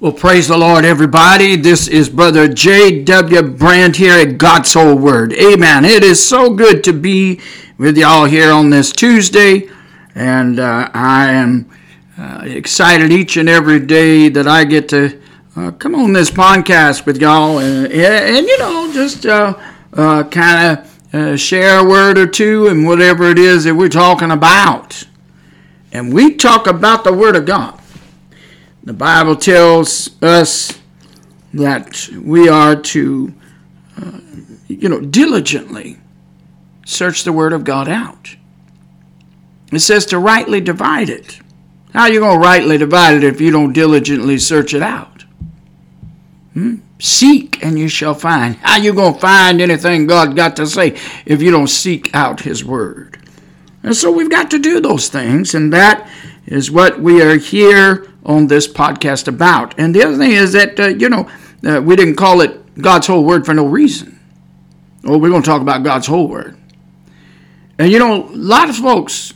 Well, praise the Lord, everybody. This is Brother J.W. Brand here at God's Whole Word. Amen. It is so good to be with y'all here on this Tuesday, and uh, I am uh, excited each and every day that I get to uh, come on this podcast with y'all and, and you know, just uh, uh, kind of uh, share a word or two and whatever it is that we're talking about. And we talk about the Word of God. The Bible tells us that we are to, uh, you know, diligently search the Word of God out. It says to rightly divide it. How are you going to rightly divide it if you don't diligently search it out? Hmm? Seek and you shall find. How are you going to find anything God got to say if you don't seek out His Word? And so we've got to do those things, and that is what we are here on this podcast about. And the other thing is that, uh, you know, uh, we didn't call it God's whole word for no reason. Well, we're going to talk about God's whole word. And, you know, a lot of folks,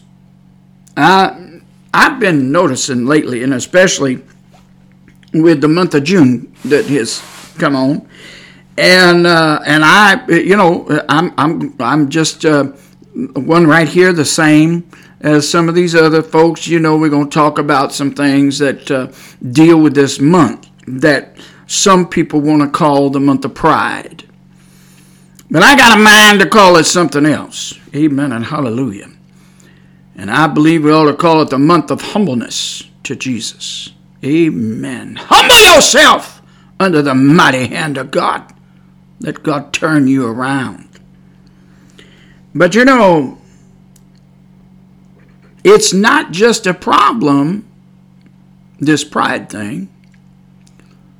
uh, I've been noticing lately, and especially with the month of June that has come on, and uh, and I, you know, I'm I'm I'm just uh, one right here, the same as some of these other folks, you know, we're going to talk about some things that uh, deal with this month that some people want to call the month of pride. But I got a mind to call it something else. Amen and hallelujah. And I believe we ought to call it the month of humbleness to Jesus. Amen. Humble yourself under the mighty hand of God. Let God turn you around. But you know, it's not just a problem, this pride thing,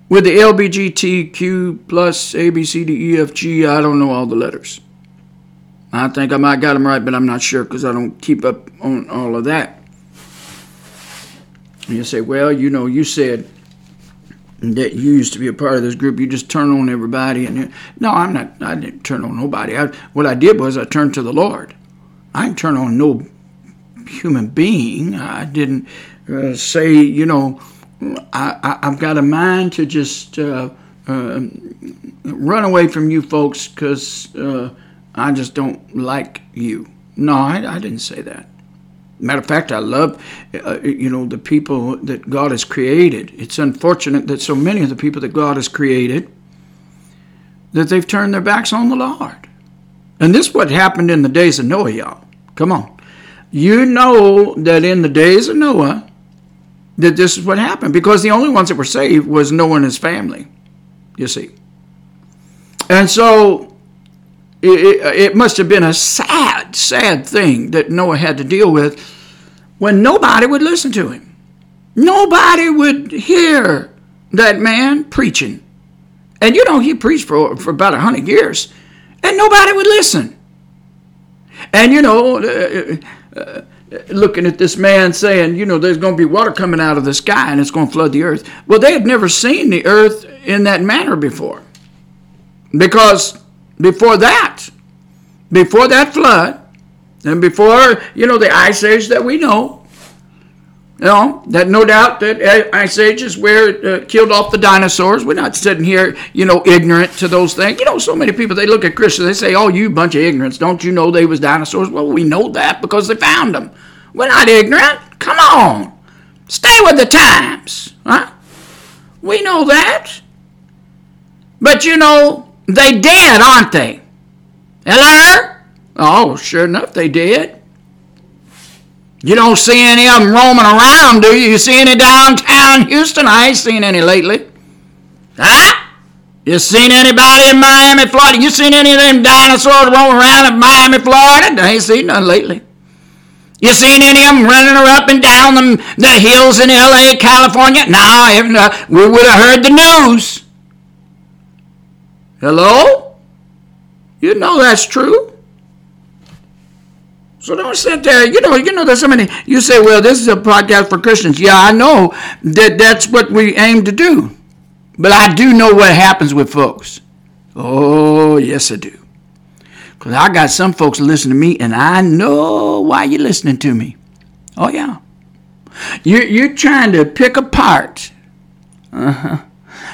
with the LBGTQ plus A, B, C, D, E, F, G, I don't know all the letters. I think I might got them right, but I'm not sure because I don't keep up on all of that. You say, well, you know, you said that you used to be a part of this group. You just turn on everybody, and no, I'm not. I didn't turn on nobody. I, what I did was I turned to the Lord. I didn't turn on no human being. I didn't uh, say, you know, I, have got a mind to just uh, uh, run away from you folks because uh, I just don't like you. No, I, I, didn't say that. Matter of fact, I love, uh, you know, the people that God has created. It's unfortunate that so many of the people that God has created that they've turned their backs on the Lord. And this is what happened in the days of Noah, y'all. Come on. You know that in the days of Noah, that this is what happened because the only ones that were saved was Noah and his family, you see. And so it, it must have been a sad, sad thing that Noah had to deal with when nobody would listen to him. Nobody would hear that man preaching. And you know, he preached for, for about a hundred years, and nobody would listen. And you know, uh, uh, looking at this man saying, you know, there's going to be water coming out of the sky and it's going to flood the earth. Well, they had never seen the earth in that manner before. Because before that, before that flood, and before, you know, the ice age that we know, you know, that no doubt that Ice Age is where it uh, killed off the dinosaurs. We're not sitting here, you know, ignorant to those things. You know, so many people, they look at Christians, they say, oh, you bunch of ignorance. Don't you know they was dinosaurs? Well, we know that because they found them. We're not ignorant. Come on. Stay with the times. Huh? We know that. But, you know, they did, aren't they? Hello? Oh, sure enough, they did. You don't see any of them roaming around, do you? You see any downtown Houston? I ain't seen any lately. Huh? You seen anybody in Miami, Florida? You seen any of them dinosaurs roaming around in Miami, Florida? I ain't seen none lately. You seen any of them running up and down the, the hills in L.A., California? No. Uh, we would have heard the news. Hello? You know that's true. So don't sit there. You know, you know, there's so many. You say, well, this is a podcast for Christians. Yeah, I know that that's what we aim to do. But I do know what happens with folks. Oh, yes, I do. Because I got some folks listen to me, and I know why you're listening to me. Oh, yeah. You're, you're trying to pick apart Uh-huh.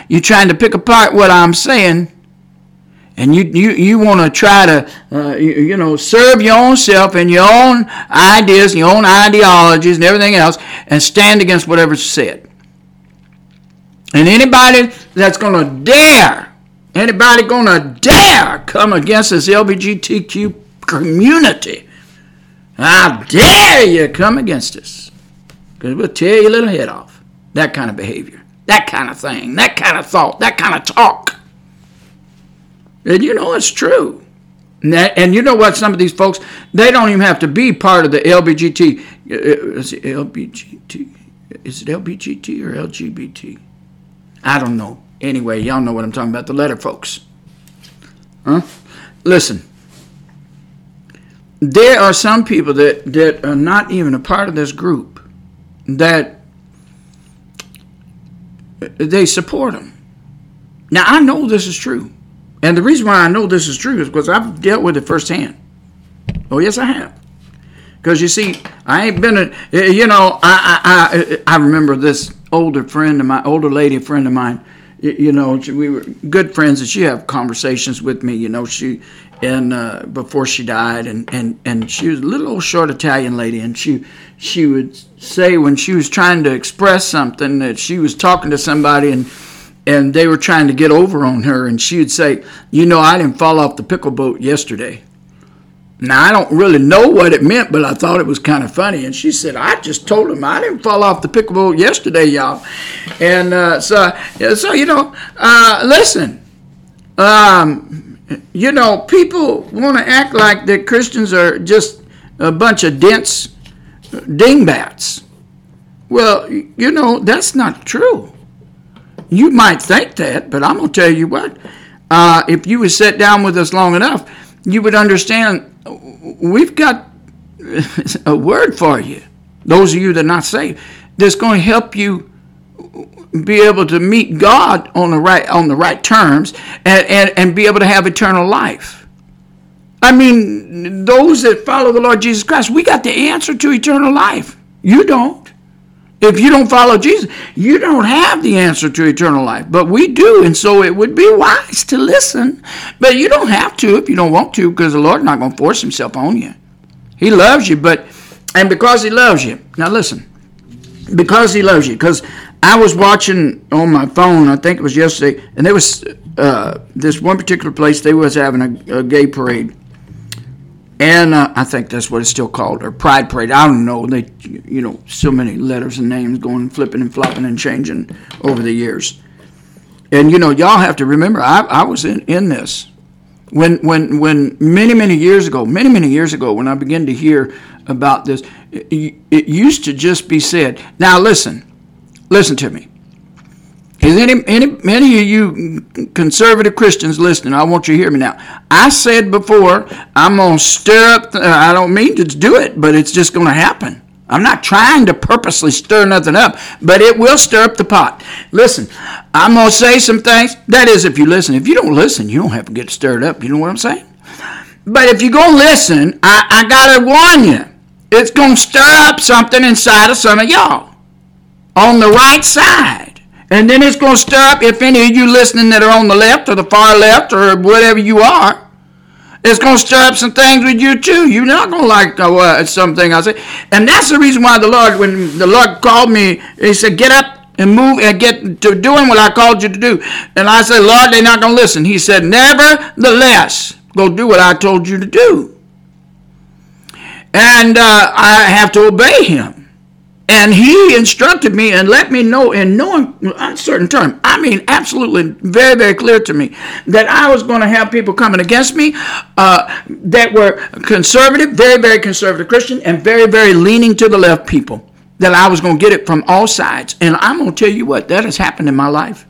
You're trying to pick apart what I'm saying, and you you, you want to try to uh, you, you, know serve your own self and your own ideas, your own ideologies, and everything else, and stand against whatever's said. And anybody that's going to dare, anybody going to dare come against this LGBTQ community, I dare you come against us, because we'll tear your little head off. That kind of behavior, that kind of thing, that kind of thought, that kind of talk. And you know it's true. And, that, and you know what? Some of these folks, they don't even have to be part of the LBGT. Uh, is it LBGT? Is it LBGT or LGBT? I don't know. Anyway, y'all know what I'm talking about. The letter folks. Huh? Listen. There are some people that, that are not even a part of this group that they support them. Now, I know this is true. And the reason why I know this is true is because I've dealt with it firsthand. Oh, yes, I have. Because you see, I ain't been a, you know, I, I, I remember this older friend of my, older lady friend of mine, you know, we were good friends and she have conversations with me, you know, she, and uh, before she died, and, and, and she was a little old short Italian lady, and she she would say when she was trying to express something that she was talking to somebody and and they were trying to get over on her, and she would say, "You know, I didn't fall off the pickle boat yesterday." Now I don't really know what it meant, but I thought it was kind of funny. And she said, "I just told him I didn't fall off the pickle boat yesterday, y'all." And uh, so, so you know, uh, listen. Um, you know, people want to act like that Christians are just a bunch of dense dingbats. Well, you know, that's not true. You might think that, but I'm going to tell you what. Uh, if you would sit down with us long enough, you would understand we've got a word for you. Those of you that are not saved, that's going to help you be able to meet God on the right on the right terms and, and, and be able to have eternal life. I mean, those that follow the Lord Jesus Christ, we got the answer to eternal life. You don't. If you don't follow Jesus, you don't have the answer to eternal life. But we do, and so it would be wise to listen. But you don't have to if you don't want to, because the Lord's not going to force himself on you. He loves you, but and because he loves you. Now listen. Because he loves you, because I was watching on my phone. I think it was yesterday, and there was uh, this one particular place. They was having a, a gay parade, and uh, I think that's what it's still called, or Pride Parade. I don't know. They, you know, so many letters and names going flipping and flopping and changing over the years. And you know, y'all have to remember, I, I was in, in this when when when many many years ago, many many years ago, when I began to hear about this, it, it used to just be said. Now listen Listen to me. Is any, any, any of you conservative Christians listening? I want you to hear me now. I said before, I'm going to stir up, the, I don't mean to do it, but it's just going to happen. I'm not trying to purposely stir nothing up, but it will stir up the pot. Listen, I'm going to say some things. That is, if you listen. If you don't listen, you don't have to get stirred up. You know what I'm saying? But if you're going to listen, I, I got to warn you. It's going to stir up something inside of some of y'all on the right side. And then it's going to stir up, if any of you listening that are on the left or the far left or whatever you are, it's going to stir up some things with you too. You're not going to like uh, something I say. And that's the reason why the Lord, when the Lord called me, He said, get up and move and get to doing what I called you to do. And I said, Lord, they're not going to listen. He said, nevertheless, go do what I told you to do. And uh, I have to obey Him. And he instructed me and let me know in no uncertain term, I mean, absolutely very, very clear to me, that I was going to have people coming against me uh, that were conservative, very, very conservative Christian, and very, very leaning to the left people. That I was going to get it from all sides. And I'm going to tell you what, that has happened in my life.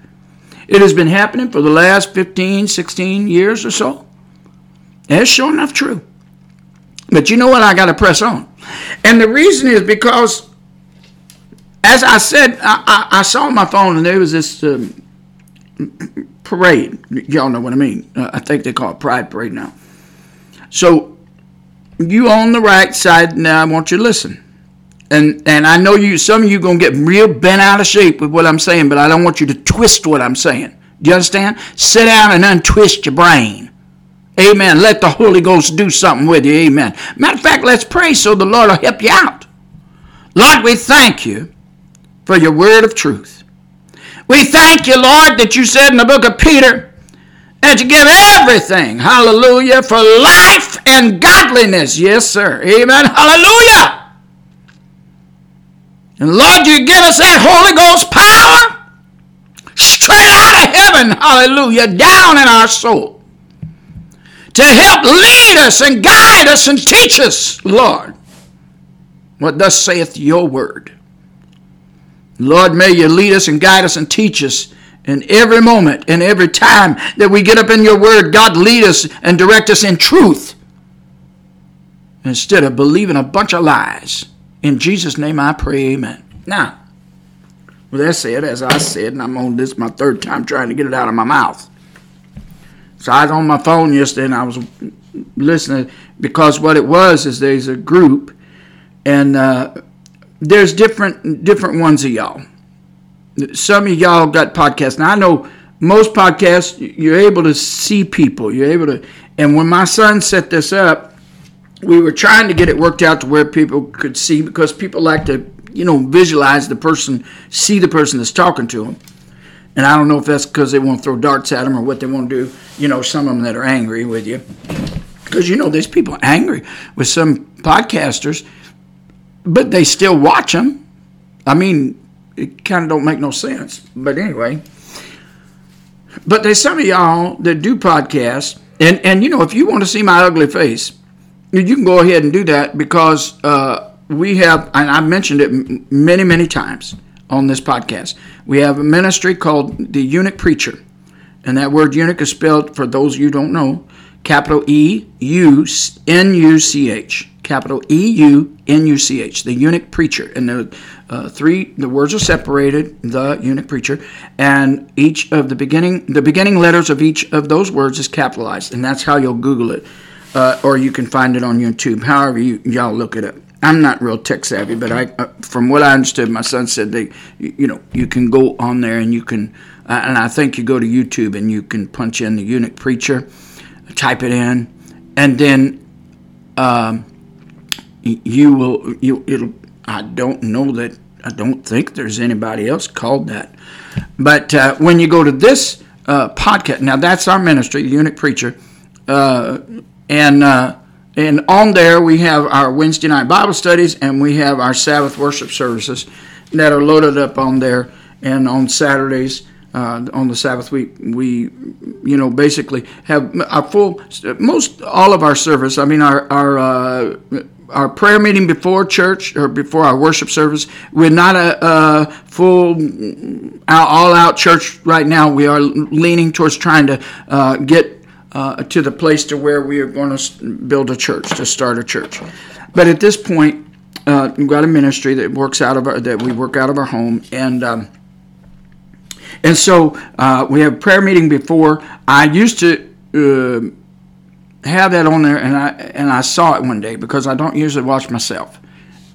It has been happening for the last 15, 16 years or so. And it's sure enough true. But you know what? I got to press on. And the reason is because as I said, I, I, I, saw my phone and there was this um, parade. Y'all know what I mean. Uh, I think they call it Pride Parade now. So you on the right side now. I want you to listen. and and I know you some of you gonna get real bent out of shape with what I'm saying, but I don't want you to twist what I'm saying. Do you understand? Sit down and untwist your brain. Amen. Let the Holy Ghost do something with you. Amen. Matter of fact, let's pray so the Lord will help you out. Lord, we thank you for your word of truth. We thank you, Lord, that you said in the book of Peter that you give everything, hallelujah, for life and godliness. Yes, sir. Amen. Hallelujah. And Lord, you give us that Holy Ghost power straight out of heaven, hallelujah, down in our soul to help lead us and guide us and teach us, Lord, what thus saith your word. Lord, may you lead us and guide us and teach us in every moment and every time that we get up in your word. God, lead us and direct us in truth instead of believing a bunch of lies. In Jesus' name I pray, amen. Now, with that said, as I said, and I'm on this my third time trying to get it out of my mouth. So I was on my phone yesterday and I was listening because what it was is there's a group and uh, there's different different ones of y'all. Some of y'all got podcasts. Now I know most podcasts you're able to see people. You're able to and when my son set this up, we were trying to get it worked out to where people could see because people like to, you know, visualize the person, see the person that's talking to them. And I don't know if that's because they want to throw darts at them or what they want to do. You know, some of them that are angry with you. Because, you know, there's people angry with some podcasters, but they still watch them. I mean, it kind of don't make no sense. But anyway. But there's some of y'all that do podcasts. And, and you know, if you want to see my ugly face, you can go ahead and do that because uh, we have, and I've mentioned it many, many times on this podcast. We have a ministry called the Eunuch Preacher. And that word eunuch is spelled, for those you don't know, capital E U N U C H. Capital E U N U C H. The eunuch preacher. And the uh, three, the words are separated, the eunuch preacher. And each of the beginning, the beginning letters of each of those words is capitalized. And that's how you'll Google it uh, or you can find it on YouTube. However, you y'all look it up. I'm not real tech savvy, but I, uh, from what I understood, my son said they, you know, you can go on there and you can, uh, and I think you go to YouTube and you can punch in the eunuch preacher, type it in, and then um, you will, you it'll. I don't know that. I don't think there's anybody else called that. But uh, when you go to this uh, podcast, now that's our ministry, the eunuch preacher. Uh, and uh, and on there we have our Wednesday night Bible studies and we have our Sabbath worship services that are loaded up on there. And on Saturdays, uh, on the Sabbath week, we, you know, basically have our full, most all of our service. I mean, our our uh, our prayer meeting before church or before our worship service. We're not a, a full, all out church right now. We are leaning towards trying to uh, get uh, to the place to where we are going to build a church, to start a church. But at this point, uh, we've got a ministry that works out of our, that we work out of our home, and um, and so uh, we have prayer meeting before. I used to uh, have that on there, and I and I saw it one day because I don't usually watch myself,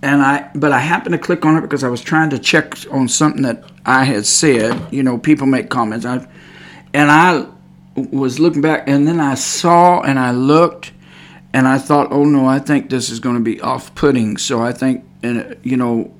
and I but I happened to click on it because I was trying to check on something that I had said. You know, people make comments, I, and I was looking back, and then I saw and I looked, and I thought, oh no, I think this is going to be off-putting. So I think, and you know,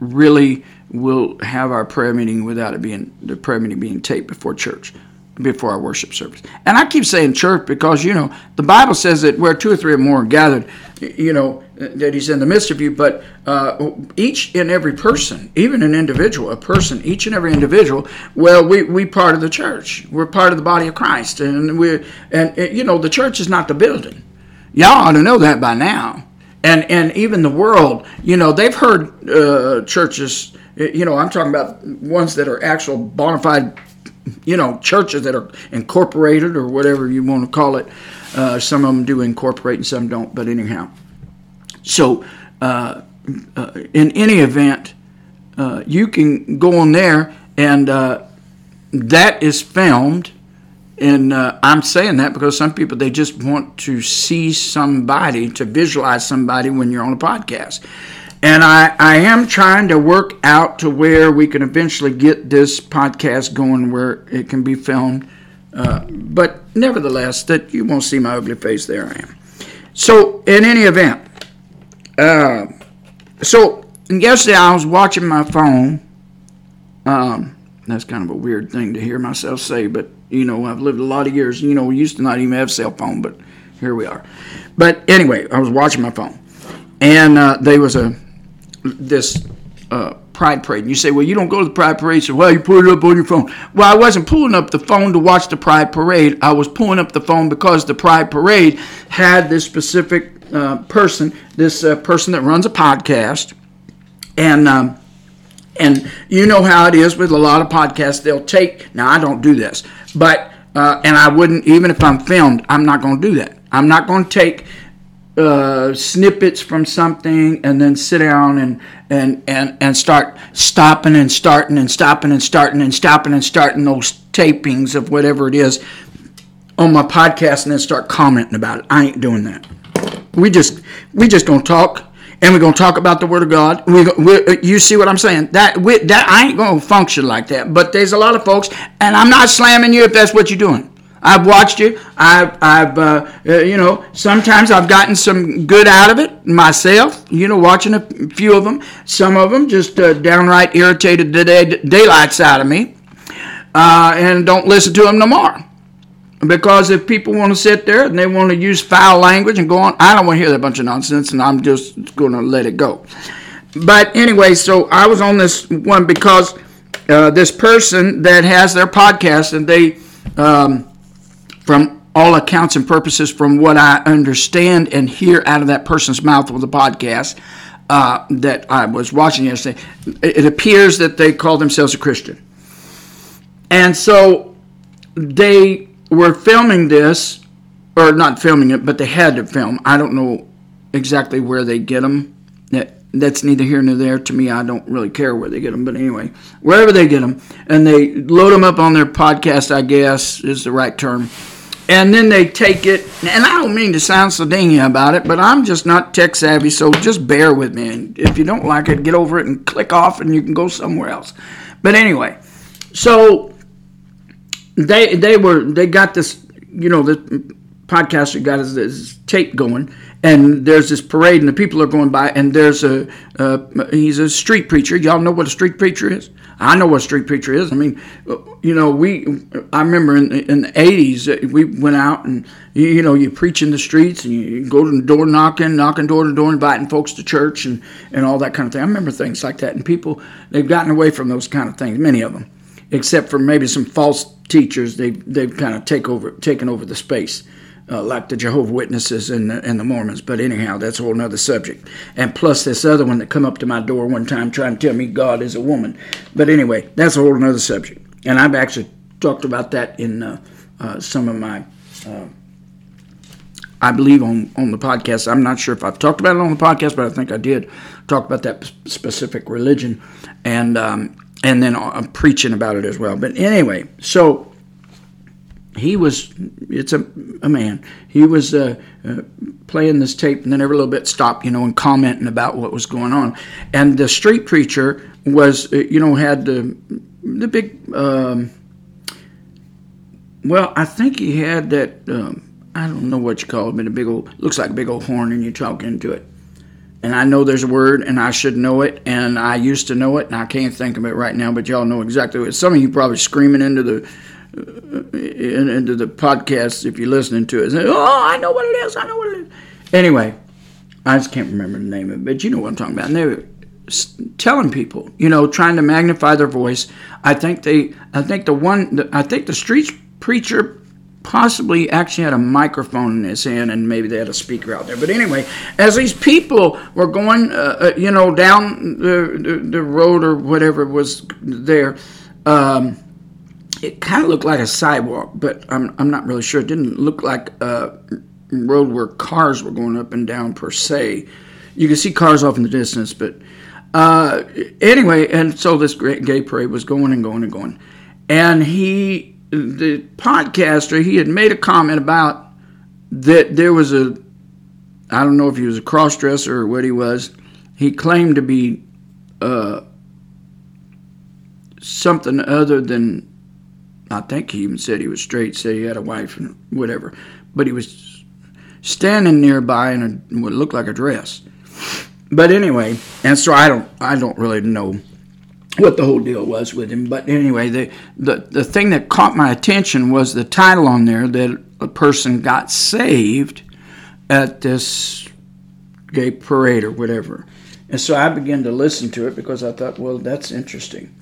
really we'll have our prayer meeting without it being the prayer meeting being taped before church before our worship service. And I keep saying church because, you know, the Bible says that where two or three are more gathered, you know, that he's in the midst of you. But uh, each and every person, even an individual, a person, each and every individual, well, we, we part of the church. We're part of the body of Christ. And we're, and, you know, the church is not the building. Y'all ought to know that by now. And, and even the world, you know, they've heard uh, churches, you know, I'm talking about ones that are actual bona fide you know, churches that are incorporated or whatever you want to call it. Uh, some of them do incorporate and some don't, but anyhow. So, uh, uh, in any event, uh, you can go on there and uh, that is filmed. And uh, I'm saying that because some people they just want to see somebody to visualize somebody when you're on a podcast. And I, I am trying to work out to where we can eventually get this podcast going where it can be filmed. Uh, but nevertheless, that you won't see my ugly face. There I am. So, in any event, uh, so yesterday I was watching my phone. Um, that's kind of a weird thing to hear myself say, but you know, I've lived a lot of years. You know, we used to not even have cell phone, but here we are. But anyway, I was watching my phone, and uh, there was a this uh, pride parade. And you say, well, you don't go to the pride parade, so well, you put it up on your phone. Well, I wasn't pulling up the phone to watch the pride parade. I was pulling up the phone because the pride parade had this specific uh, person, this uh, person that runs a podcast, and. Um, and you know how it is with a lot of podcasts. They'll take, now I don't do this, but, uh, and I wouldn't, even if I'm filmed, I'm not going to do that. I'm not going to take uh, snippets from something and then sit down and, and, and, and start stopping and starting and stopping and starting and stopping and starting those tapings of whatever it is on my podcast and then start commenting about it. I ain't doing that. We just we just gonna talk and we're gonna talk about the Word of God. We, we you see what I'm saying? That we, that I ain't gonna function like that. But there's a lot of folks, and I'm not slamming you if that's what you're doing. I've watched you. I've, I've uh, uh, you know, sometimes I've gotten some good out of it myself. You know, watching a few of them. Some of them just uh, downright irritated the day, daylights out of me, uh, and don't listen to them no more. Because if people want to sit there and they want to use foul language and go on, I don't want to hear that bunch of nonsense, and I'm just going to let it go. But anyway, so I was on this one because uh, this person that has their podcast, and they, um, from all accounts and purposes, from what I understand and hear out of that person's mouth with the podcast uh, that I was watching yesterday, it appears that they call themselves a Christian. And so they were filming this, or not filming it, but they had to film. I don't know exactly where they get them. That, that's neither here nor there to me. I don't really care where they get them, but anyway, wherever they get them, and they load them up on their podcast. I guess is the right term. And then they take it, and I don't mean to sound so dingy about it, but I'm just not tech savvy, so just bear with me. And if you don't like it, get over it and click off, and you can go somewhere else. But anyway, so they they were they got this you know the podcaster got his, his, tape going and there's this parade and the people are going by and there's a he's a street preacher y'all know what a street preacher is i know what street preacher is. I mean you know we i remember in, in the 80s uh, we went out and you, you know you preach in the streets and you go to the door knocking knocking door to door inviting folks to church and and all that kind of thing. I remember things like that. And people they've gotten away from those kind of things many of them except for maybe some false teachers, they've, they've kind of take over, taken over the space. Uh, like the Jehovah Witnesses and the, and the Mormons. But anyhow, that's a whole other subject. And plus this other one that come up to my door one time trying to tell me God is a woman. But anyway, that's a whole other subject. And I've actually talked about that in uh, uh, some of my, uh, I believe on on the podcast. I'm not sure if I've talked about it on the podcast, but I think I did talk about that specific religion. And um, and then I'm uh, preaching about it as well. But anyway, so he was, it's a, a man, he was uh, uh, playing this tape and then every little bit stopped, you know, and commenting about what was going on. And the street preacher was, uh, you know, had the, the big, um, well, I think he had that, um, I don't know what you call it, but a big old, looks like a big old horn and you talk into it and I know there's a word and I should know it and I used to know it and I can't think of it right now, but y'all know exactly what. Some of you probably screaming into the into the podcast if you're listening to it. Say, oh, I know what it is. I know what it is. Anyway, I just can't remember the name of it, but you know what I'm talking about. And they were telling people, you know, trying to magnify their voice. I think they, I think the one, I think the street preacher possibly actually had a microphone in his hand and maybe they had a speaker out there. But anyway, as these people were going, uh, uh, you know, down the, the, the, road or whatever was there, um, it kind of looked like a sidewalk, but I'm, I'm not really sure. It didn't look like a road where cars were going up and down per se. You could see cars off in the distance, but uh, anyway, and so this gay parade was going and going and going. And he the podcaster, he had made a comment about that there was a, I don't know if he was a cross dresser or what he was, he claimed to be uh, something other than I think he even said he was straight, said he had a wife and whatever, but he was standing nearby in a, what looked like a dress. But anyway, and so I don't I don't really know what the whole deal was with him. But anyway, the, the, the thing that caught my attention was the title on there that a person got saved at this gay parade or whatever. And so I began to listen to it because I thought, well, that's interesting.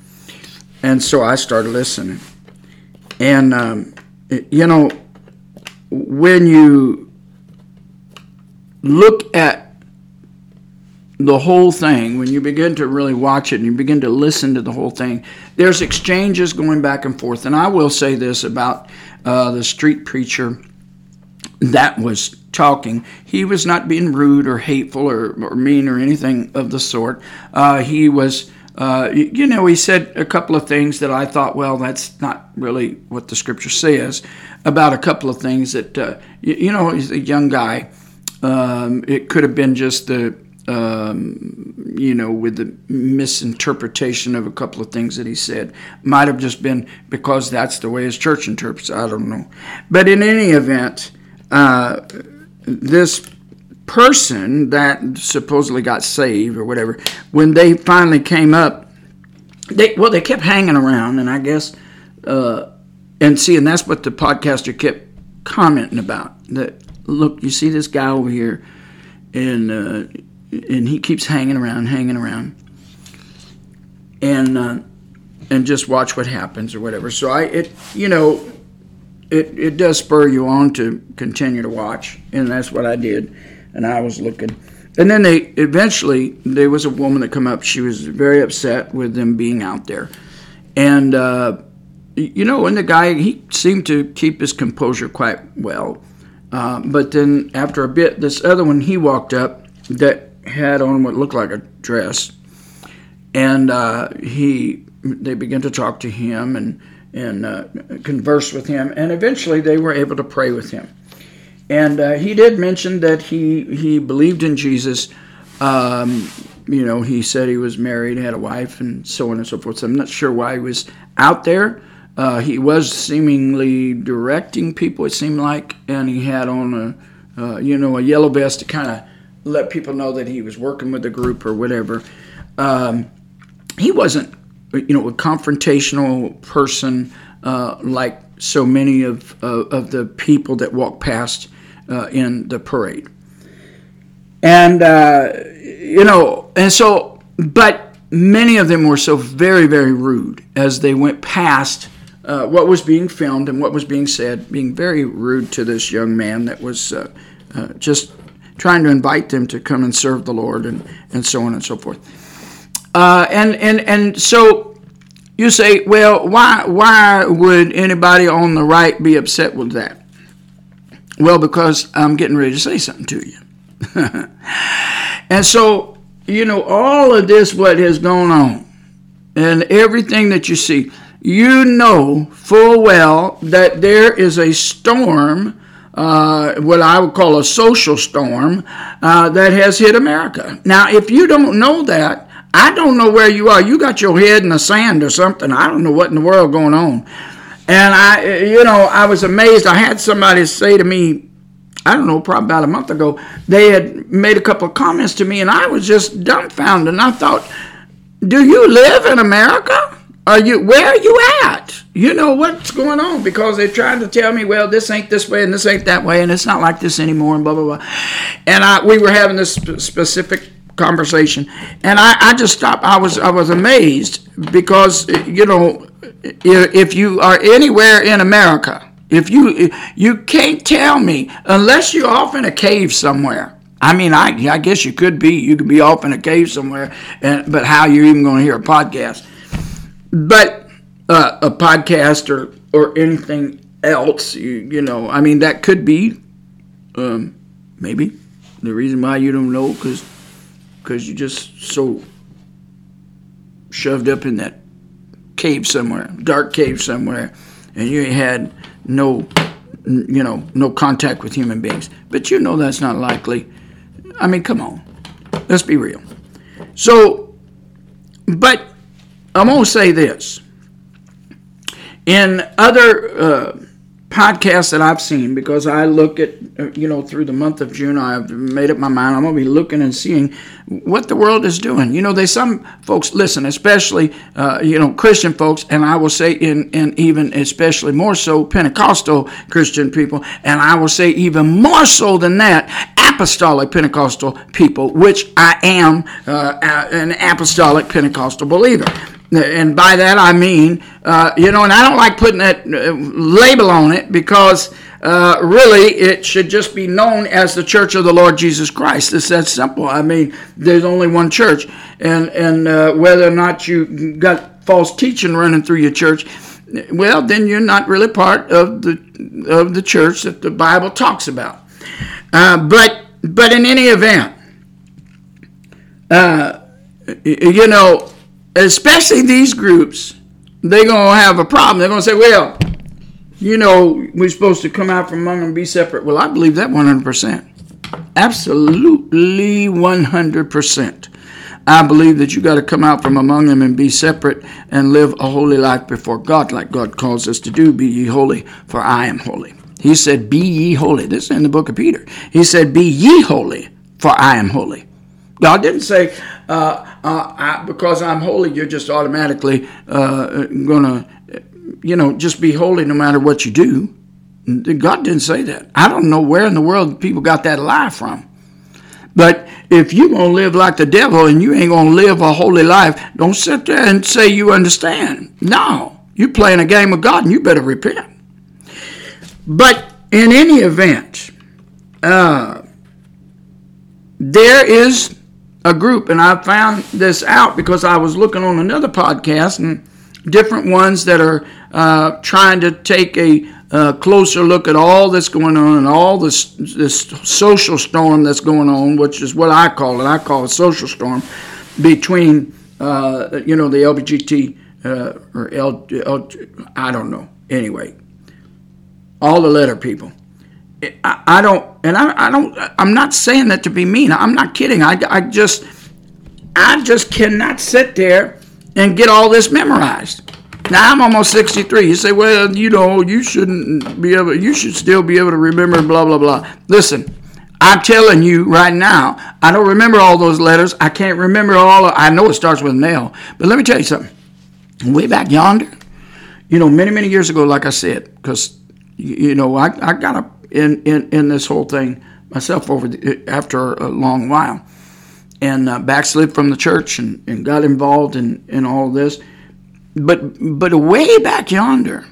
And so I started listening. And, um, you know, when you look at the whole thing, when you begin to really watch it and you begin to listen to the whole thing, there's exchanges going back and forth. And I will say this about uh, the street preacher that was talking. He was not being rude or hateful or, or mean or anything of the sort. Uh, he was. Uh, you know, he said a couple of things that I thought, well, that's not really what the scripture says about a couple of things that, uh, you, you, know, he's a young guy. Um, it could have been just the um, you know, with the misinterpretation of a couple of things that he said. Might have just been because that's the way his church interprets. I don't know. But in any event, uh, this person that supposedly got saved or whatever, when they finally came up, they well they kept hanging around, and I guess, uh, and see, and that's what the podcaster kept commenting about. That look, you see this guy over here, and uh, and he keeps hanging around, hanging around, and uh, and just watch what happens or whatever. So I, it, you know, it it does spur you on to continue to watch, and that's what I did, and I was looking. And then they eventually there was a woman that come up. She was very upset with them being out there, and uh, you know, and the guy he seemed to keep his composure quite well. Uh, but then after a bit, this other one he walked up that had on what looked like a dress, and uh, he they began to talk to him and and uh, converse with him, and eventually they were able to pray with him. And uh, he did mention that he he believed in Jesus. Um, you know, he said he was married, had a wife, and so on and so forth. So I'm not sure why he was out there. Uh, he was seemingly directing people, it seemed like, and he had on a, uh, you know, a yellow vest to kind of let people know that he was working with the group or whatever. Um, he wasn't, you know, a confrontational person uh, like so many of uh, of the people that walk past uh, in the parade. And uh, you know, and so, but many of them were so very, very rude as they went past. Uh, what was being filmed and what was being said, being very rude to this young man that was uh, just trying to invite them to come and serve the Lord and, and so on and so forth. Uh, and, and, and so you say, well, why, why would anybody on the right be upset with that? Well, because I'm getting ready to say something to you. and so, you know, all of this, what has gone on, and everything that you see, you know full well that there is a storm uh, what I would call a social storm uh, that has hit America. Now, if you don't know that, I don't know where you are. You got your head in the sand or something. I don't know what in the world going on. And I, you know, I was amazed. I had somebody say to me, I don't know, probably about a month ago, they had made a couple of comments to me, and I was just dumbfounded. And I thought, do you live in America? Are you where are you at? You know what's going on because they're trying to tell me, well, this ain't this way and this ain't that way, and it's not like this anymore, and blah blah blah. And I we were having this specific conversation, and I, I just stopped. I was I was amazed because you know if you are anywhere in America, if you you can't tell me unless you're off in a cave somewhere. I mean, I I guess you could be. You could be off in a cave somewhere, and but how you're even going to hear a podcast? but uh, a podcast or or anything else, you, you know, I mean, that could be um, maybe the reason why you don't know because because you're just so shoved up in that cave somewhere, dark cave somewhere, and you had no, you know, no contact with human beings. But you know that's not likely. I mean, come on, let's be real. So, but I'm to say this. In other uh, podcasts that I've seen, because I look at, uh, you know, through the month of June, I've made up my mind. I'm going to be looking and seeing what the world is doing. You know, there's some folks, listen, especially, uh, you know, Christian folks, and I will say, in, and even especially more so, Pentecostal Christian people, and I will say even more so than that, apostolic Pentecostal people, which I am uh, an apostolic Pentecostal believer. And by that I mean, uh, you know, and I don't like putting that uh, label on it because uh, really it should just be known as the Church of the Lord Jesus Christ. It's that simple. I mean, there's only one church, and and uh, whether or not you got false teaching running through your church, well, then you're not really part of the of the church that the Bible talks about. Uh, but but in any event, uh, you know especially these groups, they're going to have a problem. They're going to say, well, you know, we're supposed to come out from among them and be separate. Well, I believe that 100%. Absolutely 100%. I believe that you got to come out from among them and be separate and live a holy life before God, like God calls us to do. Be ye holy, for I am holy. He said, Be ye holy. This is in the book of Peter. He said, Be ye holy, for I am holy. God didn't say, uh, uh, I, because I'm holy, you're just automatically uh, going to, you know, just be holy no matter what you do. God didn't say that. I don't know where in the world people got that lie from. But if you're going to live like the devil and you ain't going to live a holy life, don't sit there and say you understand. No, you're playing a game of God and you better repent. But in any event, uh, there is a group, and I found this out because I was looking on another podcast and different ones that are uh, trying to take a uh, closer look at all that's going on and all this this social storm that's going on, which is what I call it. I call it social storm between uh, you know the LGBT uh, or L, L, I don't know. Anyway, all the letter people. I, I don't, and I, I don't. I'm not saying that to be mean. I'm not kidding. I, I just, I just cannot sit there and get all this memorized. Now I'm almost 63. You say, well, you know, you shouldn't be able. You should still be able to remember. Blah blah blah. Listen, I'm telling you right now, I don't remember all those letters. I can't remember all. Of, I know it starts with L, but let me tell you something. Way back yonder, you know, many many years ago, like I said, because you know, I, I got a in, in, in this whole thing myself over the, after a long while and uh, backslid from the church and, and got involved in, in all this. But but way back yonder,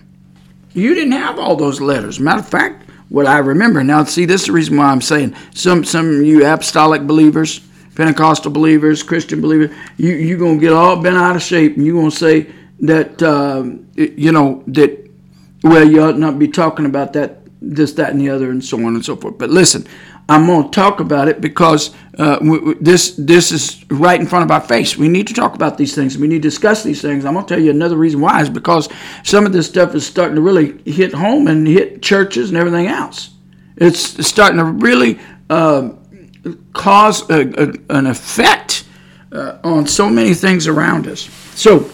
you didn't have all those letters. Matter of fact, what I remember now, see, this is the reason why I'm saying some some of you apostolic believers, Pentecostal believers, Christian believers, you you gonna get all bent out of shape, and you're gonna say that uh, you know that well you ought not be talking about that this, that, and the other, and so on and so forth. But listen, I'm going to talk about it because uh, this this is right in front of our face. We need to talk about these things. We need to discuss these things. I'm going to tell you another reason why is because some of this stuff is starting to really hit home and hit churches and everything else. It's starting to really uh, cause a, a, an effect uh, on so many things around us. So,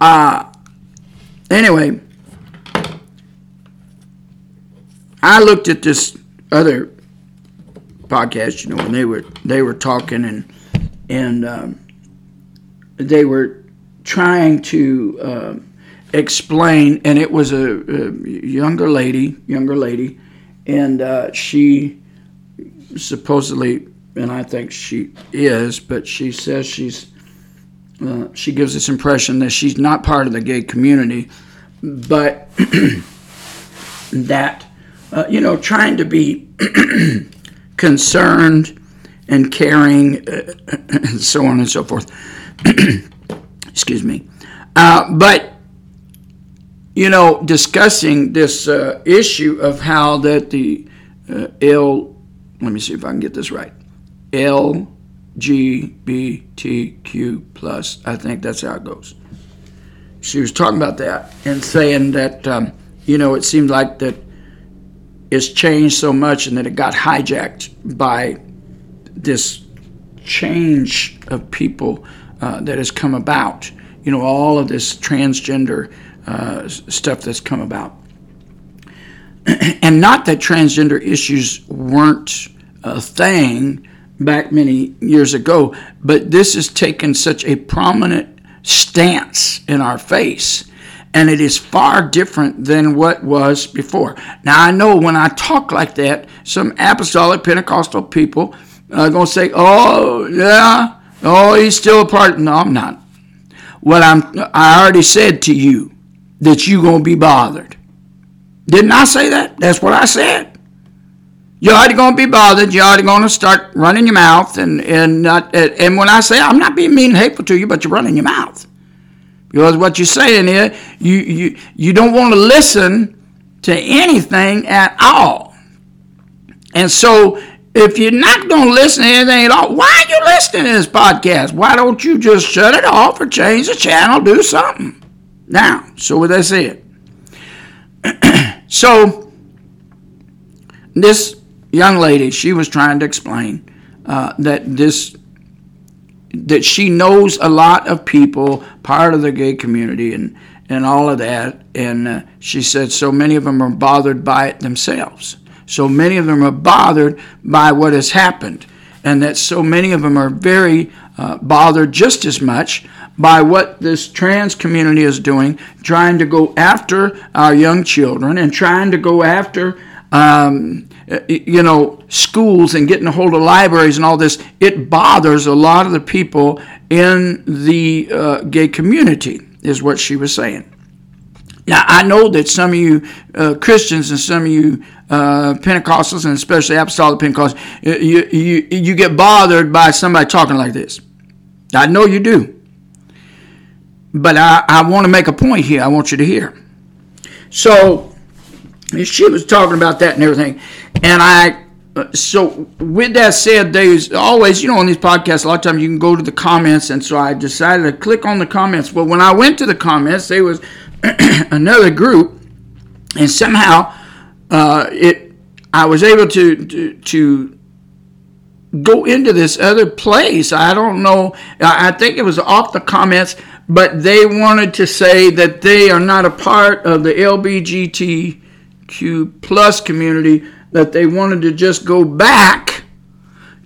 uh, anyway I looked at this other podcast, you know, when they were they were talking and and um, they were trying to uh, explain, and it was a, a, younger lady, younger lady, and uh, she supposedly, and I think she is, but she says she's. Uh, she gives this impression that she's not part of the gay community, but that uh, you know, trying to be concerned and caring, uh, and so on and so forth. Excuse me. Uh, but, you know, discussing this uh, issue of how that the uh, L, let me see if I can get this right, LGBTQ plus, I think that's how it goes. She was talking about that and saying that, um, you know, it seemed like that it's changed so much and that it got hijacked by this change of people uh, that has come about. You know, all of this transgender uh, stuff that's come about. and not that transgender issues weren't a thing back many years ago, but this has taken such a prominent stance in our face. And it is far different than what was before. Now, I know when I talk like that, some apostolic Pentecostal people uh, are going to say, oh, yeah, oh, he's still a part. No, I'm not. What I'm, I already said to you that you're going to be bothered. Didn't I say that? That's what I said. You're already going to be bothered. You're already going to start running your mouth, and and not, and when I say I'm not being mean and hateful to you, but you're running your mouth because what you're saying is you you you don't want to listen to anything at all, and so if you're not going to listen to anything at all, why are you listening to this podcast? Why don't you just shut it off or change the channel, do something? Now, so with that said, so this young lady, she was trying to explain uh, that this that she knows a lot of people, part of the gay community, and and all of that. And uh, she said so many of them are bothered by it themselves. So many of them are bothered by what has happened, and that so many of them are very uh, bothered just as much by what this trans community is doing, trying to go after our young children and trying to go after, um, you know, schools and getting a hold of libraries and all this. It bothers a lot of the people in the uh, gay community, is what she was saying. Now, I know that some of you uh, Christians and some of you uh, Pentecostals, and especially Apostolic Pentecostals, you, you, you get bothered by somebody talking like this. I know you do. But I, I want to make a point here. I want you to hear. So she was talking about that and everything. And I, so with that said, there's always, you know, on these podcasts, a lot of times you can go to the comments. And so I decided to click on the comments. Well, when I went to the comments, there was another group. And somehow uh, it, I was able to, to, to go into this other place. I don't know. I think it was off the comments, but they wanted to say that they are not a part of the LBGTQ plus community, that they wanted to just go back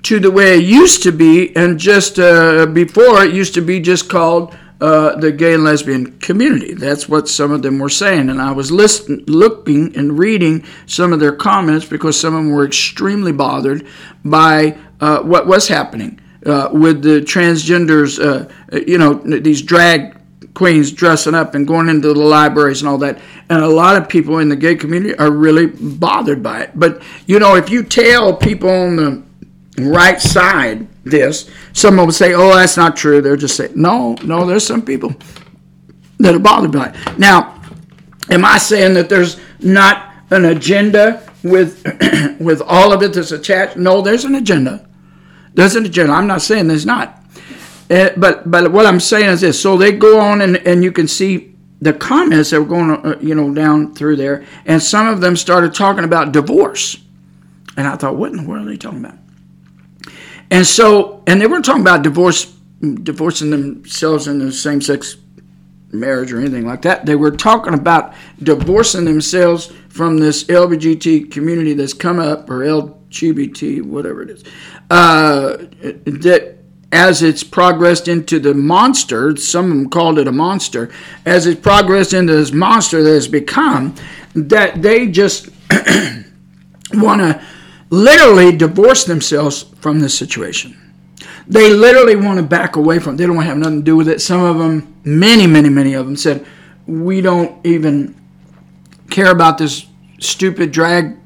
to the way it used to be, and just uh, before it used to be just called uh, the gay and lesbian community. That's what some of them were saying. And I was listen, looking and reading some of their comments because some of them were extremely bothered by uh, what was happening uh, with the transgenders, uh, you know, these drag queens dressing up and going into the libraries and all that. And a lot of people in the gay community are really bothered by it. But, you know, if you tell people on the right side this, someone will say, oh, that's not true. They're just saying, no, no, there's some people that are bothered by it. Now, am I saying that there's not an agenda with with all of it that's attached? No, there's an agenda. There's an agenda. I'm not saying there's not. Uh, but but what I'm saying is this. So they go on and, and you can see the comments that were going uh, you know down through there, and some of them started talking about divorce, and I thought, what in the world are they talking about? And so, and they weren't talking about divorce, divorcing themselves in the same-sex marriage or anything like that. They were talking about divorcing themselves from this LGBT community that's come up, or LGBT, whatever it is, uh, that as it's progressed into the monster, some of them called it a monster, as it's progressed into this monster that has become, that they just want to literally divorce themselves from this situation. They literally want to back away from it. They don't want to have nothing to do with it. Some of them, many, many, many of them said, we don't even care about this stupid drag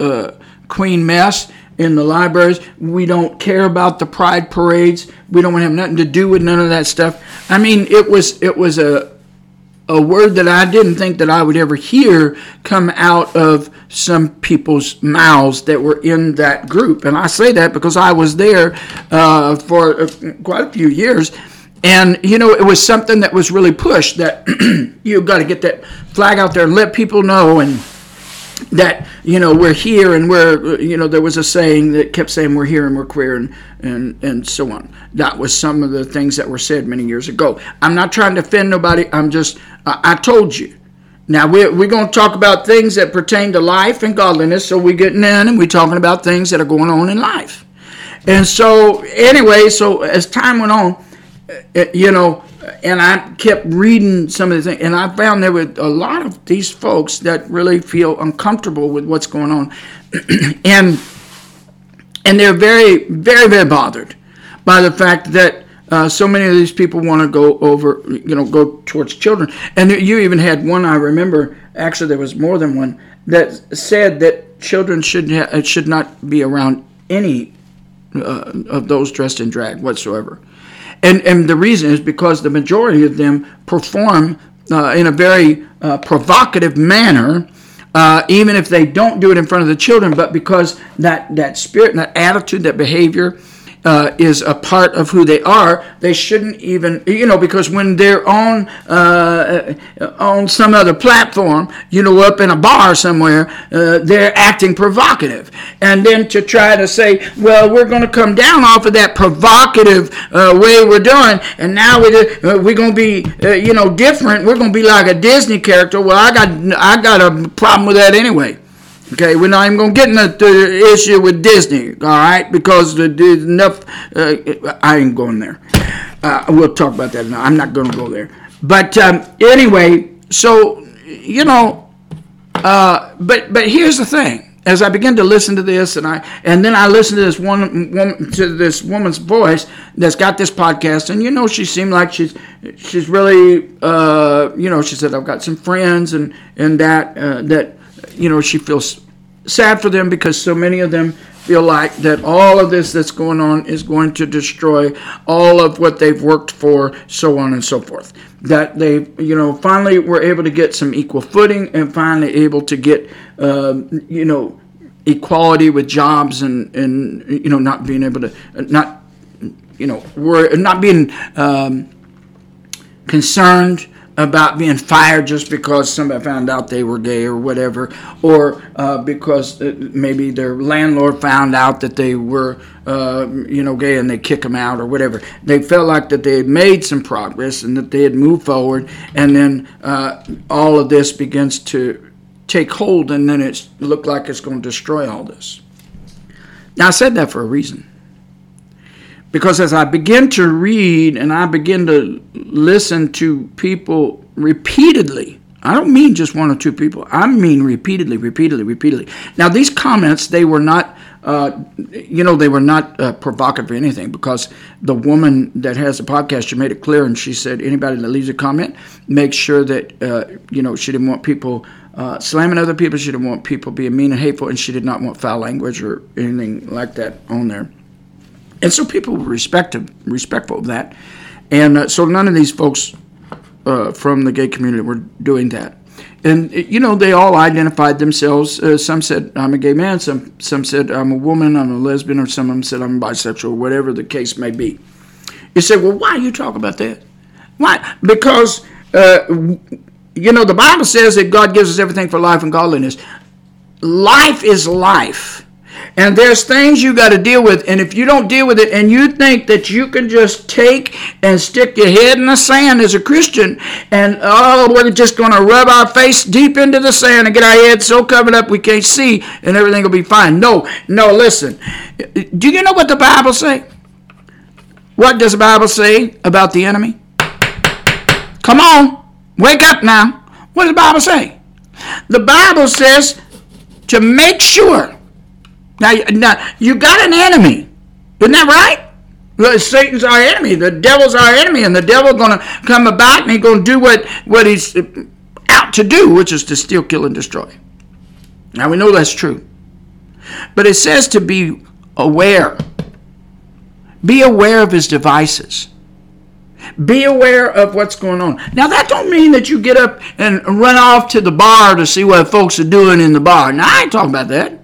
uh, queen mess in the libraries. We don't care about the pride parades. We don't want to have nothing to do with none of that stuff. I mean, it was it was a a word that I didn't think that I would ever hear come out of some people's mouths that were in that group. And I say that because I was there uh, for uh, quite a few years. And, you know, it was something that was really pushed that you've got to get that flag out there and let people know. And that you know we're here and we're you know there was a saying that kept saying we're here and we're queer and and and so on. That was some of the things that were said many years ago. I'm not trying to offend nobody. I'm just i, I told you. Now we're, we're going to talk about things that pertain to life and godliness so we're getting in and we're talking about things that are going on in life. And so anyway so as time went on uh, you know and I kept reading some of the things, and I found there were a lot of these folks that really feel uncomfortable with what's going on, and and they're very, very, very bothered by the fact that uh, so many of these people want to go over, you know, go towards children. And you even had one I remember. Actually, there was more than one that said that children should ha- should not be around any uh, of those dressed in drag whatsoever. And, and the reason is because the majority of them perform uh, in a very uh, provocative manner, uh, even if they don't do it in front of the children, but because that, that spirit, and that attitude, that behavior uh, is a part of who they are, they shouldn't even, you know, because when they're on uh, on some other platform, you know, up in a bar somewhere, uh, they're acting provocative, and then to try to say, well, we're going to come down off of that provocative uh, way we're doing, and now we're uh, we're going to be, uh, you know, different. We're going to be like a Disney character. Well, I got I got a problem with that anyway. Okay, we're not even going to get into the issue with Disney, all right? Because there's enough. Uh, I ain't going there. Uh, we'll talk about that now. I'm not going to go there. But um, anyway, so you know, uh, but but here's the thing. As I begin to listen to this, and I and then I listen to this one woman to this woman's voice that's got this podcast, and you know, she seemed like she's she's really, uh, you know, she said I've got some friends and and that uh, that you know, she feels sad for them because so many of them feel like that all of this that's going on is going to destroy all of what they've worked for, so on and so forth. That they, you know, finally were able to get some equal footing and finally able to get, uh, you know, equality with jobs and, and, you know, not being able to, not, you know, we're not being um, concerned about being fired just because somebody found out they were gay or whatever, or uh, because uh, maybe their landlord found out that they were, uh, you know, gay and they kick them out or whatever. They felt like that they had made some progress and that they had moved forward, and then uh, all of this begins to take hold, and then it looked like it's going to destroy all this. Now, I said that for a reason. Because as I begin to read and I begin to listen to people repeatedly, I don't mean just one or two people. I mean repeatedly, repeatedly, repeatedly. Now these comments, they were not, uh, you know, they were not uh, provocative or anything because the woman that has the podcast, she made it clear and she said anybody that leaves a comment, make sure that, uh, you know, she didn't want people uh, slamming other people. She didn't want people being mean and hateful, and she did not want foul language or anything like that on there. And so people were respectful, respectful of that. And uh, so none of these folks uh, from the gay community were doing that. And, you know, they all identified themselves. Uh, some said, I'm a gay man. Some, some said, I'm a woman, I'm a lesbian, or some of them said, I'm bisexual, whatever the case may be. You say, well, why you talk about that? Why? Because, uh, you know, the Bible says that God gives us everything for life and godliness. Life is life. And there's things you got to deal with. And if you don't deal with it and you think that you can just take and stick your head in the sand as a Christian and, oh, we're just going to rub our face deep into the sand and get our head so covered up we can't see and everything will be fine. No, no, listen. Do you know what the Bible say? What does the Bible say about the enemy? Come on, wake up now. What does the Bible say? The Bible says to make sure now, now you got an enemy. Isn't that right? Satan's our enemy. The devil's our enemy, and the devil's going to come about and he's going to do what, what he's out to do, which is to steal, kill, and destroy. Now, we know that's true. But it says to be aware. Be aware of his devices. Be aware of what's going on. Now, that don't mean that you get up and run off to the bar to see what folks are doing in the bar. Now, I ain't talking about that.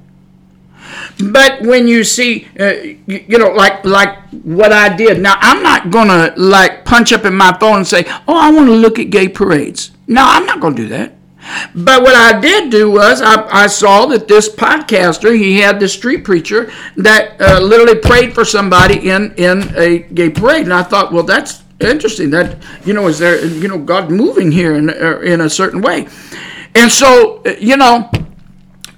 But when you see, uh, you, you, know, like like what I did. Now I'm not gonna like punch up in my phone and say, "Oh, I want to look at gay parades." No, I'm not gonna do that. But what I did do was I, I saw that this podcaster, he had this street preacher that uh, literally prayed for somebody in, in a gay parade. And I thought, well, that's interesting. That, you know, is there, you know, God moving here in, uh, in a certain way. And so, uh, you know,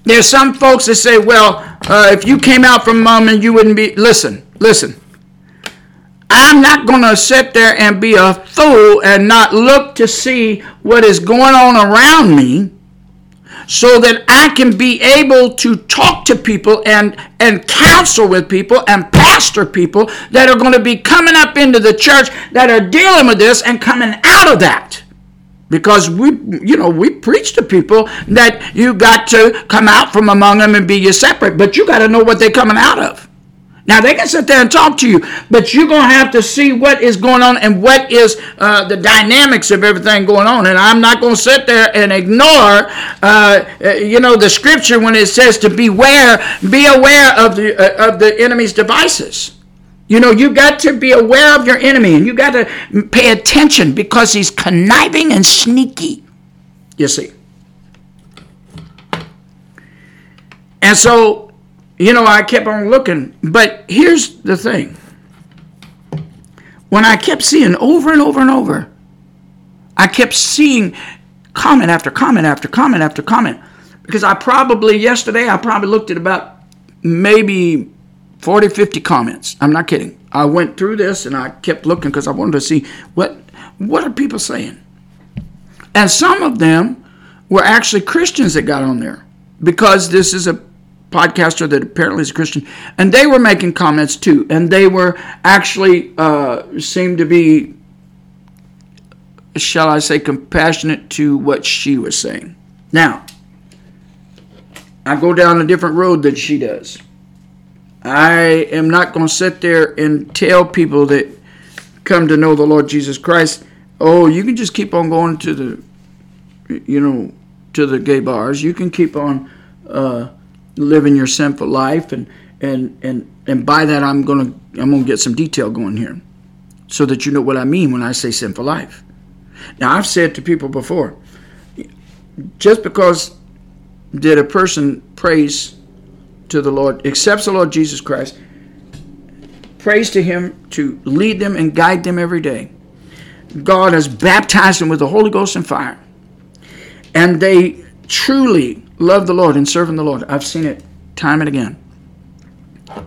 there's some folks that say, well, uh, if you came out from mom and you wouldn't be, listen, listen. I'm not going to sit there and be a fool and not look to see what is going on around me so that I can be able to talk to people and, and counsel with people and pastor people that are going to be coming up into the church that are dealing with this and coming out of that. Because we, you know, we preach to people that you got to come out from among them and be you separate, but you got to know what they're coming out of. Now they can sit there and talk to you, but you're gonna have to see what is going on and what is uh, the dynamics of everything going on. And I'm not gonna sit there and ignore, uh, uh you know, the scripture when it says to beware, be aware of the uh, of the enemy's devices. You know, you got to be aware of your enemy, and you got to pay attention because he's conniving and sneaky. You see. And so you know, I kept on looking. But here's the thing when I kept seeing over and over and over, I kept seeing comment after comment after comment after comment. Because I probably, yesterday, I probably looked at about maybe 40, 50 comments. I'm not kidding. I went through this and I kept looking because I wanted to see what what are people saying. And some of them were actually Christians that got on there because this is a podcaster that apparently is a Christian, and they were making comments too, and they were actually uh, seemed to be, shall I say, compassionate to what she was saying. Now, I go down a different road than she does. I am not going to sit there and tell people that come to know the Lord Jesus Christ, oh, you can just keep on going to the, you know, to the gay bars. You can keep on. Uh, living your sinful life and and and and by that I'm going to I'm to get some detail going here so that you know what I mean when I say sinful life. Now I've said to people before just because that a person prays to the Lord accepts the Lord Jesus Christ prays to him to lead them and guide them every day. God has baptized them with the Holy Ghost and fire. And they truly love the Lord and serving the Lord. I've seen it time and again.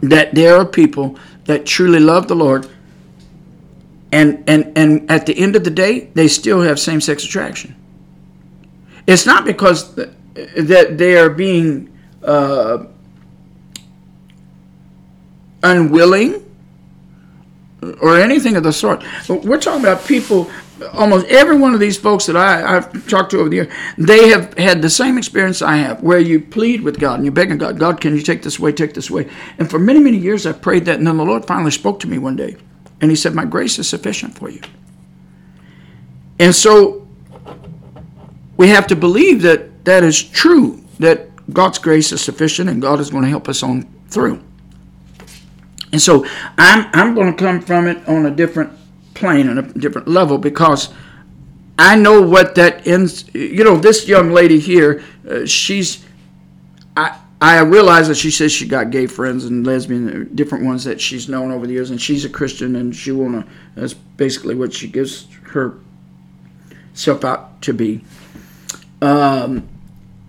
That there are people that truly love the Lord and and and at the end of the day they still have same-sex attraction. It's not because that they are being uh, unwilling or anything of the sort. We're talking about people almost every one of these folks that I, I've talked to over the years, they have had the same experience I have, where you plead with God and you're begging God, God, can you take this away, take this away? And for many, many years I prayed that, and then the Lord finally spoke to me one day, and He said, My grace is sufficient for you. And so we have to believe that that is true, that God's grace is sufficient and God is going to help us on through. And so I'm, I'm going to come from it on a different plane on a different level because I know what that ends. You know, this young lady here, uh, she's. I I realize that she says she got gay friends and lesbian, uh, different ones that she's known over the years, and she's a Christian, and she wanna. That's basically what she gives herself out to be. Um,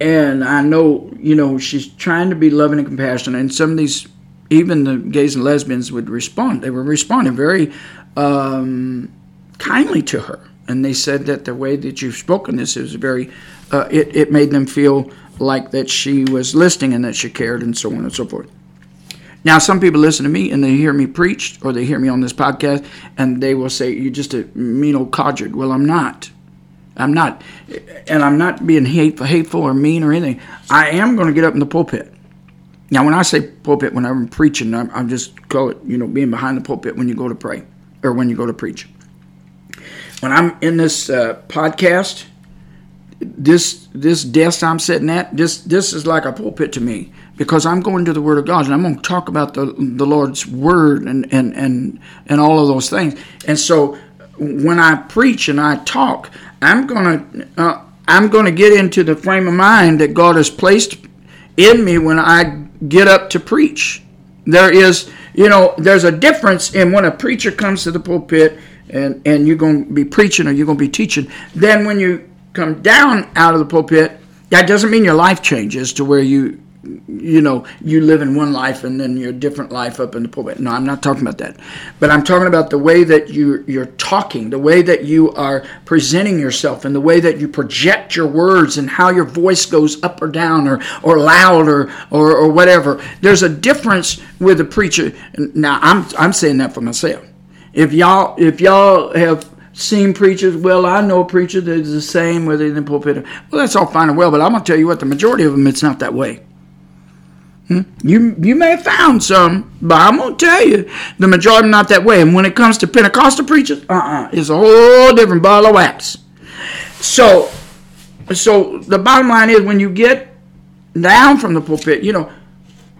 and I know, you know, she's trying to be loving and compassionate, and some of these even the gays and lesbians would respond. They were responding very um, kindly to her, and they said that the way that you've spoken this is very. Uh, it it made them feel like that she was listening and that she cared, and so on and so forth. Now, some people listen to me and they hear me preach or they hear me on this podcast and they will say, You're just a mean old codger. Well, I'm not. I'm not. And I'm not being hateful, hateful or mean or anything. I am going to get up in the pulpit now, when I say pulpit, when I'm preaching, I'm, I'm just call it, you know, being behind the pulpit when you go to pray or when you go to preach. When I'm in this uh, podcast, this this desk I'm sitting at, this this is like a pulpit to me because I'm going to the Word of God and I'm going to talk about the the Lord's Word and and and and all of those things. And so when I preach and I talk, I'm to uh, I'm to get into the frame of mind that God has placed in me when I get up to preach. There is, you know, there's a difference in when a preacher comes to the pulpit and, and you're going to be preaching or you're going to be teaching. Then when you come down out of the pulpit, that doesn't mean your life changes to where you you know, you live in one life and then your different life up in the pulpit. No, I'm not talking about that. But I'm talking about the way that you you're talking, the way that you are presenting yourself, and the way that you project your words and how your voice goes up or down or or loud or or, or whatever. There's a difference with a preacher. Now I'm I'm saying that for myself. If y'all if y'all have seen preachers. Well, I know a preacher that is the same whether in the pulpit. Well, that's all fine and well, but I'm gonna tell you what, the majority of them, it's not that way. Hmm? You you may have found some, but I'm gonna tell you, the majority not that way. And when it comes to Pentecostal preachers, uh-uh, it's a whole different ball of wax. So, so the bottom line is, when you get down from the pulpit, you know,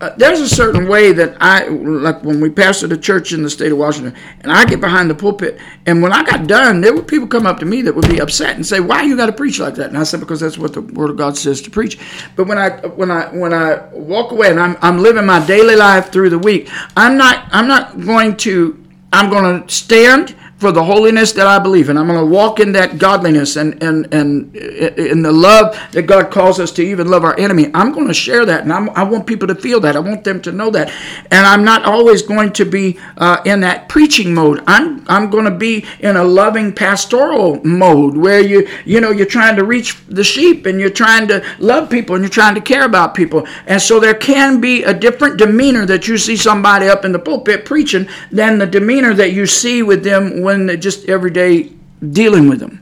uh, there's a certain way that I like when we pastored the church in the state of Washington, and I get behind the pulpit, and when I got done, there were people come up to me that would be upset and say, "Why you got to preach like that?" And I said, "Because that's what the Word of God says to preach." But when I when I when I walk away and I'm I'm living my daily life through the week, I'm not I'm not going to I'm going to stand for the holiness that I believe in. I'm going to walk in that godliness and, and, and in the love that God calls us to even love our enemy. I'm going to share that, and I'm, i want people to feel that. I want them to know that. And I'm not always going to be uh, in that preaching mode. I'm, I'm going to be in a loving pastoral mode where you, you know, you're trying to reach the sheep and you're trying to love people and you're trying to care about people. And so there can be a different demeanor that you see somebody up in the pulpit preaching than the demeanor that you see with them just every day dealing with them.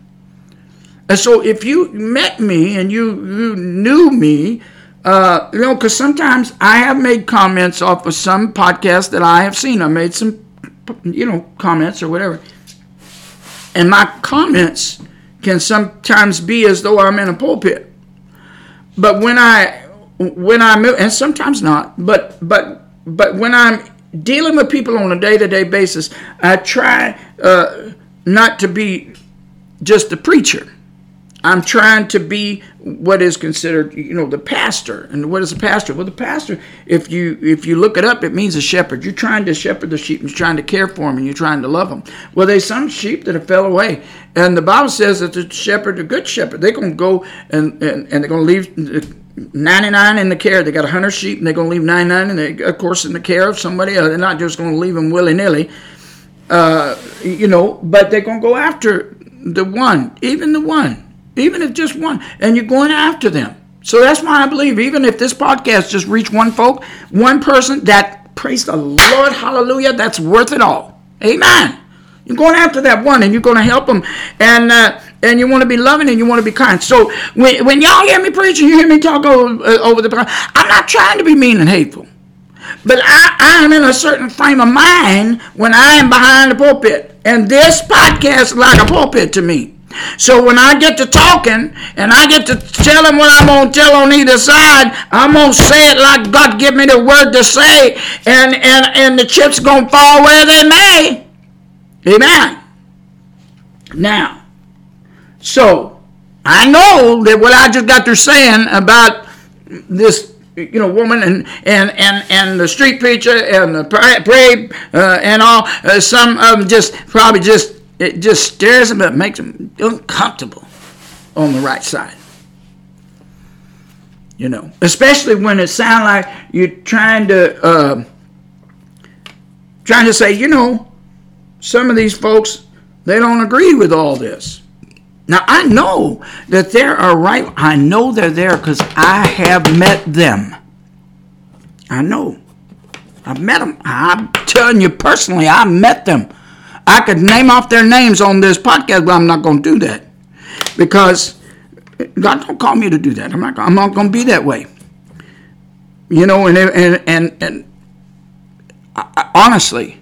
And so if you met me and you, you knew me, uh, you know, because sometimes I have made comments off of some podcast that I have seen. I made some, you know, comments or whatever. And my comments can sometimes be as though I'm in a pulpit. But when I, when I move, and sometimes not, but, but, but when I'm dealing with people on a day-to-day basis, I try uh, not to be just the preacher. I'm trying to be what is considered, you know, the pastor. And what is a pastor? Well, the pastor, if you if you look it up, it means a shepherd. You're trying to shepherd the sheep, and you're trying to care for them, and you're trying to love them. Well, there's some sheep that have fell away, and the Bible says that the shepherd, the good shepherd, they're going to go and, and, and they're going to leave 99 in the care. They got 100 sheep, and they're going to leave 99, and they, of course, in the care of somebody else. They're not just going to leave them willy nilly, uh, you know, but they're going to go after the one, even the one, even if just one, and you're going after them. So that's why I believe, even if this podcast just reach one folk, one person, that praise the Lord, hallelujah, that's worth it all. Amen. You're going after that one, and you're going to help them, and uh, and you want to be loving and you want to be kind. So when, when y'all hear me preaching, you hear me talk over, uh, over the. I'm not trying to be mean and hateful, but I, I am in a certain frame of mind when I am behind the pulpit, and this podcast is like a pulpit to me. So when I get to talking and I get to tell them what I'm gonna tell on either side, I'm gonna say it like God give me the word to say, and and and the chips gonna fall where they may. Amen. Now, so I know that what I just got through saying about this you know, woman and and and and the street preacher and the parade uh, and all. Uh, some of them just probably just it just stares them up, makes them uncomfortable on the right side. You know, especially when it sounds like you're trying to uh, trying to say, you know, some of these folks they don't agree with all this. Now I know that there are right. I know they're there because I have met them. I know. I've met them. I'm telling you personally, I met them. I could name off their names on this podcast, but I'm not going to do that because God don't call me to do that. I'm not. I'm not going to be that way. You know, and and and, and I, honestly,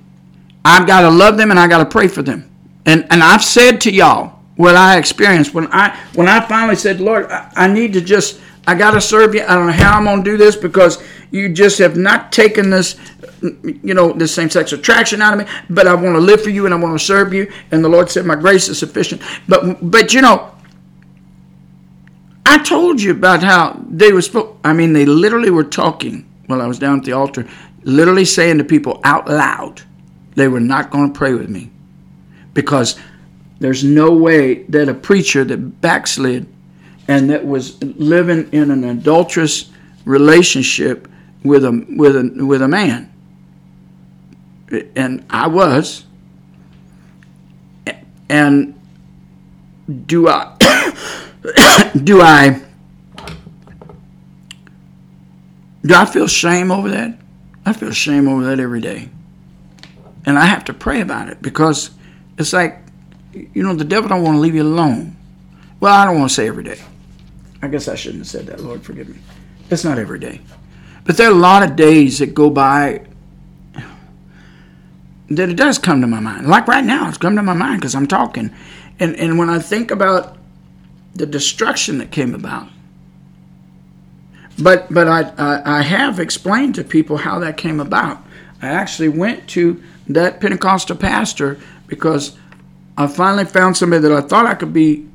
I've got to love them and I got to pray for them. And and I've said to y'all what I experienced when I when I finally said, Lord, I, I need to just I got to serve you. I don't know how I'm going to do this because you just have not taken this, you know, this same sex attraction out of me. But I want to live for you and I want to serve you. And the Lord said, My grace is sufficient. But but you know, I told you about how they were. I mean, they literally were talking while I was down at the altar, literally saying to people out loud, they were not going to pray with me because there's no way that a preacher that backslid and that was living in an adulterous relationship with a with a with a man and I was and do I do I do I feel shame over that? I feel shame over that every day. And I have to pray about it because it's like you know the devil don't want to leave you alone. Well, I don't want to say every day. I guess I shouldn't have said that. Lord, forgive me. It's not every day. But there are a lot of days that go by that it does come to my mind. Like right now, it's come to my mind because I'm talking. And, and when I think about the destruction that came about, but but I, I, I have explained to people how that came about. I actually went to that Pentecostal pastor because I finally found somebody that I thought I could be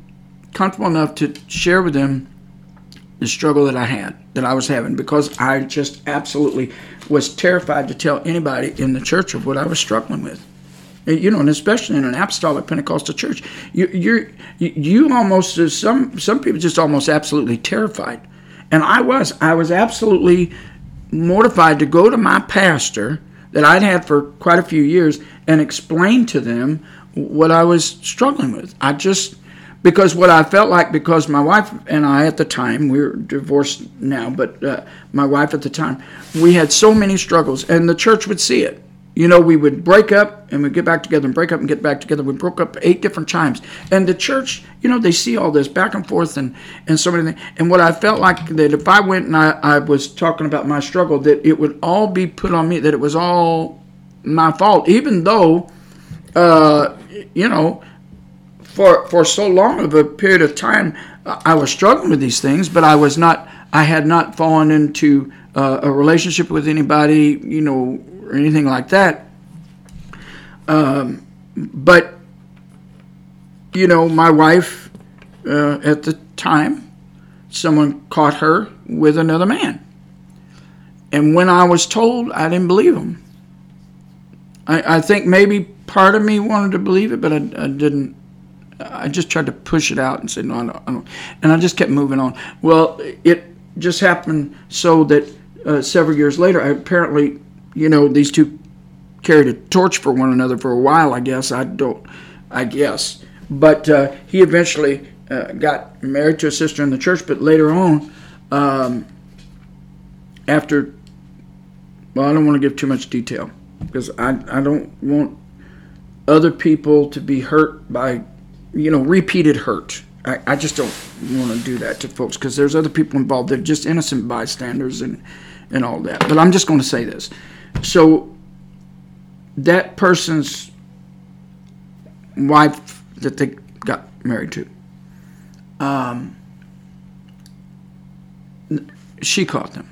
comfortable enough to share with them the struggle that I had, that I was having, because I just absolutely was terrified to tell anybody in the church of what I was struggling with. You know, and especially in an apostolic Pentecostal church, you, you're you almost some some people just almost absolutely terrified, and I was I was absolutely mortified to go to my pastor that I'd had for quite a few years and explain to them what I was struggling with. I just because what I felt like, because my wife and I at the time, we are divorced now, but uh, my wife at the time, we had so many struggles, and the church would see it. You know, we would break up and we'd get back together and break up and get back together. We broke up eight different times. And the church, you know, they see all this back and forth and, and so many things. And what I felt like that if I went and I, I was talking about my struggle, that it would all be put on me, that it was all my fault, even though, uh, you know, for for so long of a period of time, I was struggling with these things, but I was not. I had not fallen into uh, a relationship with anybody, you know, or anything like that. Um, but you know, my wife uh, at the time, someone caught her with another man, and when I was told, I didn't believe him. I, I think maybe part of me wanted to believe it, but I, I didn't I just tried to push it out and say, no, I don't, I don't. And I just kept moving on. Well, it just happened so that uh, several years later, I apparently, you know, these two carried a torch for one another for a while, I guess. I don't, I guess. But uh, he eventually uh, got married to a sister in the church, but later on, um, after, well, I don't want to give too much detail because I, I don't want other people to be hurt by you know, repeated hurt. I, I just don't want to do that to folks because there's other people involved that are just innocent bystanders and, and all that. But I'm just going to say this. So that person's wife that they got married to, um, she caught them.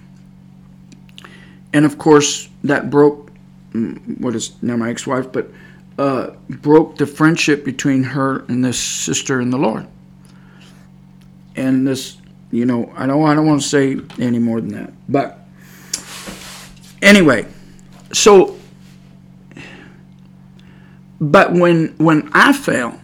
And of course, that broke mm, what is now my ex wife, but uh, broke the friendship between her and this sister in the Lord. And this, you know, I don't, I don't want to say any more than that. But anyway, so, but when when I fell,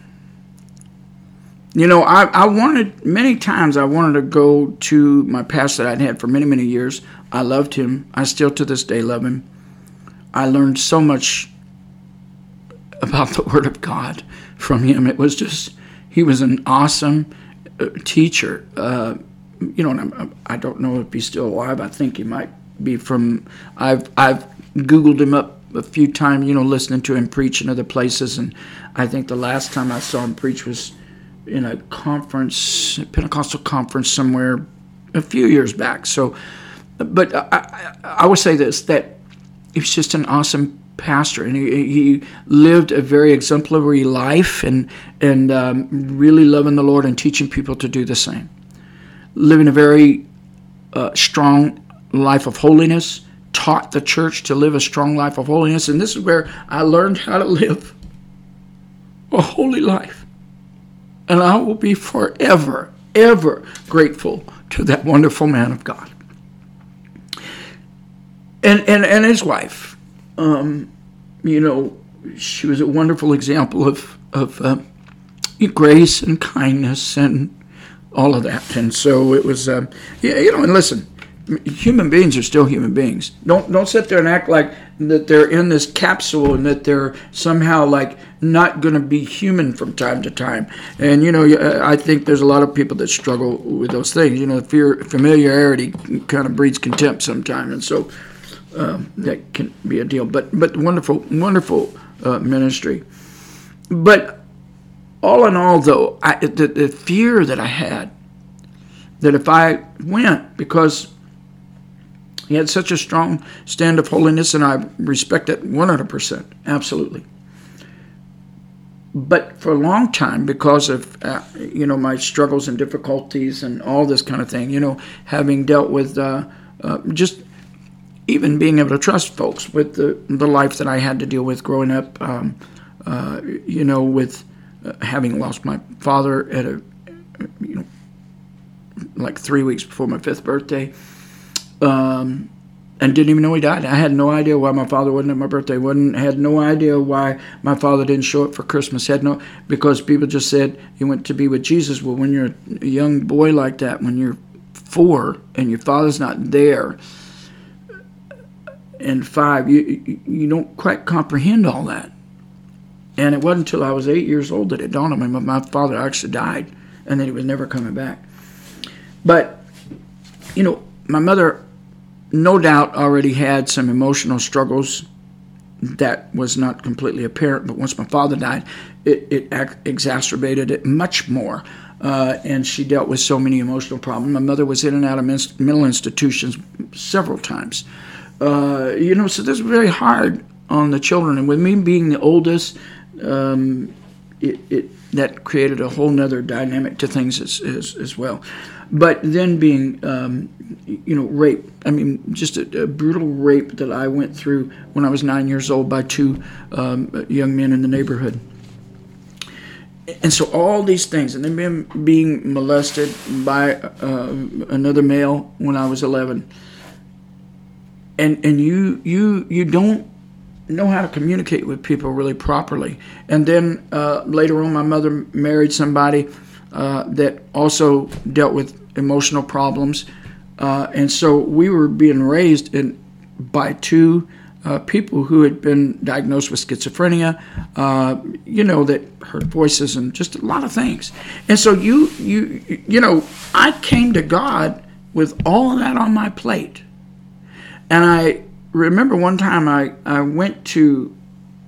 you know, I, I wanted many times I wanted to go to my pastor that I'd had for many, many years. I loved him. I still to this day love him. I learned so much about the Word of God from him. It was just, he was an awesome uh, teacher. Uh, you know, I don't know if he's still alive. I think he might be from, I've, I've Googled him up a few times, you know, listening to him preach in other places. And I think the last time I saw him preach was in a conference, a Pentecostal conference somewhere a few years back. So, but I, I, I would say this that he was just an awesome pastor, and he, he lived a very exemplary life and and um, really loving the Lord and teaching people to do the same. Living a very uh, strong life of holiness, taught the church to live a strong life of holiness, and this is where I learned how to live a holy life, and I will be forever ever grateful to that wonderful man of God. And, and, and his wife, um, you know, she was a wonderful example of, of uh, grace and kindness and all of that. And so it was, yeah, you know, and listen, human beings are still human beings. Don't don't sit there and act like that they're in this capsule and that they're somehow like not going to be human from time to time. And you know, I think there's a lot of people that struggle with those things. You know, fear familiarity kind of breeds contempt sometimes, and so um, that can be a deal. But but wonderful wonderful uh, ministry. But all in all, though, I, the, the fear that I had that if I went because he had such a strong stand of holiness, and I respect it 100%, absolutely. But for a long time, because of uh, you know my struggles and difficulties and all this kind of thing, you know, having dealt with uh, uh, just even being able to trust folks with the the life that I had to deal with growing up, um, uh, you know, with uh, having lost my father at a you know like three weeks before my fifth birthday um, and didn't even know he died. I had no idea why my father wasn't at my birthday. wasn't had no idea why my father didn't show up for Christmas. Had no because people just said he went to be with Jesus. Well, when you're a young boy like that, when you're four and your father's not there, and five, you you don't quite comprehend all that. And it wasn't until I was eight years old that it dawned on me that my father actually died, and that he was never coming back. But you know, my mother no doubt already had some emotional struggles that was not completely apparent, but once my father died, it, it ac- exacerbated it much more. Uh, and she dealt with so many emotional problems. My mother was in and out of mental institutions several times. Uh, you know, so this was very hard on the children. And with me being the oldest, um, it, it, that created a whole nother dynamic to things as, as, as well. But then being, um, you know, rape. I mean, just a, a, brutal rape that I went through when I was nine years old by two um, young men in the neighborhood. And so all these things, and then being, being molested by uh, another male when I was 11. And, and you, you, you don't know how to communicate with people really properly. And then uh, later on, my mother married somebody uh, that also dealt with emotional problems. Uh, and so we were being raised in, by two uh, people who had been diagnosed with schizophrenia, uh, you know, that heard voices and just a lot of things. And so you, you, you know, I came to God with all of that on my plate. And I remember one time I, I went to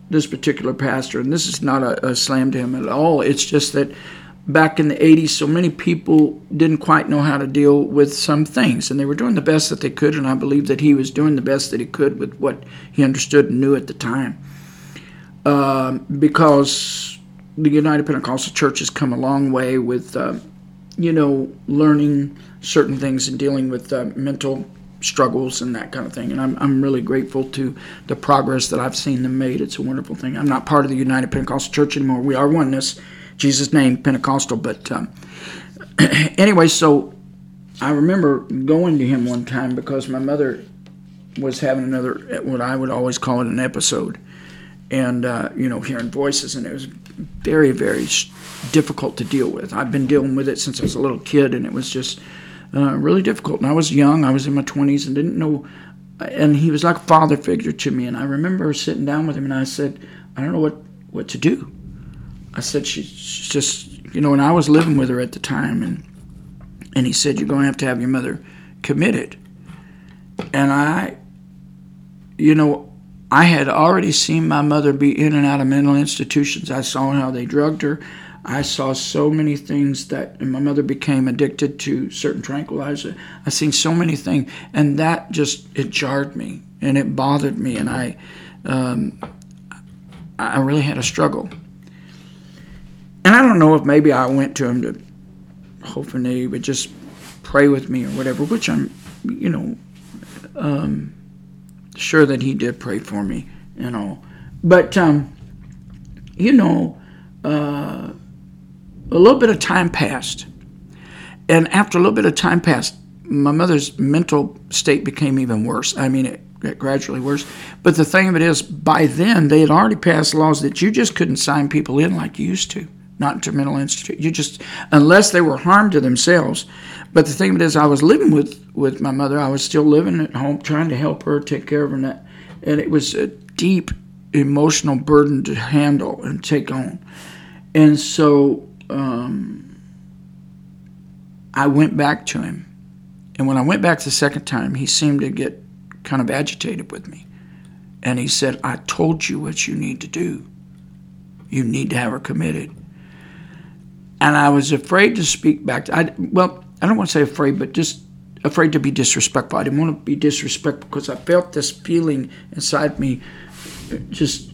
this particular pastor, and this is not a, a slam to him at all. It's just that back in the 80s, so many people didn't quite know how to deal with some things, and they were doing the best that they could, and I believe that he was doing the best that he could with what he understood and knew at the time. Uh, because the United Pentecostal Church has come a long way with, uh, you know, learning certain things and dealing with uh, mental struggles and that kind of thing. And I'm, I'm really grateful to the progress that I've seen them made. It's a wonderful thing. I'm not part of the United Pentecostal Church anymore. We are oneness Jesus' name, Pentecostal. But um, anyway, so I remember going to him one time because my mother was having another, what I would always call it an episode, and, uh, you know, hearing voices, and it was very, very difficult to deal with. I've been dealing with it since I was a little kid, and it was just uh, really difficult. And I was young, I was in my 20s, and didn't know. And he was like a father figure to me. And I remember sitting down with him, and I said, I don't know what, what to do. I said, she's just, you know, and I was living with her at the time, and and he said, you're going to have to have your mother committed. And I, you know, I had already seen my mother be in and out of mental institutions. I saw how they drugged her. I saw so many things that my mother became addicted to certain tranquilizers. I seen so many things, and that just it jarred me and it bothered me, and I, um, I really had a struggle. And I don't know if maybe I went to him to that he would just pray with me or whatever, which I'm, you know, um, sure that he did pray for me and all. But, um, you know, uh, a little bit of time passed. and after a little bit of time passed, my mother's mental state became even worse. I mean, it got gradually worse. But the thing of it is, by then they had already passed laws that you just couldn't sign people in like you used to, not into mental institute. You just, unless they were harmed to themselves. But the thing of it is, I was living with with my mother. I was still living at home, trying to help her, take care of her, and, that, and it was a deep emotional burden to handle and take on. And so um, I went back to him. And when I went back the second time, he seemed to get kind of agitated with me. And he said, I told you what you need to do. You need to have her committed. And I was afraid to speak back to I well, I don't want to say afraid, but just afraid to be disrespectful. I didn't want to be disrespectful because I felt this feeling inside me just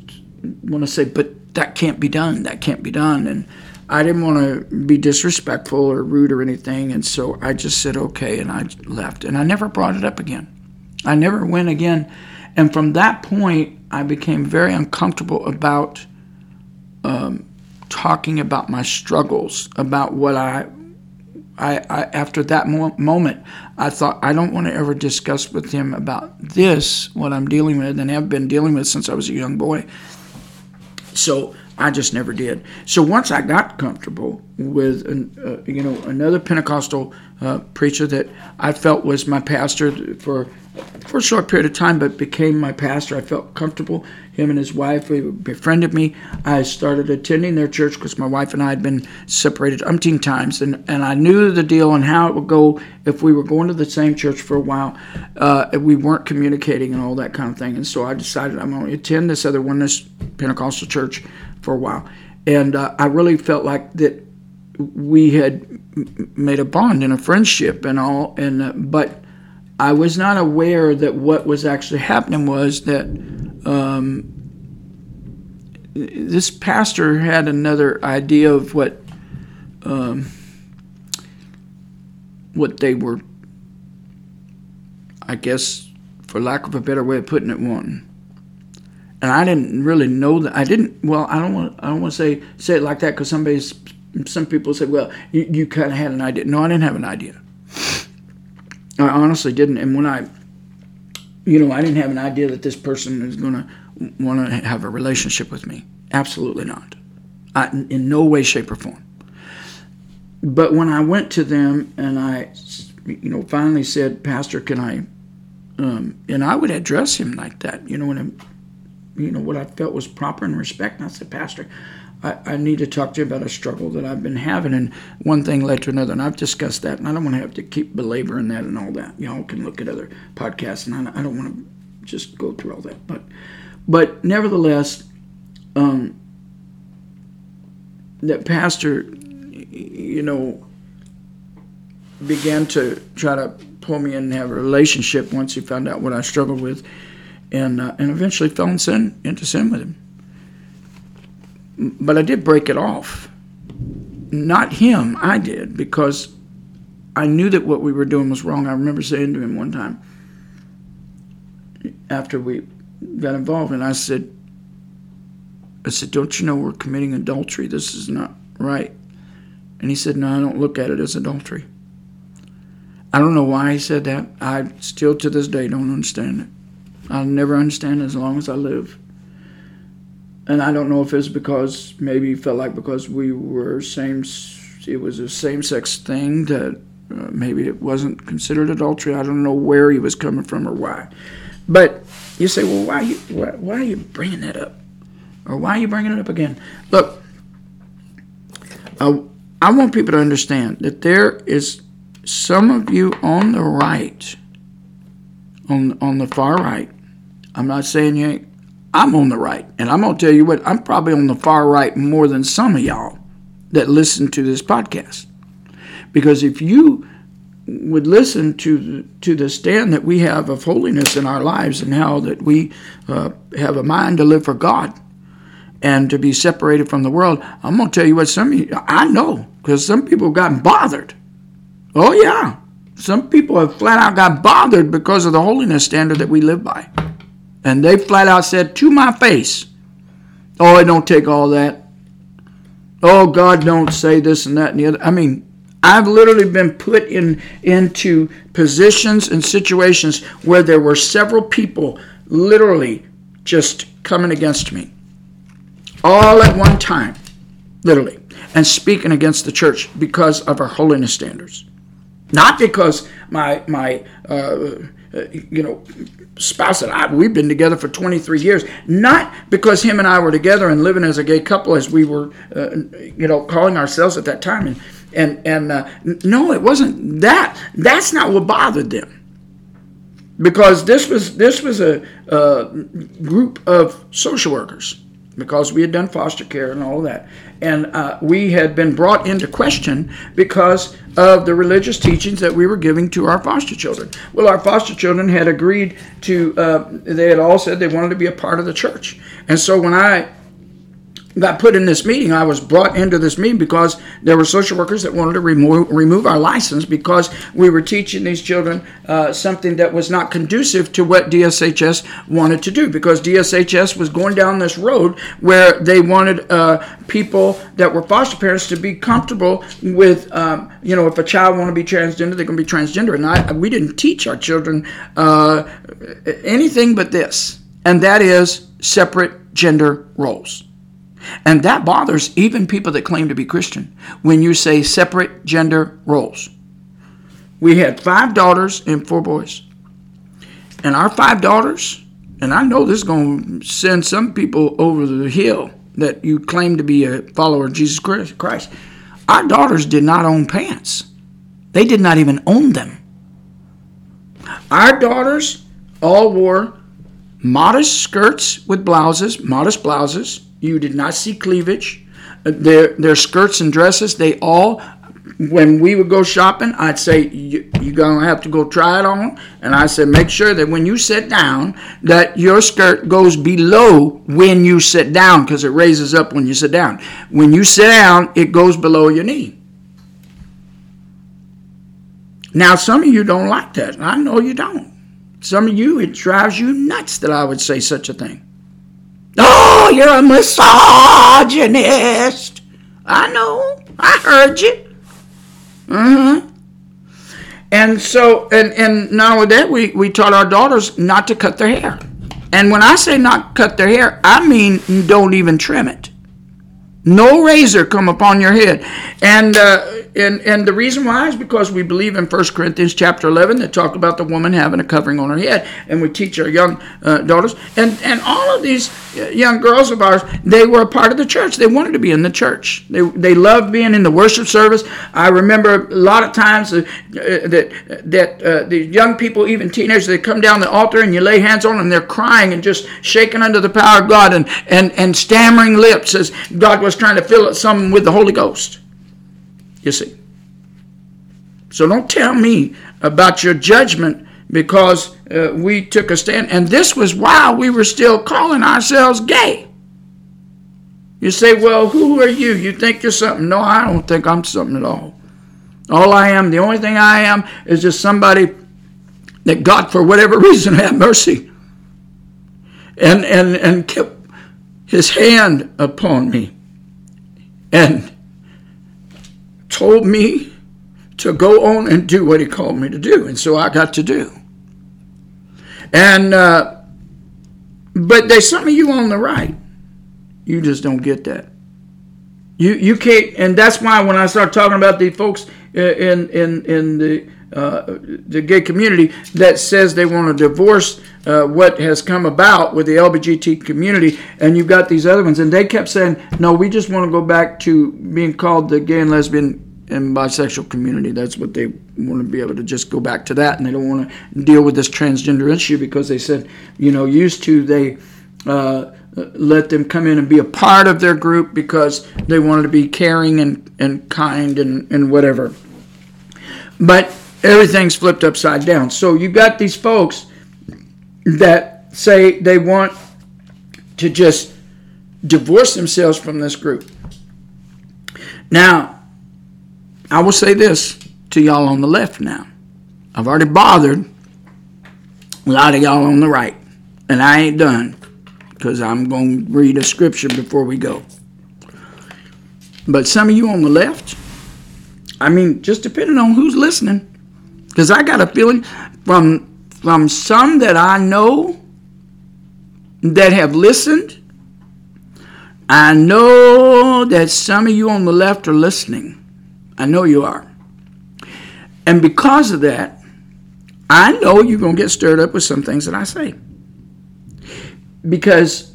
want to say, but that can't be done. That can't be done. And I didn't want to be disrespectful or rude or anything. And so I just said, okay. And I left. And I never brought it up again. I never went again. And from that point, I became very uncomfortable about um, talking about my struggles, about what I I, I, after that mo- moment, I thought I don't want to ever discuss with him about this, what I'm dealing with, and have been dealing with since I was a young boy. So I just never did. So once I got comfortable with, an, uh, you know, another Pentecostal uh, preacher that I felt was my pastor for for a short period of time, but became my pastor. I felt comfortable. Him and his wife befriended me. I started attending their church because my wife and I had been separated umpteen times, and, and I knew the deal and how it would go if we were going to the same church for a while. Uh, we weren't communicating and all that kind of thing, and so I decided I'm going to attend this other one, this Pentecostal church, for a while. And uh, I really felt like that we had made a bond and a friendship and all, and uh, but I was not aware that what was actually happening was that um, this pastor had another idea of what um, what they were, I guess, for lack of a better way of putting it, wanting. And I didn't really know that. I didn't. Well, I don't want. I don't want to say say it like that because somebody's. Some people say, "Well, you, you kind of had an idea." No, I didn't have an idea. I honestly didn't. And when I, you know, I didn't have an idea that this person is going to want to have a relationship with me. Absolutely not. I, in no way, shape, or form. But when I went to them and I, you know, finally said, Pastor, can I, um, and I would address him like that, you know, and, you know, what I felt was proper and respect. And I said, Pastor, I, I, need to talk to you about a struggle that I've been having, and one thing led to another, and I've discussed that, and I don't want to have to keep belaboring that and all that. Y'all can look at other podcasts, and I, I don't want to just go through all that, but but nevertheless, um, that pastor, you know, began to try to pull me in and have a relationship once he found out what I struggled with, and uh, and eventually fell in sin, into sin with him but I did break it off. Not him, I did, because I knew that what we were doing was wrong. I remember saying to him one time after we got involved, and I said, I said, Don't you know we're committing adultery? This is not right. And he said, No, I don't look at it as adultery. I don't know why he said that. I still to this day don't understand it. I'll never understand it as long as I live and I don't know if it's because maybe felt like because we were same, it was a same-sex thing that uh, maybe it wasn't considered adultery. I don't know where he was coming from or why. But you say, well, why, you, why, why are you bringing that up? Or why are you bringing it up again? Look, uh, I want people to understand that there is some of you on the right, on on the far right. I'm not saying you ain't I'm on the right. And I'm going to tell you what, I'm probably on the far right more than some of y'all that listen to this podcast. Because if you would listen to to the stand that we have of holiness in our lives and how that we uh, have a mind to live for God and to be separated from the world, I'm going to tell you what some you, I know because some people have gotten bothered. Oh, yeah. Some people have flat out got bothered because of the holiness standard that we live by. And they flat out said to my face, Oh, it don't take all that. Oh, God don't say this and that and the other. I mean, I've literally been put in into positions and situations where there were several people literally just coming against me all at one time, literally, and speaking against the church because of our holiness standards. Not because my my uh, you know spouse and I we've been together for 23 years. Not because him and I were together and living as a gay couple as we were uh, you know calling ourselves at that time and and and uh, no, it wasn't that. That's not what bothered them because this was this was a, a, group of social workers because we had done foster care and all that. And uh, we had been brought into question because of the religious teachings that we were giving to our foster children. Well our foster children had agreed to uh, they had all said they wanted to be a part of the church. And so when i got put in this meeting. I was brought into this meeting because there were social workers that wanted to remove, remove our license because we were teaching these children uh, something that was not conducive to what DSHS wanted to do. Because DSHS was going down this road where they wanted uh, people that were foster parents to be comfortable with, um, you know, if a child want to be transgender, they're going to be transgender. And I, we didn't teach our children uh, anything but this, and that is separate gender roles. And that bothers even people that claim to be Christian when you say separate gender roles. We had five daughters and four boys. And our five daughters, and I know this is going to send some people over the hill that you claim to be a follower of Jesus Christ. Our daughters did not own pants, they did not even own them. Our daughters all wore modest skirts with blouses, modest blouses, you did not see cleavage. Uh, their, their skirts and dresses, they all, when we would go shopping, I'd say, you, you're going to have to go try it on. And I said, make sure that when you sit down, that your skirt goes below when you sit down because it raises up when you sit down. When you sit down, it goes below your knee. Now, some of you don't like that. I know you don't. Some of you, it drives you nuts that I would say such a thing. Oh, you're a misogynist. I know. I heard you. Mm-hmm. And so, and, and not only that, we, we taught our daughters not to cut their hair. And when I say not cut their hair, I mean don't even trim it. No razor come upon your head. And uh, and and the reason why is because we believe in 1 Corinthians chapter 11 that talked about the woman having a covering on her head, and we teach our young uh, daughters, and and all of these uh, young girls of ours, they were a part of the church. They wanted to be in the church. They they loved being in the worship service. I remember a lot of times uh, that that uh, the young people, even teenagers, they come down the altar and you lay hands on them, and they're crying and just shaking under the power of God and and and stammering lips as God was trying to fill up some with the Holy Ghost. You see. So don't tell me about your judgment because uh, we took a stand. And this was while we were still calling ourselves gay. You say, well, who are you? You think you're something. No, I don't think I'm something at all. All I am, the only thing I am, is just somebody that God, for whatever reason, had mercy and, and, and kept his hand upon me. And told me to go on and do what he called me to do. And so I got to do. And, uh, but there's some of you on the right, you just don't get that. You, you can't, and that's why when I start talking about the folks in, in, in the, uh, the gay community that says they want to divorce uh, what has come about with the LGBT community, and you've got these other ones, and they kept saying, "No, we just want to go back to being called the gay and lesbian and bisexual community. That's what they want to be able to just go back to that, and they don't want to deal with this transgender issue because they said, you know, used to they." Uh, let them come in and be a part of their group because they wanted to be caring and, and kind and, and whatever. But everything's flipped upside down. So you got these folks that say they want to just divorce themselves from this group. Now, I will say this to y'all on the left now. I've already bothered a lot of y'all on the right, and I ain't done because I'm going to read a scripture before we go. But some of you on the left, I mean, just depending on who's listening. Because I got a feeling from from some that I know that have listened, I know that some of you on the left are listening. I know you are. And because of that, I know you're going to get stirred up with some things that I say. Because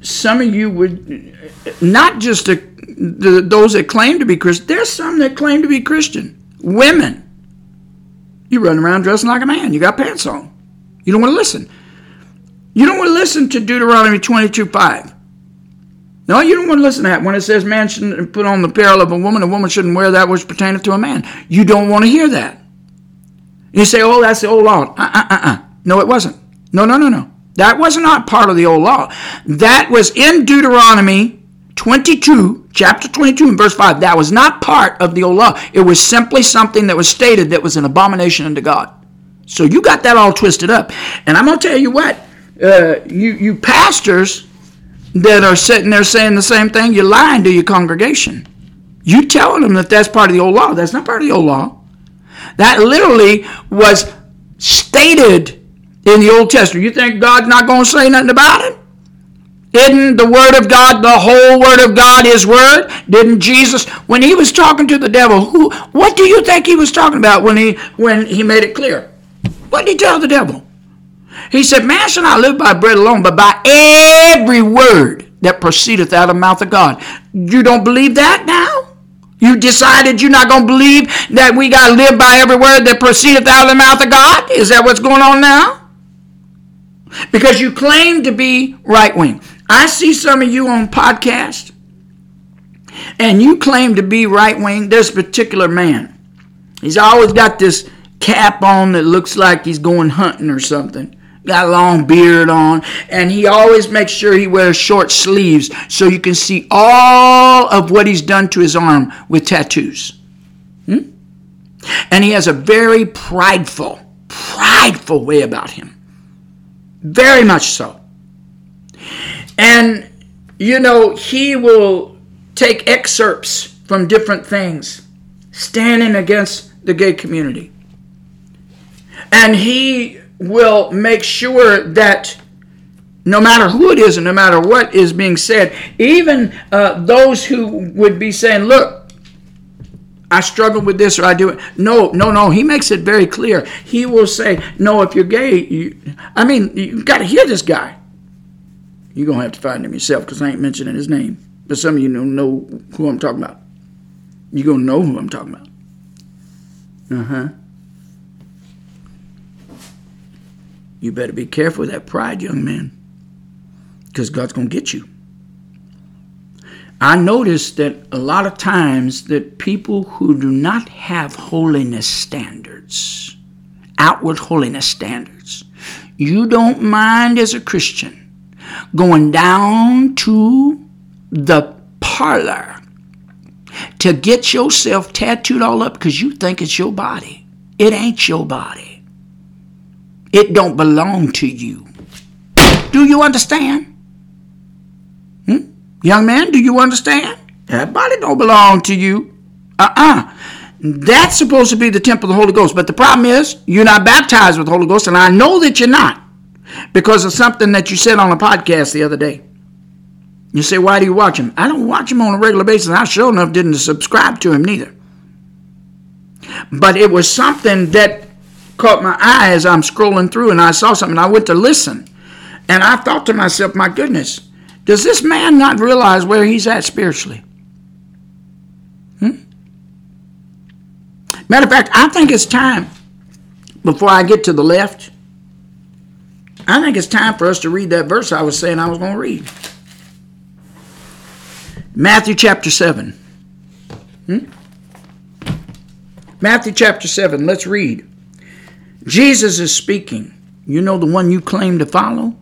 some of you would, not just the, the, those that claim to be Christian, there's some that claim to be Christian. Women. You run around dressing like a man. You got pants on. You don't want to listen. You don't want to listen to Deuteronomy 22 5. No, you don't want to listen to that. When it says man shouldn't put on the apparel of a woman, a woman shouldn't wear that which pertaineth to a man. You don't want to hear that. You say, oh, that's the old law. Uh uh uh uh. No, it wasn't. No, no, no, no. That was not part of the old law. That was in Deuteronomy 22, chapter 22, and verse 5. That was not part of the old law. It was simply something that was stated that was an abomination unto God. So you got that all twisted up. And I'm going to tell you what, uh, you, you pastors that are sitting there saying the same thing, you're lying to your congregation. You telling them that that's part of the old law. That's not part of the old law. That literally was stated in the Old Testament. You think God's not going to say nothing about it? Isn't the Word of God the whole Word of God His Word? Didn't Jesus, when He was talking to the devil, who? What do you think He was talking about when He when He made it clear? What did He tell the devil? He said, Man shall not live by bread alone, but by every word that proceedeth out of the mouth of God. You don't believe that now? You decided you're not going to believe that we got to live by every word that proceedeth out of the mouth of God? Is that what's going on now? Because you claim to be right wing. I see some of you on podcast and you claim to be right wing. This particular man, he's always got this cap on that looks like he's going hunting or something got a long beard on, and he always makes sure he wears short sleeves so you can see all of what he's done to his arm with tattoos. Hmm? And he has a very prideful, prideful way about him. Very much so. And, you know, he will take excerpts from different things, standing against the gay community. And he will make sure that no matter who it is and no matter what is being said, even uh, those who would be saying, Look, I struggle with this or I do it. No, no, no. He makes it very clear. He will say, No, if you're gay, you, I mean, you've got to hear this guy. You're going to have to find him yourself because I ain't mentioning his name. But some of you know who I'm talking about. You're going to know who I'm talking about. Uh huh. You better be careful with that pride, young man, because God's going to get you. I notice that a lot of times that people who do not have holiness standards, outward holiness standards, you don't mind as a Christian going down to the parlor to get yourself tattooed all up because you think it's your body. It ain't your body. It don't belong to you. Do you understand? Hmm? Young man, do you understand? That body don't belong to you. Uh-uh. That's supposed to be the temple of the Holy Ghost. But the problem is, you're not baptized with the Holy Ghost, and I know that you're not because of something that you said on a podcast the other day. You say, why do you watch him? I don't watch him on a regular basis. I sure enough didn't subscribe to him neither. But it was something that caught my eye as I'm scrolling through and I saw something. I went to listen. And I thought to myself, my goodness, does this man not realize where he's at spiritually? Hmm? Matter of fact, I think it's time, before I get to the left, I think it's time for us to read that verse I was saying I was going to read. Matthew chapter 7. Hmm? Matthew chapter 7, let's read. Jesus is speaking. You know the one you claim to follow?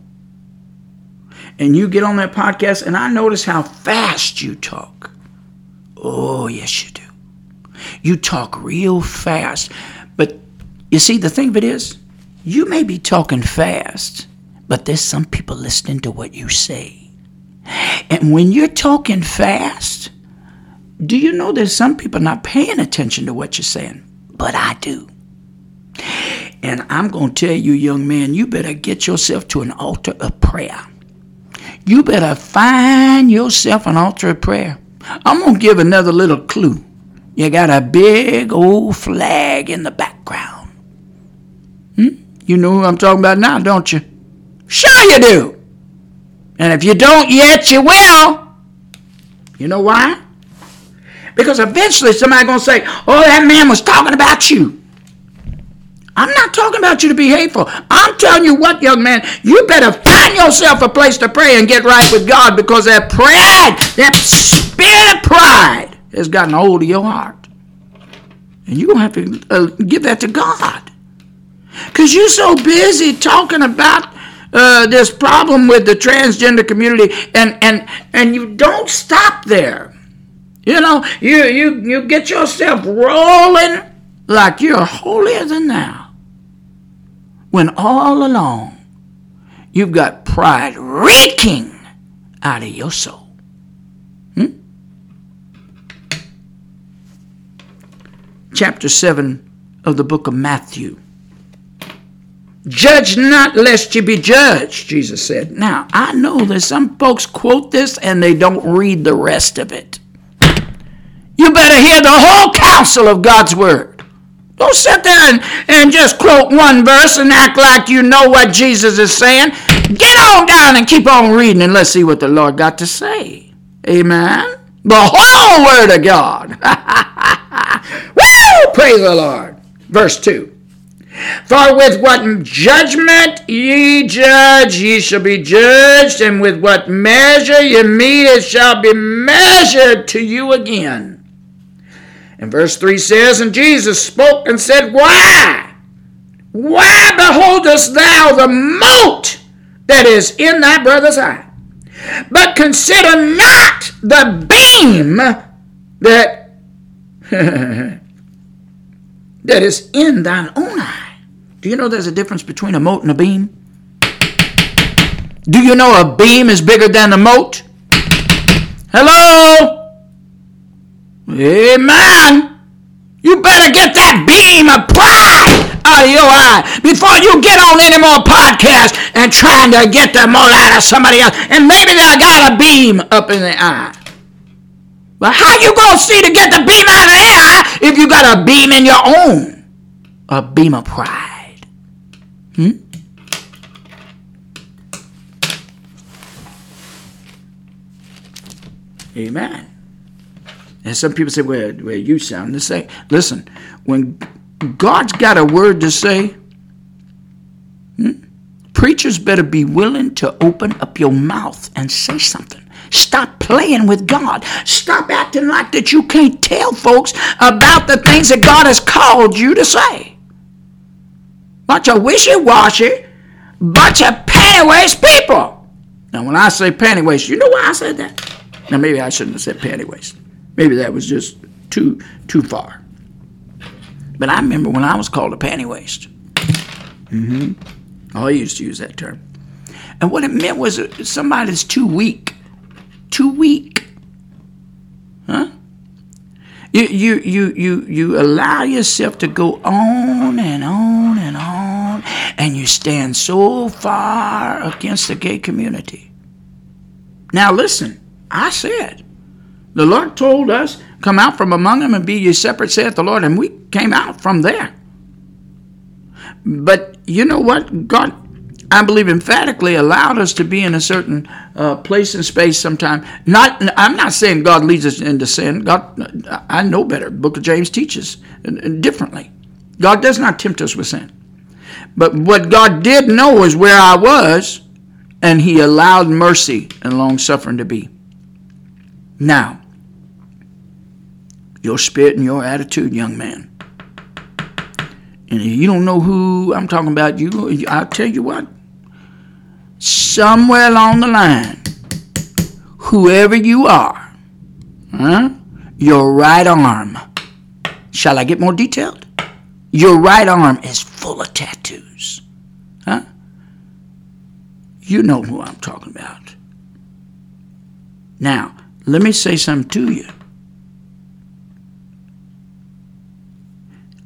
And you get on that podcast, and I notice how fast you talk. Oh, yes, you do. You talk real fast. But you see, the thing of it is, you may be talking fast, but there's some people listening to what you say. And when you're talking fast, do you know there's some people not paying attention to what you're saying? But I do. And I'm going to tell you, young man, you better get yourself to an altar of prayer. You better find yourself an altar of prayer. I'm going to give another little clue. You got a big old flag in the background. You know who I'm talking about now, don't you? Sure you do. And if you don't yet, you will. You know why? Because eventually somebody going to say, oh, that man was talking about you. I'm not talking about you to be hateful. I'm telling you what, young man, you better find yourself a place to pray and get right with God because that pride, that spirit of pride, has gotten hold of your heart. And you're going to have to uh, give that to God. Because you're so busy talking about uh, this problem with the transgender community and, and, and you don't stop there. You know, you, you, you get yourself rolling like you're holier than thou. When all along you've got pride reeking out of your soul. Hmm? Chapter 7 of the book of Matthew. Judge not lest you be judged, Jesus said. Now, I know that some folks quote this and they don't read the rest of it. You better hear the whole counsel of God's word. Don't sit there and, and just quote one verse and act like you know what Jesus is saying. Get on down and keep on reading and let's see what the Lord got to say. Amen. The whole word of God. Woo! Praise the Lord. Verse 2. For with what judgment ye judge, ye shall be judged, and with what measure ye mete, it shall be measured to you again. And verse 3 says, And Jesus spoke and said, Why? Why beholdest thou the mote that is in thy brother's eye? But consider not the beam that, that is in thine own eye. Do you know there's a difference between a mote and a beam? Do you know a beam is bigger than a mote? Hello? Amen. You better get that beam of pride out of your eye before you get on any mote podcasts and trying to get the more out of somebody else. And maybe they got a beam up in the eye. But how you gonna see to get the beam out of their eye if you got a beam in your own? A beam of pride. Hmm? Amen. And some people say, well, well you sound the same. Listen, when God's got a word to say, hmm, preachers better be willing to open up your mouth and say something. Stop playing with God. Stop acting like that you can't tell folks about the things that God has called you to say. Bunch of wishy-washy, bunch of panty people. Now, when I say panty you know why I said that? Now, maybe I shouldn't have said panty Maybe that was just too too far. But I remember when I was called a panty waist. Mm-hmm. I used to use that term. And what it meant was somebody's too weak. Too weak. Huh? You, you, you, you, you allow yourself to go on and on and on, and you stand so far against the gay community. Now, listen, I said, the Lord told us, Come out from among them and be ye separate, saith the Lord. And we came out from there. But you know what? God, I believe, emphatically allowed us to be in a certain uh, place and space sometime. Not, I'm not saying God leads us into sin. God, I know better. Book of James teaches differently. God does not tempt us with sin. But what God did know is where I was, and He allowed mercy and long suffering to be. Now, your spirit and your attitude, young man. And if you don't know who I'm talking about, you I'll tell you what somewhere along the line, whoever you are, huh, your right arm, shall I get more detailed? Your right arm is full of tattoos. Huh? You know who I'm talking about. Now, let me say something to you.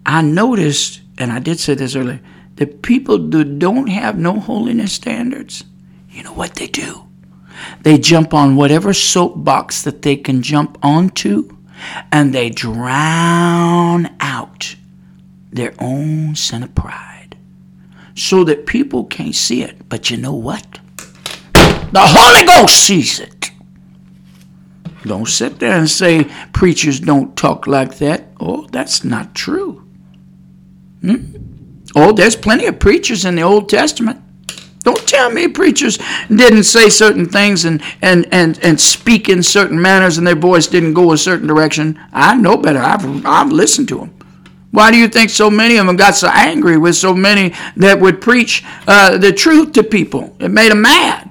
I noticed, and I did say this earlier, that people who don't have no holiness standards, you know what they do? They jump on whatever soapbox that they can jump onto, and they drown out their own sin of pride so that people can't see it. But you know what? The Holy Ghost sees it. Don't sit there and say preachers don't talk like that. Oh, that's not true. Hmm? Oh, there's plenty of preachers in the Old Testament. Don't tell me preachers didn't say certain things and, and, and, and speak in certain manners and their voice didn't go a certain direction. I know better. I've, I've listened to them. Why do you think so many of them got so angry with so many that would preach uh, the truth to people? It made them mad,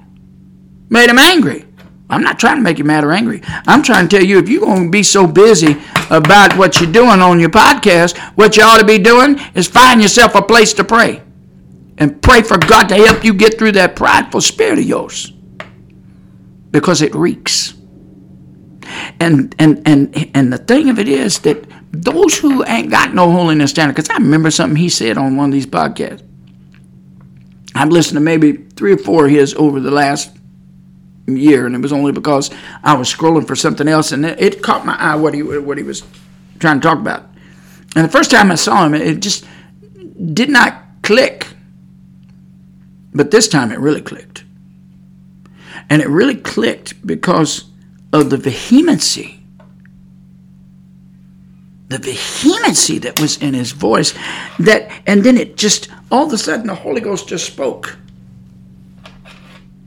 made them angry. I'm not trying to make you mad or angry. I'm trying to tell you if you're going to be so busy about what you're doing on your podcast, what you ought to be doing is find yourself a place to pray. And pray for God to help you get through that prideful spirit of yours. Because it reeks. And and and and the thing of it is that those who ain't got no holiness standard, because I remember something he said on one of these podcasts. I've listened to maybe three or four of his over the last year, and it was only because I was scrolling for something else, and it, it caught my eye what he what he was trying to talk about. And the first time I saw him, it just did not click. But this time it really clicked. And it really clicked because of the vehemency. The vehemency that was in his voice that and then it just all of a sudden the Holy Ghost just spoke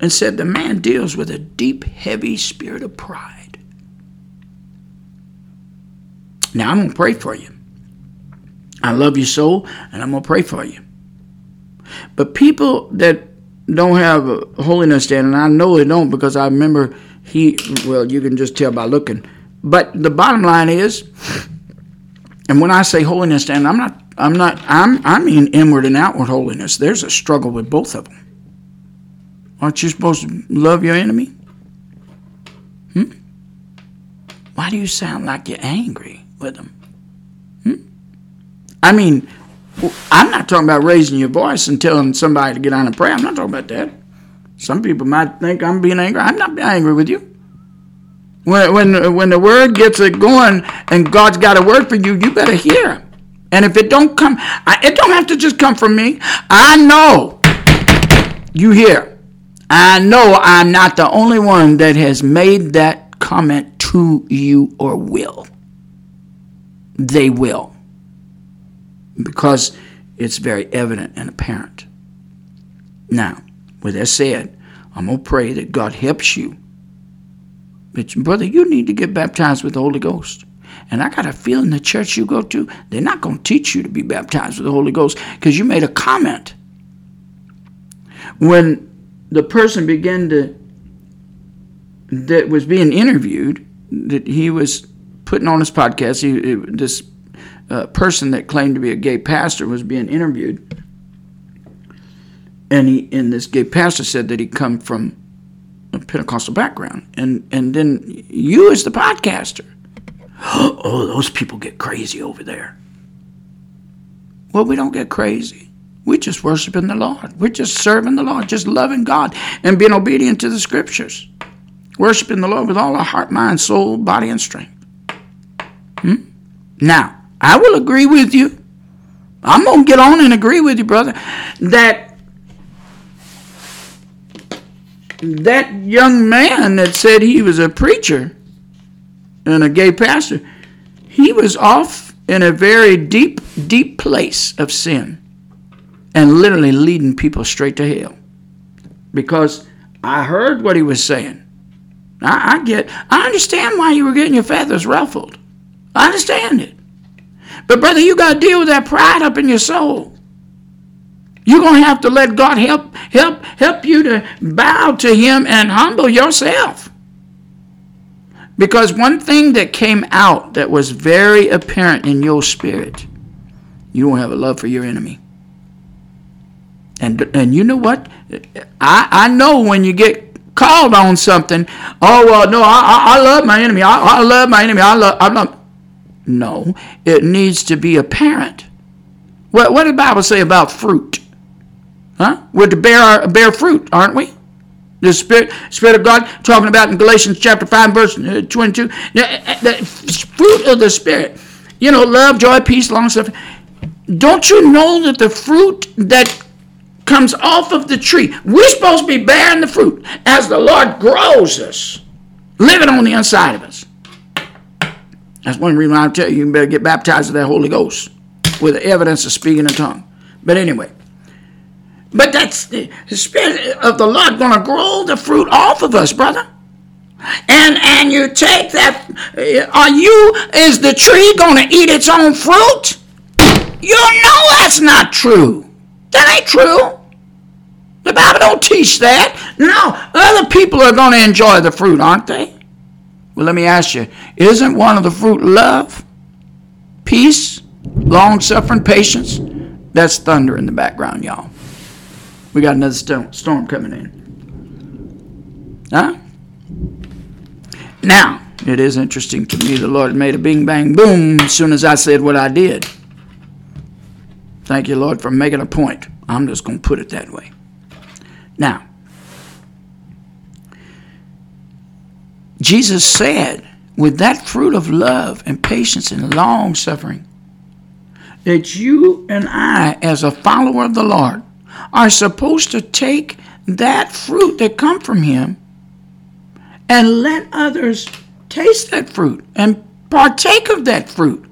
and said, The man deals with a deep, heavy spirit of pride. Now, I'm going to pray for you. I love you so, and I'm going to pray for you. But people that don't have a holiness standard, and I know they don't because I remember he, well, you can just tell by looking. But the bottom line is, and when I say holiness standard, I'm not, I'm not, I'm, I mean inward and outward holiness. There's a struggle with both of them. Aren't you supposed to love your enemy? Hmm? Why do you sound like you're angry with them? Hmm? I mean, I'm not talking about raising your voice and telling somebody to get on and pray. I'm not talking about that. Some people might think I'm being angry. I'm not being angry with you. When, when, when the word gets it going and God's got a word for you, you better hear. And if it don't come, I, it don't have to just come from me. I know you hear. I know I'm not the only one that has made that comment to you or will. They will. Because it's very evident and apparent. Now, with that said, I'm going to pray that God helps you. But, brother, you need to get baptized with the Holy Ghost. And I got a feeling the church you go to, they're not going to teach you to be baptized with the Holy Ghost because you made a comment. When the person began to that was being interviewed that he was putting on his podcast he, this uh, person that claimed to be a gay pastor was being interviewed. And he and this gay pastor said that he come from a pentecostal background. And and then you as the podcaster oh those people get crazy over there. Well we don't get crazy we're just worshiping the Lord. We're just serving the Lord, just loving God and being obedient to the scriptures. Worshiping the Lord with all our heart, mind, soul, body, and strength. Hmm? Now, I will agree with you. I'm going to get on and agree with you, brother, that that young man that said he was a preacher and a gay pastor, he was off in a very deep, deep place of sin and literally leading people straight to hell. Because I heard what he was saying. I, I get, I understand why you were getting your feathers ruffled. I understand it. But brother, you got to deal with that pride up in your soul. You're going to have to let God help help help you to bow to him and humble yourself. Because one thing that came out that was very apparent in your spirit, you don't have a love for your enemy. And and you know what? I I know when you get called on something. Oh well, no, I I, love my enemy. I, I love my enemy. I love I love. No, it needs to be apparent What, what did the Bible say about fruit? Huh? We're to bear, bear fruit, aren't we? The Spirit, Spirit of God, talking about in Galatians chapter 5, verse uh, 22. The fruit of the Spirit. You know, love, joy, peace, long suffering. Don't you know that the fruit that comes off of the tree, we're supposed to be bearing the fruit as the Lord grows us, living on the inside of us. That's one reason I tell you, you better get baptized with that Holy Ghost with the evidence of speaking in tongue. But anyway, but that's the Spirit of the Lord going to grow the fruit off of us, brother. And and you take that. Uh, are you is the tree going to eat its own fruit? You know that's not true. That ain't true. The Bible don't teach that. No, other people are going to enjoy the fruit, aren't they? Well, let me ask you: Isn't one of the fruit love, peace, long suffering, patience? That's thunder in the background, y'all. We got another storm coming in. Huh? Now, it is interesting to me the Lord made a bing bang boom as soon as I said what I did. Thank you, Lord, for making a point. I'm just going to put it that way. Now, Jesus said, with that fruit of love and patience and long suffering, that you and I, as a follower of the Lord, are supposed to take that fruit that come from him and let others taste that fruit and partake of that fruit.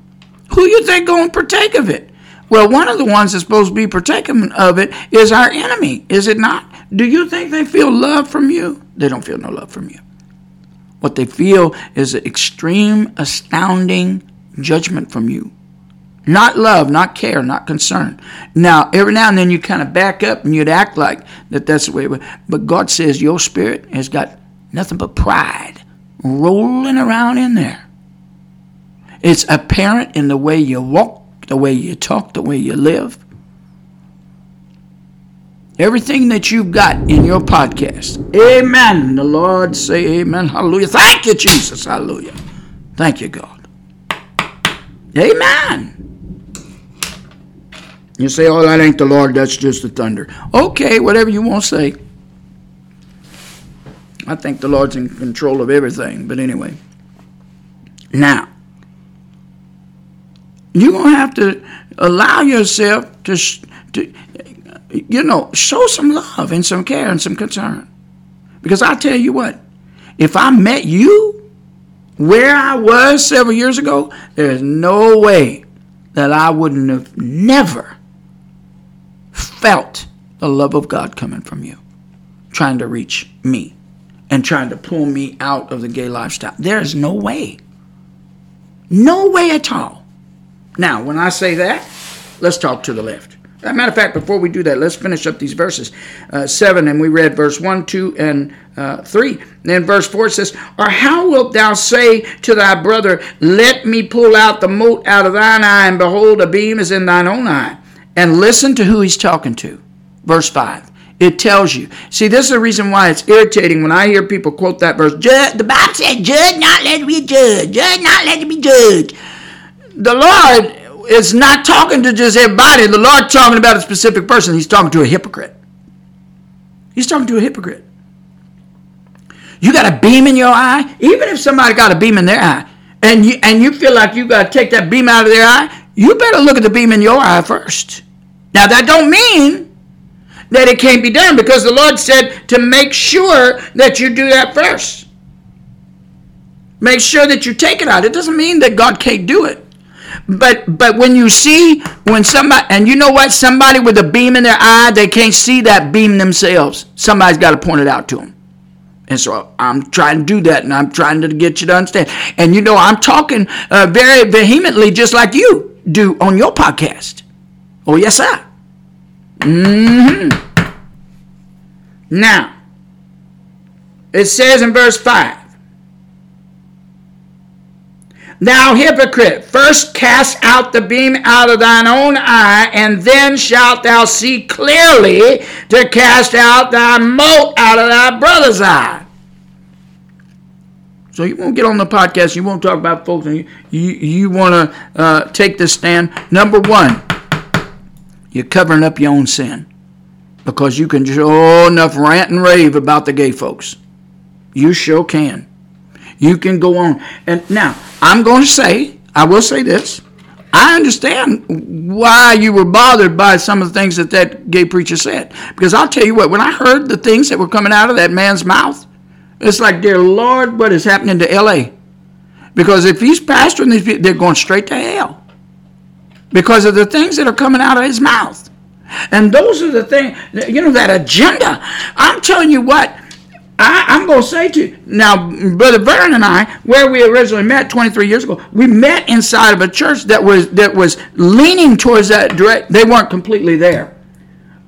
Who you think going to partake of it? Well, one of the ones that's supposed to be partaking of it is our enemy, is it not? Do you think they feel love from you? They don't feel no love from you. What they feel is extreme, astounding judgment from you. Not love, not care, not concern. Now, every now and then you kind of back up and you'd act like that that's the way. But God says your spirit has got nothing but pride rolling around in there. It's apparent in the way you walk, the way you talk, the way you live. Everything that you've got in your podcast. Amen. The Lord say amen. Hallelujah. Thank you, Jesus. Hallelujah. Thank you, God. Amen. You say, oh, that ain't the Lord, that's just the thunder. Okay, whatever you want to say. I think the Lord's in control of everything, but anyway. Now, you're going to have to allow yourself to, to, you know, show some love and some care and some concern. Because I tell you what, if I met you where I was several years ago, there's no way that I wouldn't have never felt the love of God coming from you, trying to reach me and trying to pull me out of the gay lifestyle. There is no way. No way at all. Now, when I say that, let's talk to the left. As a matter of fact, before we do that, let's finish up these verses. Uh, 7, and we read verse 1, 2, and uh, 3. And then verse 4 says, Or how wilt thou say to thy brother, Let me pull out the mote out of thine eye, and behold, a beam is in thine own eye? and listen to who he's talking to. Verse 5. It tells you. See, this is the reason why it's irritating when I hear people quote that verse. the Bible said, judge not let be judged. Judge not let be judged. The Lord is not talking to just everybody. The Lord talking about a specific person. He's talking to a hypocrite. He's talking to a hypocrite. You got a beam in your eye, even if somebody got a beam in their eye, and you and you feel like you got to take that beam out of their eye, you better look at the beam in your eye first. Now that don't mean that it can't be done because the Lord said to make sure that you do that first. Make sure that you take it out. It doesn't mean that God can't do it. But but when you see when somebody and you know what somebody with a beam in their eye they can't see that beam themselves. Somebody's got to point it out to them. And so I'm trying to do that, and I'm trying to get you to understand. And you know, I'm talking uh, very vehemently, just like you do on your podcast. Oh, yes, sir. hmm Now, it says in verse 5 Thou hypocrite, first cast out the beam out of thine own eye, and then shalt thou see clearly to cast out thy mote out of thy brother's eye. So you won't get on the podcast. You won't talk about folks. And you you, you want to uh, take this stand. Number one, You're covering up your own sin because you can sure enough rant and rave about the gay folks. You sure can. You can go on. And now, I'm going to say, I will say this. I understand why you were bothered by some of the things that that gay preacher said. Because I'll tell you what, when I heard the things that were coming out of that man's mouth, it's like, dear Lord, what is happening to LA? Because if he's pastoring these people, they're going straight to hell. Because of the things that are coming out of his mouth. And those are the things, you know, that agenda. I'm telling you what, I, am going to say to you now, Brother Vern and I, where we originally met 23 years ago, we met inside of a church that was that was leaning towards that direct. They weren't completely there,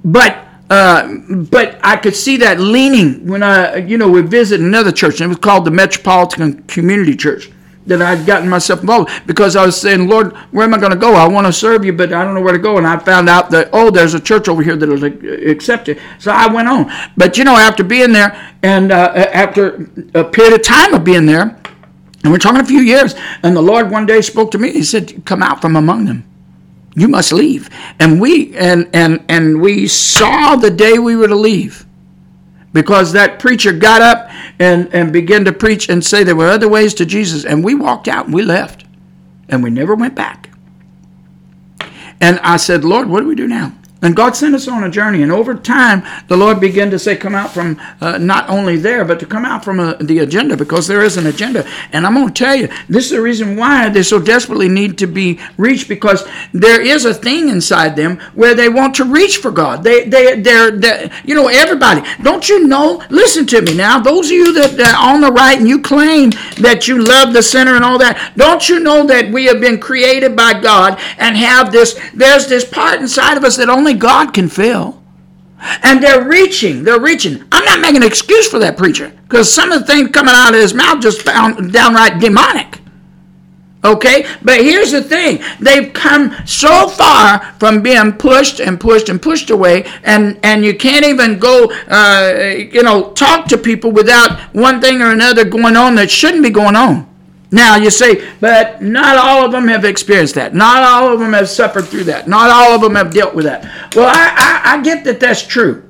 but uh, but I could see that leaning when I, you know, we visited another church, and it was called the Metropolitan Community Church that I'd gotten myself involved because I was saying, Lord, where am I going to go? I want to serve you, but I don't know where to go. And I found out that, oh, there's a church over here that'll accept it. So I went on. But, you know, after being there and uh, after a period of time of being there, and we're talking a few years, and the Lord one day spoke to me. He said, come out from among them. You must leave. And we and and and we saw the day we were to leave because that preacher got up and, and begin to preach and say there were other ways to Jesus. And we walked out and we left. And we never went back. And I said, Lord, what do we do now? And God sent us on a journey. And over time, the Lord began to say, come out from uh, not only there, but to come out from uh, the agenda because there is an agenda. And I'm going to tell you, this is the reason why they so desperately need to be reached because there is a thing inside them where they want to reach for God. They, they, they're, they're you know, everybody. Don't you know? Listen to me now. Those of you that are on the right and you claim that you love the sinner and all that, don't you know that we have been created by God and have this, there's this part inside of us that only God can fill. And they're reaching, they're reaching. I'm not making an excuse for that preacher because some of the things coming out of his mouth just found downright demonic. Okay? But here's the thing they've come so far from being pushed and pushed and pushed away, and, and you can't even go, uh, you know, talk to people without one thing or another going on that shouldn't be going on. Now you say, but not all of them have experienced that. Not all of them have suffered through that. Not all of them have dealt with that. Well, I, I, I get that that's true.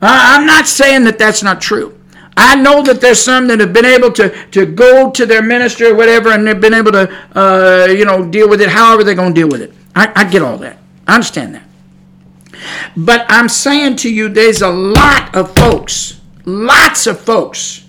I'm not saying that that's not true. I know that there's some that have been able to, to go to their ministry or whatever, and they've been able to, uh, you know, deal with it however they're going to deal with it. I, I get all that. I understand that. But I'm saying to you, there's a lot of folks, lots of folks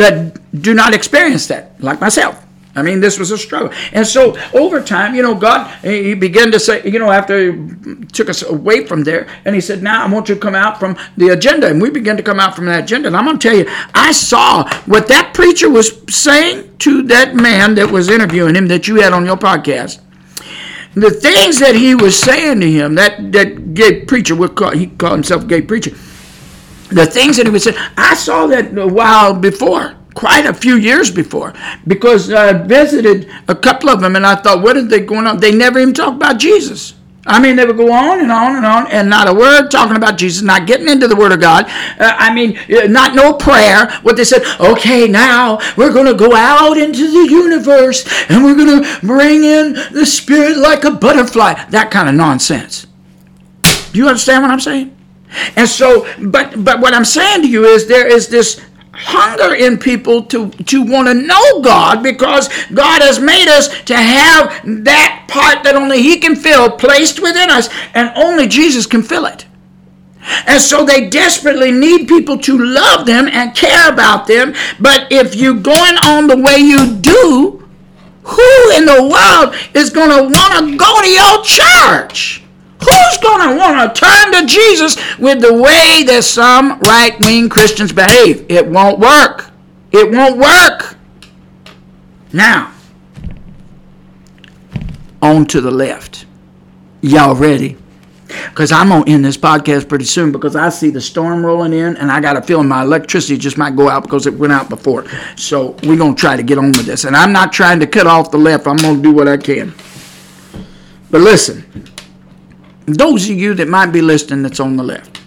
that do not experience that, like myself. I mean, this was a struggle. And so over time, you know, God, He began to say, you know, after He took us away from there, and He said, now I want you to come out from the agenda. And we began to come out from that agenda. And I'm going to tell you, I saw what that preacher was saying to that man that was interviewing him that you had on your podcast. The things that he was saying to him, that, that gay preacher, call, he called himself gay preacher, the things that he was saying, I saw that a while before, quite a few years before, because I visited a couple of them and I thought, what are they going on? They never even talk about Jesus. I mean, they would go on and on and on, and not a word talking about Jesus, not getting into the Word of God. Uh, I mean, uh, not no prayer. What they said, okay, now we're going to go out into the universe and we're going to bring in the Spirit like a butterfly. That kind of nonsense. Do you understand what I'm saying? And so, but but what I'm saying to you is there is this hunger in people to to want to know God because God has made us to have that part that only He can fill placed within us, and only Jesus can fill it. And so they desperately need people to love them and care about them. But if you're going on the way you do, who in the world is going to want to go to your church? Who's going to want to turn to Jesus with the way that some right wing Christians behave? It won't work. It won't work. Now, on to the left. Y'all ready? Because I'm going to end this podcast pretty soon because I see the storm rolling in and I got a feeling my electricity just might go out because it went out before. So we're going to try to get on with this. And I'm not trying to cut off the left, I'm going to do what I can. But listen, those of you that might be listening that's on the left.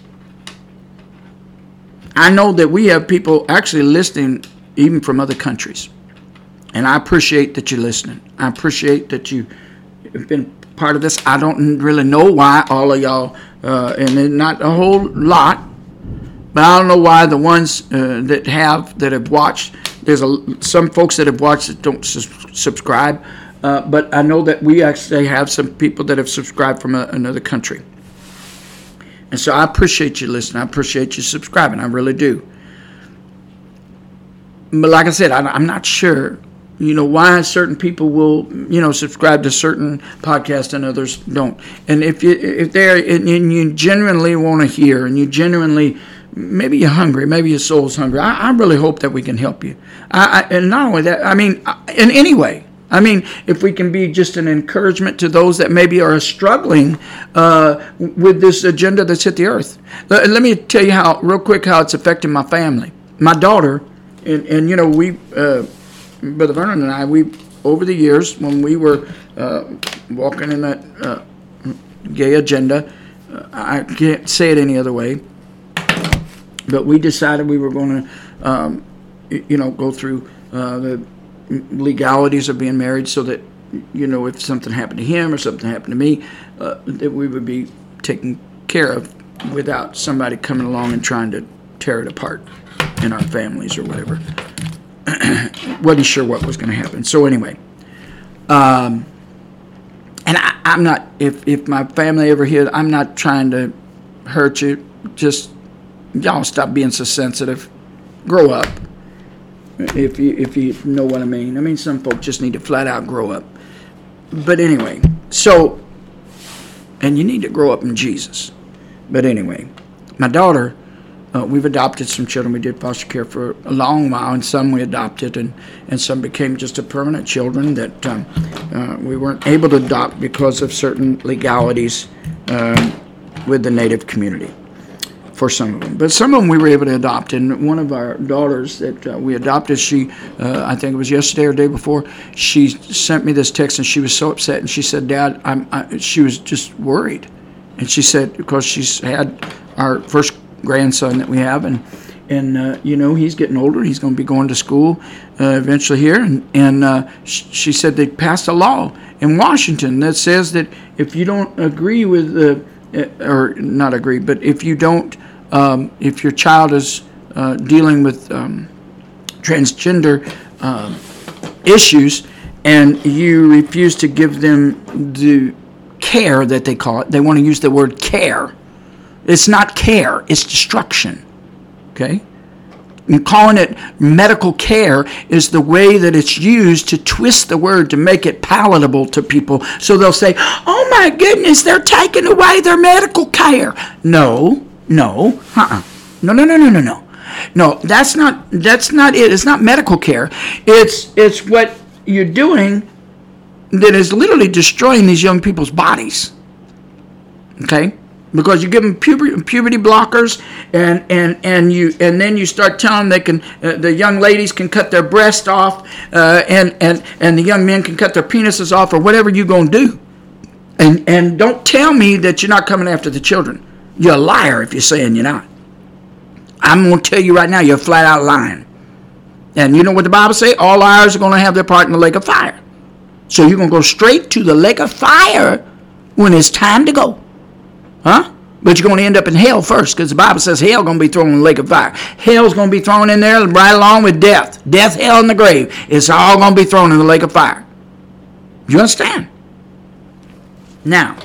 I know that we have people actually listening even from other countries. And I appreciate that you're listening. I appreciate that you have been part of this. I don't really know why all of y'all, uh, and not a whole lot, but I don't know why the ones uh, that have that have watched. There's a, some folks that have watched that don't subscribe, uh, but I know that we actually have some people that have subscribed from a, another country. And so I appreciate you listening. I appreciate you subscribing. I really do. But like I said, I, I'm not sure you know why certain people will you know subscribe to certain podcasts and others don't and if you if they're and you genuinely want to hear and you genuinely maybe you're hungry maybe your soul's hungry i, I really hope that we can help you I, I, and not only that i mean in any way I mean, if we can be just an encouragement to those that maybe are struggling uh, with this agenda that's hit the earth. Let, let, me tell you how, real quick, how it's affecting my family. My daughter, and, and you know, we, uh, Brother Vernon and I, we over the years when we were uh, walking in that uh, gay agenda, uh, I can't say it any other way, but we decided we were going to, um, you know, go through uh, the legalities of being married so that, you know, if something happened to him or something happened to me, uh, that we would be taken care of without somebody coming along and trying to tear it apart in our families or whatever. wasn't sure what was going to happen. So anyway, um, and I, am not. If if my family ever hears, I'm not trying to hurt you. Just y'all stop being so sensitive. Grow up. If you if you know what I mean. I mean, some folks just need to flat out grow up. But anyway, so and you need to grow up in Jesus. But anyway, my daughter uh, we've adopted some children. We did foster care for a long while, and some we adopted, and, and some became just a permanent children that um, uh, we weren't able to adopt because of certain legalities uh, with the Native community for some of them. But some of them we were able to adopt. And one of our daughters that uh, we adopted, she, uh, I think it was yesterday or day before, she sent me this text and she was so upset. And she said, Dad, I'm, I, she was just worried. And she said, because she's had our first grandson that we have, and and uh, you know he's getting older. He's going to be going to school uh, eventually here, and and uh, sh- she said they passed a law in Washington that says that if you don't agree with the uh, or not agree, but if you don't, um, if your child is uh, dealing with um, transgender um, issues and you refuse to give them the care that they call it, they want to use the word care it's not care, it's destruction. Okay? And calling it medical care is the way that it's used to twist the word to make it palatable to people. So they'll say, oh my goodness, they're taking away their medical care. No, no, uh-uh. No, no, no, no, no, no. No, that's not that's not it. It's not medical care. It's it's what you're doing that is literally destroying these young people's bodies. Okay? because you give them puberty, puberty blockers and, and, and you and then you start telling them they can uh, the young ladies can cut their breast off uh, and, and and the young men can cut their penises off or whatever you're going to do and and don't tell me that you're not coming after the children you're a liar if you're saying you're not i'm going to tell you right now you're flat out lying and you know what the bible say all liars are going to have their part in the lake of fire so you're going to go straight to the lake of fire when it's time to go Huh? But you're going to end up in hell first because the Bible says hell going to be thrown in the lake of fire. Hell's going to be thrown in there right along with death. Death, hell, and the grave. It's all going to be thrown in the lake of fire. You understand? Now,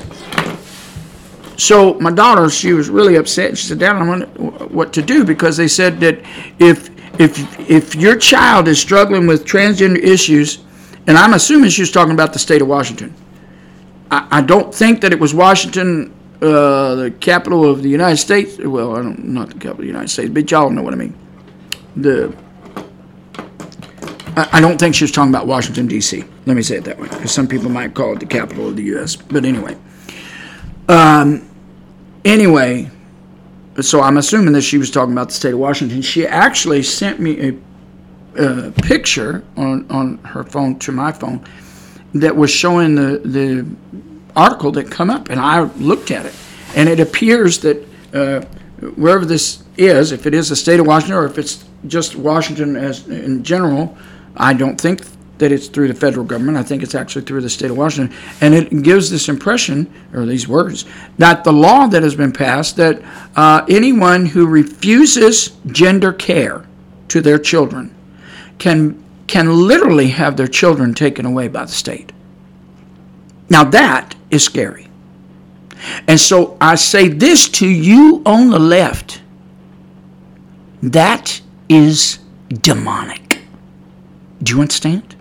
so my daughter, she was really upset. She said, Dad, I don't know what to do because they said that if if if your child is struggling with transgender issues, and I'm assuming she was talking about the state of Washington. I, I don't think that it was Washington uh, the capital of the United States. Well, I don't, not the capital of the United States, but y'all know what I mean. The I, don't think she was talking about Washington D.C. Let me say it that way, because some people might call it the capital of the U.S. But anyway, um, anyway, so I'm assuming that she was talking about the state of Washington. She actually sent me a, a picture on on her phone to my phone that was showing the the article that come up, and I looked at it, and it appears that uh, wherever this is, if it is the state of Washington or if it's just Washington as in general, I don't think that it's through the federal government. I think it's actually through the state of Washington. And it gives this impression, or these words, that the law that has been passed that uh, anyone who refuses gender care to their children can, can literally have their children taken away by the state. Now that is scary. And so I say this to you on the left that is demonic. Do you understand?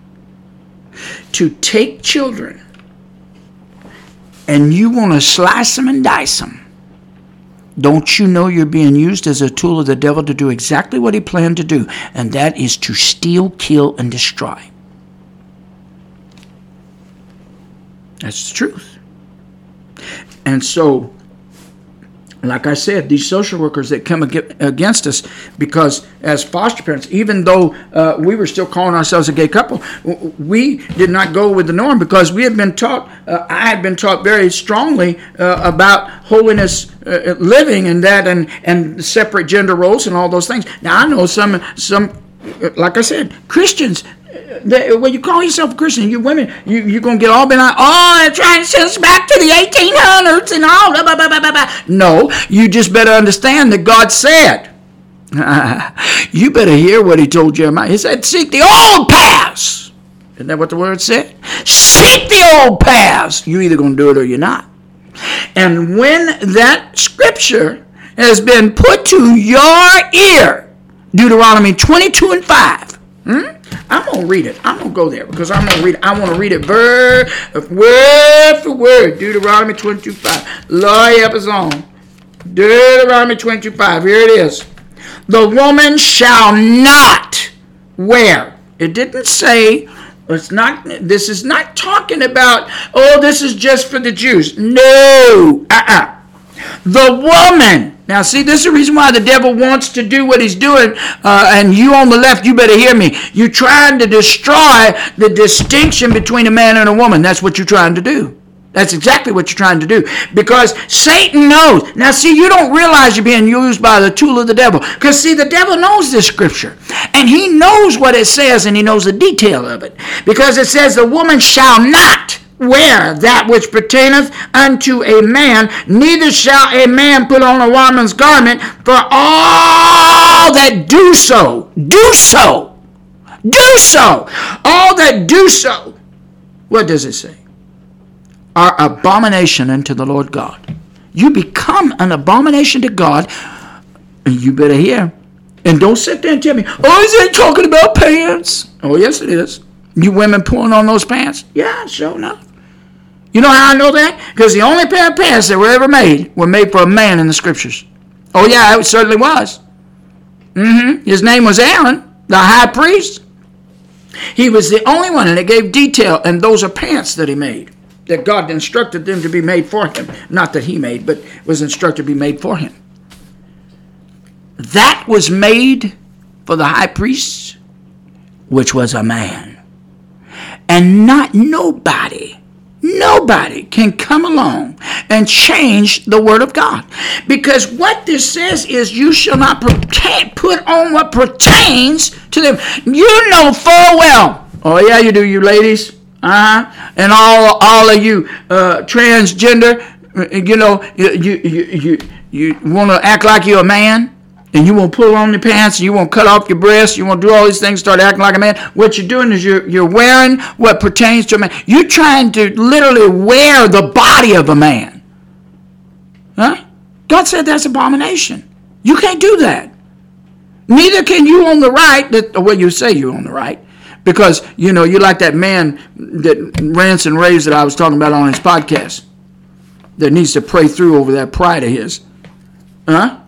To take children and you want to slice them and dice them. Don't you know you're being used as a tool of the devil to do exactly what he planned to do, and that is to steal, kill, and destroy? That's the truth. And so, like I said, these social workers that come against us because, as foster parents, even though uh, we were still calling ourselves a gay couple, we did not go with the norm because we had been taught, uh, I had been taught very strongly uh, about holiness uh, living and that and, and separate gender roles and all those things. Now, I know some, some like I said, Christians when you call yourself a Christian, you women, you, you're going to get all bent out. Oh, they're trying to send us back to the 1800s and all. Blah, blah, blah, blah, blah. No, you just better understand that God said. you better hear what he told Jeremiah. He said, Seek the old paths. Isn't that what the word said? Seek the old paths. You're either going to do it or you're not. And when that scripture has been put to your ear, Deuteronomy 22 and 5, hmm? I'm gonna read it. I'm gonna go there because I'm gonna read it. I want to read it word, word for word. Deuteronomy 22:5. Lord help us on. Deuteronomy 22:5. Here it is. The woman shall not wear. It didn't say. It's not. This is not talking about. Oh, this is just for the Jews. No. Uh-uh. The woman now, see, this is the reason why the devil wants to do what he's doing. Uh, and you on the left, you better hear me. You're trying to destroy the distinction between a man and a woman. That's what you're trying to do. That's exactly what you're trying to do. Because Satan knows. Now, see, you don't realize you're being used by the tool of the devil. Because, see, the devil knows this scripture. And he knows what it says and he knows the detail of it. Because it says, the woman shall not wear that which pertaineth unto a man, neither shall a man put on a woman's garment, for all that do so, do so, do so, all that do so, what does it say? Are abomination unto the Lord God. You become an abomination to God, you better hear. And don't sit there and tell me, oh, is it talking about pants? Oh, yes, it is. You women pulling on those pants? Yeah, sure enough. You know how I know that? Because the only pair of pants that were ever made were made for a man in the scriptures. Oh, yeah, it certainly was. Mm-hmm. His name was Aaron, the high priest. He was the only one, and it gave detail, and those are pants that he made, that God instructed them to be made for him. Not that he made, but was instructed to be made for him. That was made for the high priest, which was a man. And not nobody Nobody can come along and change the Word of God. Because what this says is, you shall not put on what pertains to them. You know full well. Oh, yeah, you do, you ladies. Uh-huh. And all, all of you uh, transgender, uh, you know, you, you, you, you want to act like you're a man and you won't pull on your pants, and you won't cut off your breasts, you won't do all these things, start acting like a man. What you're doing is you're, you're wearing what pertains to a man. You're trying to literally wear the body of a man. Huh? God said that's abomination. You can't do that. Neither can you on the right, that, oh, well, you say you're on the right, because, you know, you're like that man that rants and raves that I was talking about on his podcast that needs to pray through over that pride of his. Huh?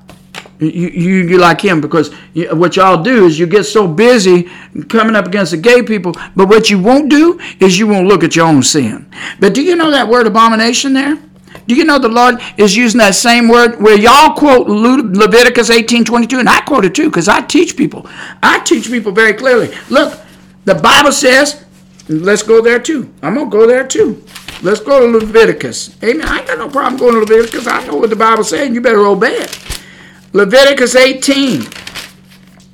You, you, you like him because you, what y'all do is you get so busy coming up against the gay people, but what you won't do is you won't look at your own sin. But do you know that word abomination there? Do you know the Lord is using that same word where y'all quote Leviticus 18:22, and I quote it too because I teach people. I teach people very clearly. Look, the Bible says, let's go there too. I'm gonna go there too. Let's go to Leviticus. Amen. I ain't got no problem going to Leviticus. I know what the Bible says, and you better obey it. Leviticus 18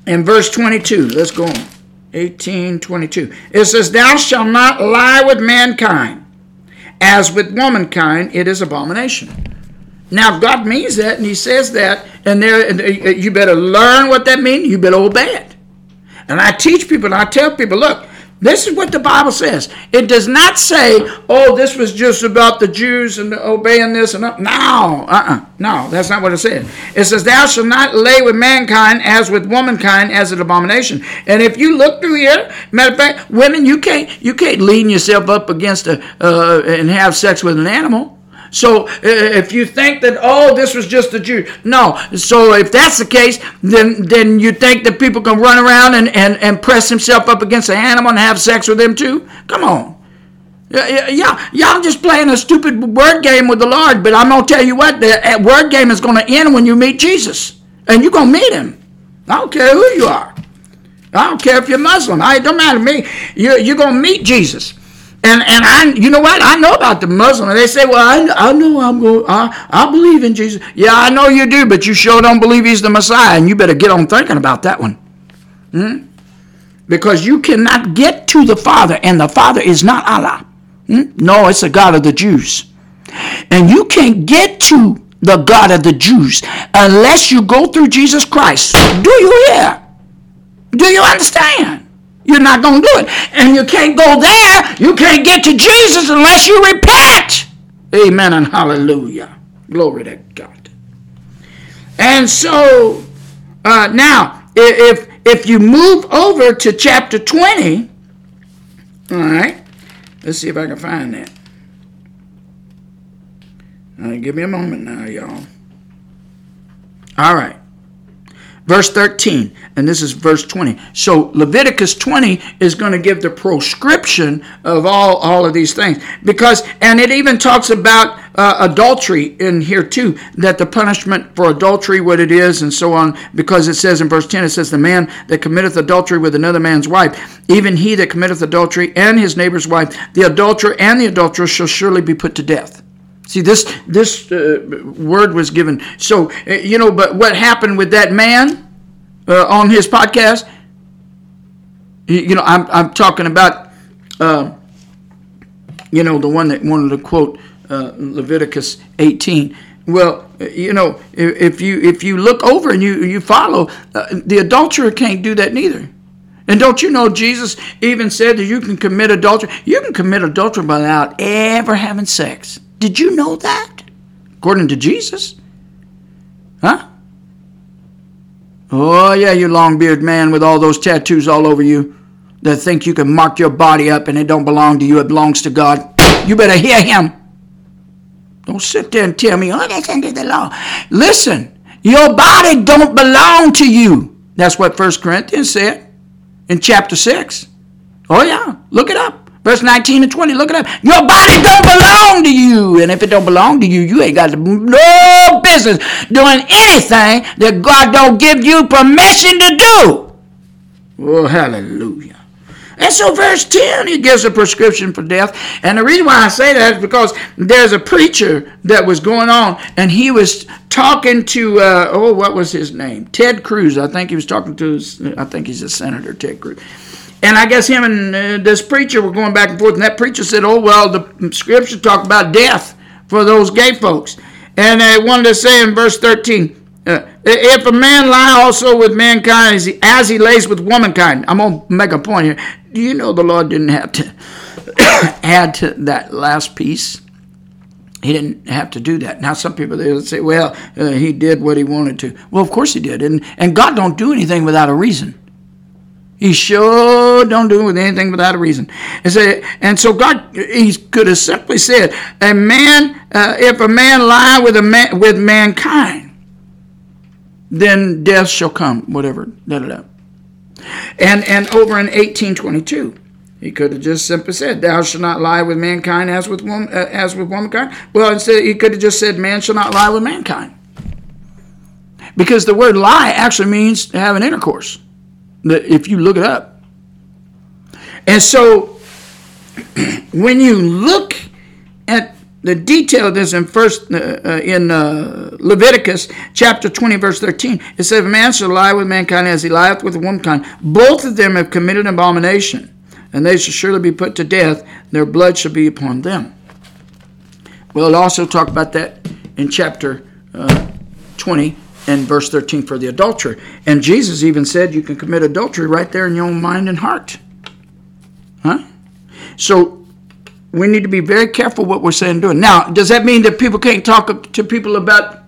and verse 22. Let's go on. 18:22. It says, "Thou shalt not lie with mankind, as with womankind it is abomination." Now God means that, and He says that, and there uh, you better learn what that means. You better obey it. And I teach people, and I tell people, look, this is what the Bible says. It does not say, oh, this was just about the Jews and obeying this and that. No, uh-uh. No, that's not what it says. It says, thou shalt not lay with mankind as with womankind as an abomination. And if you look through here, matter of fact, women, you can't you can't lean yourself up against a uh, and have sex with an animal. So if you think that oh this was just a Jew, no. So if that's the case, then then you think that people can run around and, and, and press himself up against an animal and have sex with them too? Come on. Yeah, yeah, y'all just playing a stupid word game with the Lord. But I'm gonna tell you what, the uh, word game is gonna end when you meet Jesus, and you're gonna meet him. I don't care who you are. I don't care if you're Muslim. I, it don't matter to me. You're, you're gonna meet Jesus. And and I, you know what? I know about the Muslim. They say, well, I, I know I'm going. I I believe in Jesus. Yeah, I know you do, but you sure don't believe He's the Messiah, and you better get on thinking about that one. Hmm? Because you cannot get to the Father, and the Father is not Allah. Hmm? No, it's the God of the Jews, and you can't get to the God of the Jews unless you go through Jesus Christ. Do you hear? Do you understand? You're not going to do it. And you can't go there. You can't get to Jesus unless you repent. Amen and hallelujah. Glory to God. And so uh, now, if if you move over to chapter 20, all right, let's see if I can find that. Right, give me a moment now, y'all. All right verse 13 and this is verse 20 so leviticus 20 is going to give the proscription of all all of these things. Because and it even talks about uh, adultery in here too that the punishment for adultery what it is and so on. Because it says in verse 10 it says the man that committeth adultery with another man's wife even he that committeth adultery and his neighbor's wife the adulterer and the adulteress shall surely be put to death See, this this uh, word was given. So uh, you know, but what happened with that man uh, on his podcast? You know, I'm I'm talking about, uh, you know, the one that wanted to quote uh, Leviticus 18. Well, uh, you know, if you if you look over and you you follow, the adulterer can't do that neither. And don't you know Jesus even said that you can commit adultery? You can commit adultery without ever having sex. Did you know that? According to Jesus. Huh? Oh, yeah, you long bearded man with all those tattoos all over you that think you can mark your body up and it don't belong to you, it belongs to God. You better hear him. Don't sit there and tell me, oh, that's under the law. Listen, your body don't belong to you. That's what First Corinthians said in chapter 6. Oh, yeah, look it up. Verse 19 and 20, look it up. Your body don't belong to you. And if it don't belong to you, you ain't got no business doing anything that God don't give you permission to do. Oh, hallelujah. And so, verse 10, he gives a prescription for death. And the reason why I say that is because there's a preacher that was going on, and he was talking to, uh, oh, what was his name? Ted Cruz. I think he was talking to, I think he's a senator, Ted Cruz. And I guess him and uh, this preacher were going back and forth, and that preacher said, "Oh well, the scripture talk about death for those gay folks." And they wanted to say in verse thirteen, uh, "If a man lie also with mankind as he, as he lays with womankind," I'm gonna make a point here. Do you know the Lord didn't have to add to that last piece? He didn't have to do that. Now, some people they say, "Well, uh, he did what he wanted to." Well, of course he did, and and God don't do anything without a reason. He sure don't do it with anything without a reason. And so, and so God, He could have simply said, "A man, uh, if a man lie with a man, with mankind, then death shall come." Whatever. Da, da, da. And and over in 1822, he could have just simply said, "Thou shalt not lie with mankind as with woman, uh, as with womankind." Well, instead, he could have just said, "Man shall not lie with mankind," because the word "lie" actually means to have an intercourse if you look it up. And so when you look at the detail of this in first uh, uh, in uh, Leviticus chapter 20 verse 13 it says a man shall lie with mankind as he lieth with womankind. Both of them have committed an abomination and they shall surely be put to death. Their blood shall be upon them. We'll also talk about that in chapter uh, 20 and verse 13 for the adulterer and Jesus even said you can commit adultery right there in your own mind and heart huh so we need to be very careful what we're saying and doing. Now, does that mean that people can't talk to people about,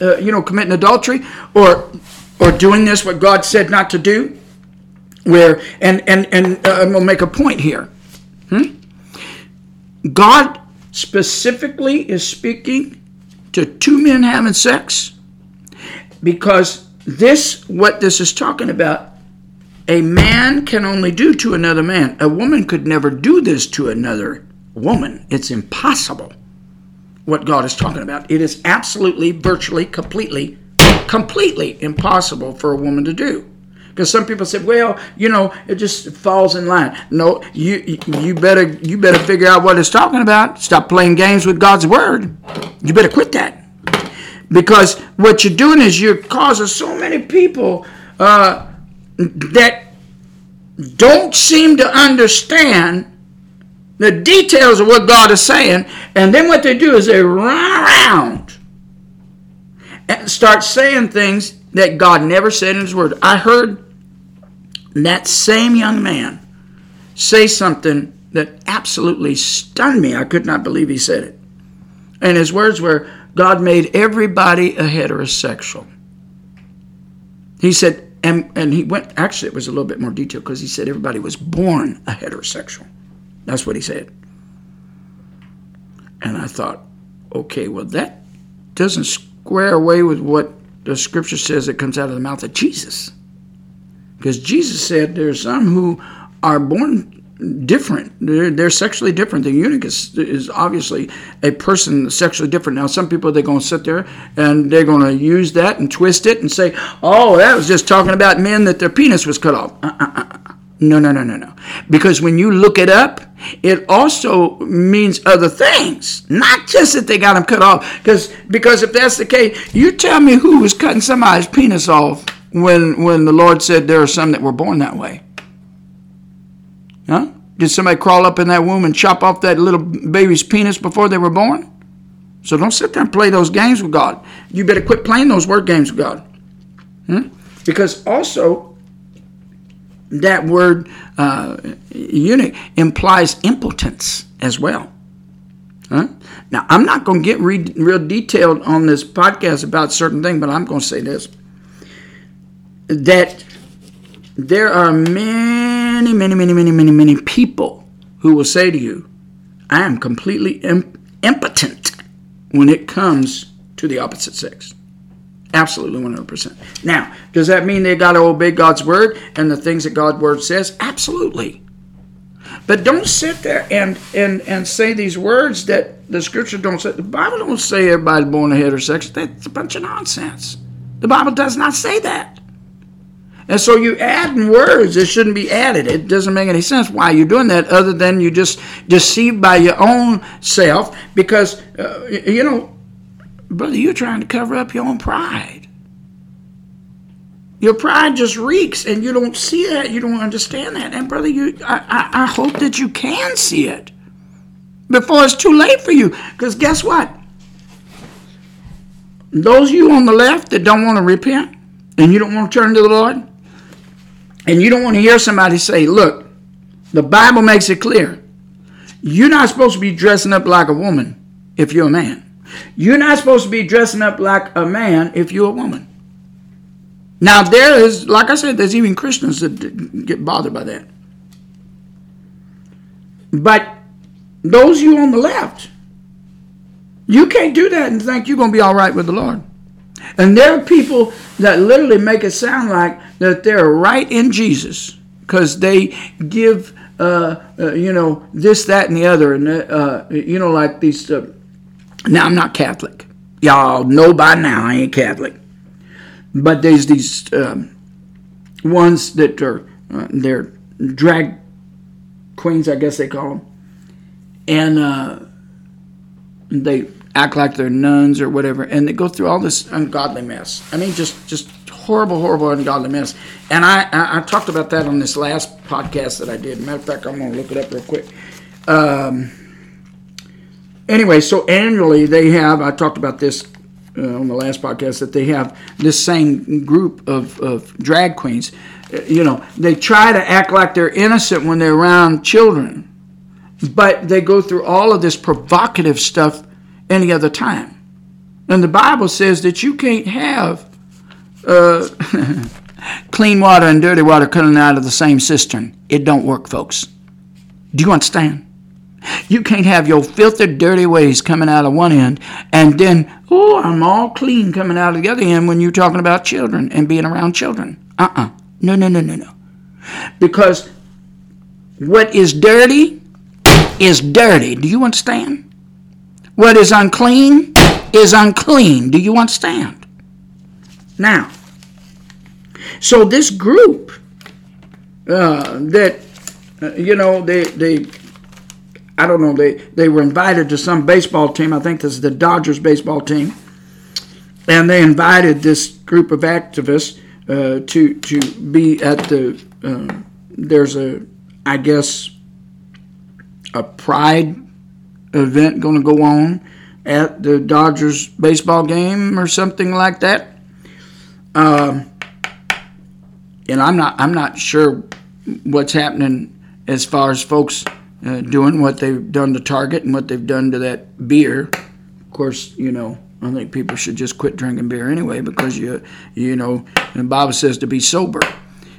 uh, you know, committing adultery or or doing this what God said not to do? Where and and and uh, I'm gonna make a point here. Hmm? God specifically is speaking to two men having sex because this what this is talking about a man can only do to another man. A woman could never do this to another woman. It's impossible what God is talking about. It is absolutely, virtually, completely, completely impossible for a woman to do. Because some people said, "Well, you know, it just falls in line." No, you you better you better figure out what it's talking about. Stop playing games with God's word. You better quit that. Because what you're doing is you're causing so many people uh, that don't seem to understand the details of what God is saying, and then what they do is they run around and start saying things that God never said in His Word. I heard that same young man say something that absolutely stunned me. I could not believe he said it. And his words were God made everybody a heterosexual. He said, and, and he went, actually, it was a little bit more detailed because he said everybody was born a heterosexual. That's what he said. And I thought, okay, well, that doesn't square away with what the scripture says that comes out of the mouth of Jesus. Because Jesus said there are some who are born different. They're, they're sexually different. The eunuch is, is obviously a person sexually different. Now, some people, they're going to sit there and they're going to use that and twist it and say, oh, that was just talking about men that their penis was cut off. Uh-uh. No, no, no, no, no. Because when you look it up, it also means other things, not just that they got them cut off. Because because if that's the case, you tell me who was cutting somebody's penis off when when the Lord said there are some that were born that way. Huh? Did somebody crawl up in that womb and chop off that little baby's penis before they were born? So don't sit there and play those games with God. You better quit playing those word games with God. Hmm? Because also that word uh, eunuch implies impotence as well. Huh? Now, I'm not going to get re- real detailed on this podcast about certain things, but I'm going to say this that there are many, many, many, many, many, many many people who will say to you, I am completely imp- impotent when it comes to the opposite sex. Absolutely 100%. Now, does that mean they got to obey God's word and the things that God's word says? Absolutely. But don't sit there and, and, and say these words that the scripture don't say. The Bible don't say everybody's born a heterosexual. That's a bunch of nonsense. The Bible does not say that. And so you add words that shouldn't be added. It doesn't make any sense why you're doing that other than you're just deceived by your own self because, uh, you know, Brother, you're trying to cover up your own pride. Your pride just reeks, and you don't see that. You don't understand that. And brother, you, I, I, I hope that you can see it before it's too late for you. Because guess what? Those you on the left that don't want to repent, and you don't want to turn to the Lord, and you don't want to hear somebody say, "Look, the Bible makes it clear. You're not supposed to be dressing up like a woman if you're a man." You're not supposed to be dressing up like a man if you're a woman. Now, there is, like I said, there's even Christians that get bothered by that. But those you on the left, you can't do that and think you're going to be all right with the Lord. And there are people that literally make it sound like that they're right in Jesus because they give, uh, uh, you know, this, that, and the other. And, uh, you know, like these uh, now, I'm not Catholic. Y'all know by now I ain't Catholic. But there's these um, ones that are, uh, they're drag queens, I guess they call them. And uh, they act like they're nuns or whatever, and they go through all this ungodly mess. I mean, just just horrible, horrible, ungodly mess. And I, I, I talked about that on this last podcast that I did. Matter of fact, I'm going to look it up real quick. Um, anyway, so annually they have, I talked about this uh, on the last podcast, that they have this same group of, of drag queens. Uh, you know, they try to act like they're innocent when they're around children, but they go through all of this provocative stuff any other time. And the Bible says that you can't have uh, clean water and dirty water coming out of the same cistern. It don't work, folks. Do you understand? You can't have your filthy, dirty ways coming out of one end and then, oh, I'm all clean coming out of the other end when you're talking about children and being around children. Uh uh No, no, no, no, no. Because what is dirty is dirty. Do you understand? What is unclean is unclean. Do you understand? Now, so this group uh, that, uh, you know, they, they I don't know, they, they were invited to some baseball team. I think this is the Dodgers baseball team. And they invited this group of activists uh, to, to be at the, uh, there's a, I guess, a pride event going to go on at the Dodgers baseball game or something like that. Um, and I'm not I'm not sure what's happening as far as folks uh, doing what they've done to Target and what they've done to that beer. Of course, you know, I think people should just quit drinking beer anyway because you, you know, the Bible says to be sober,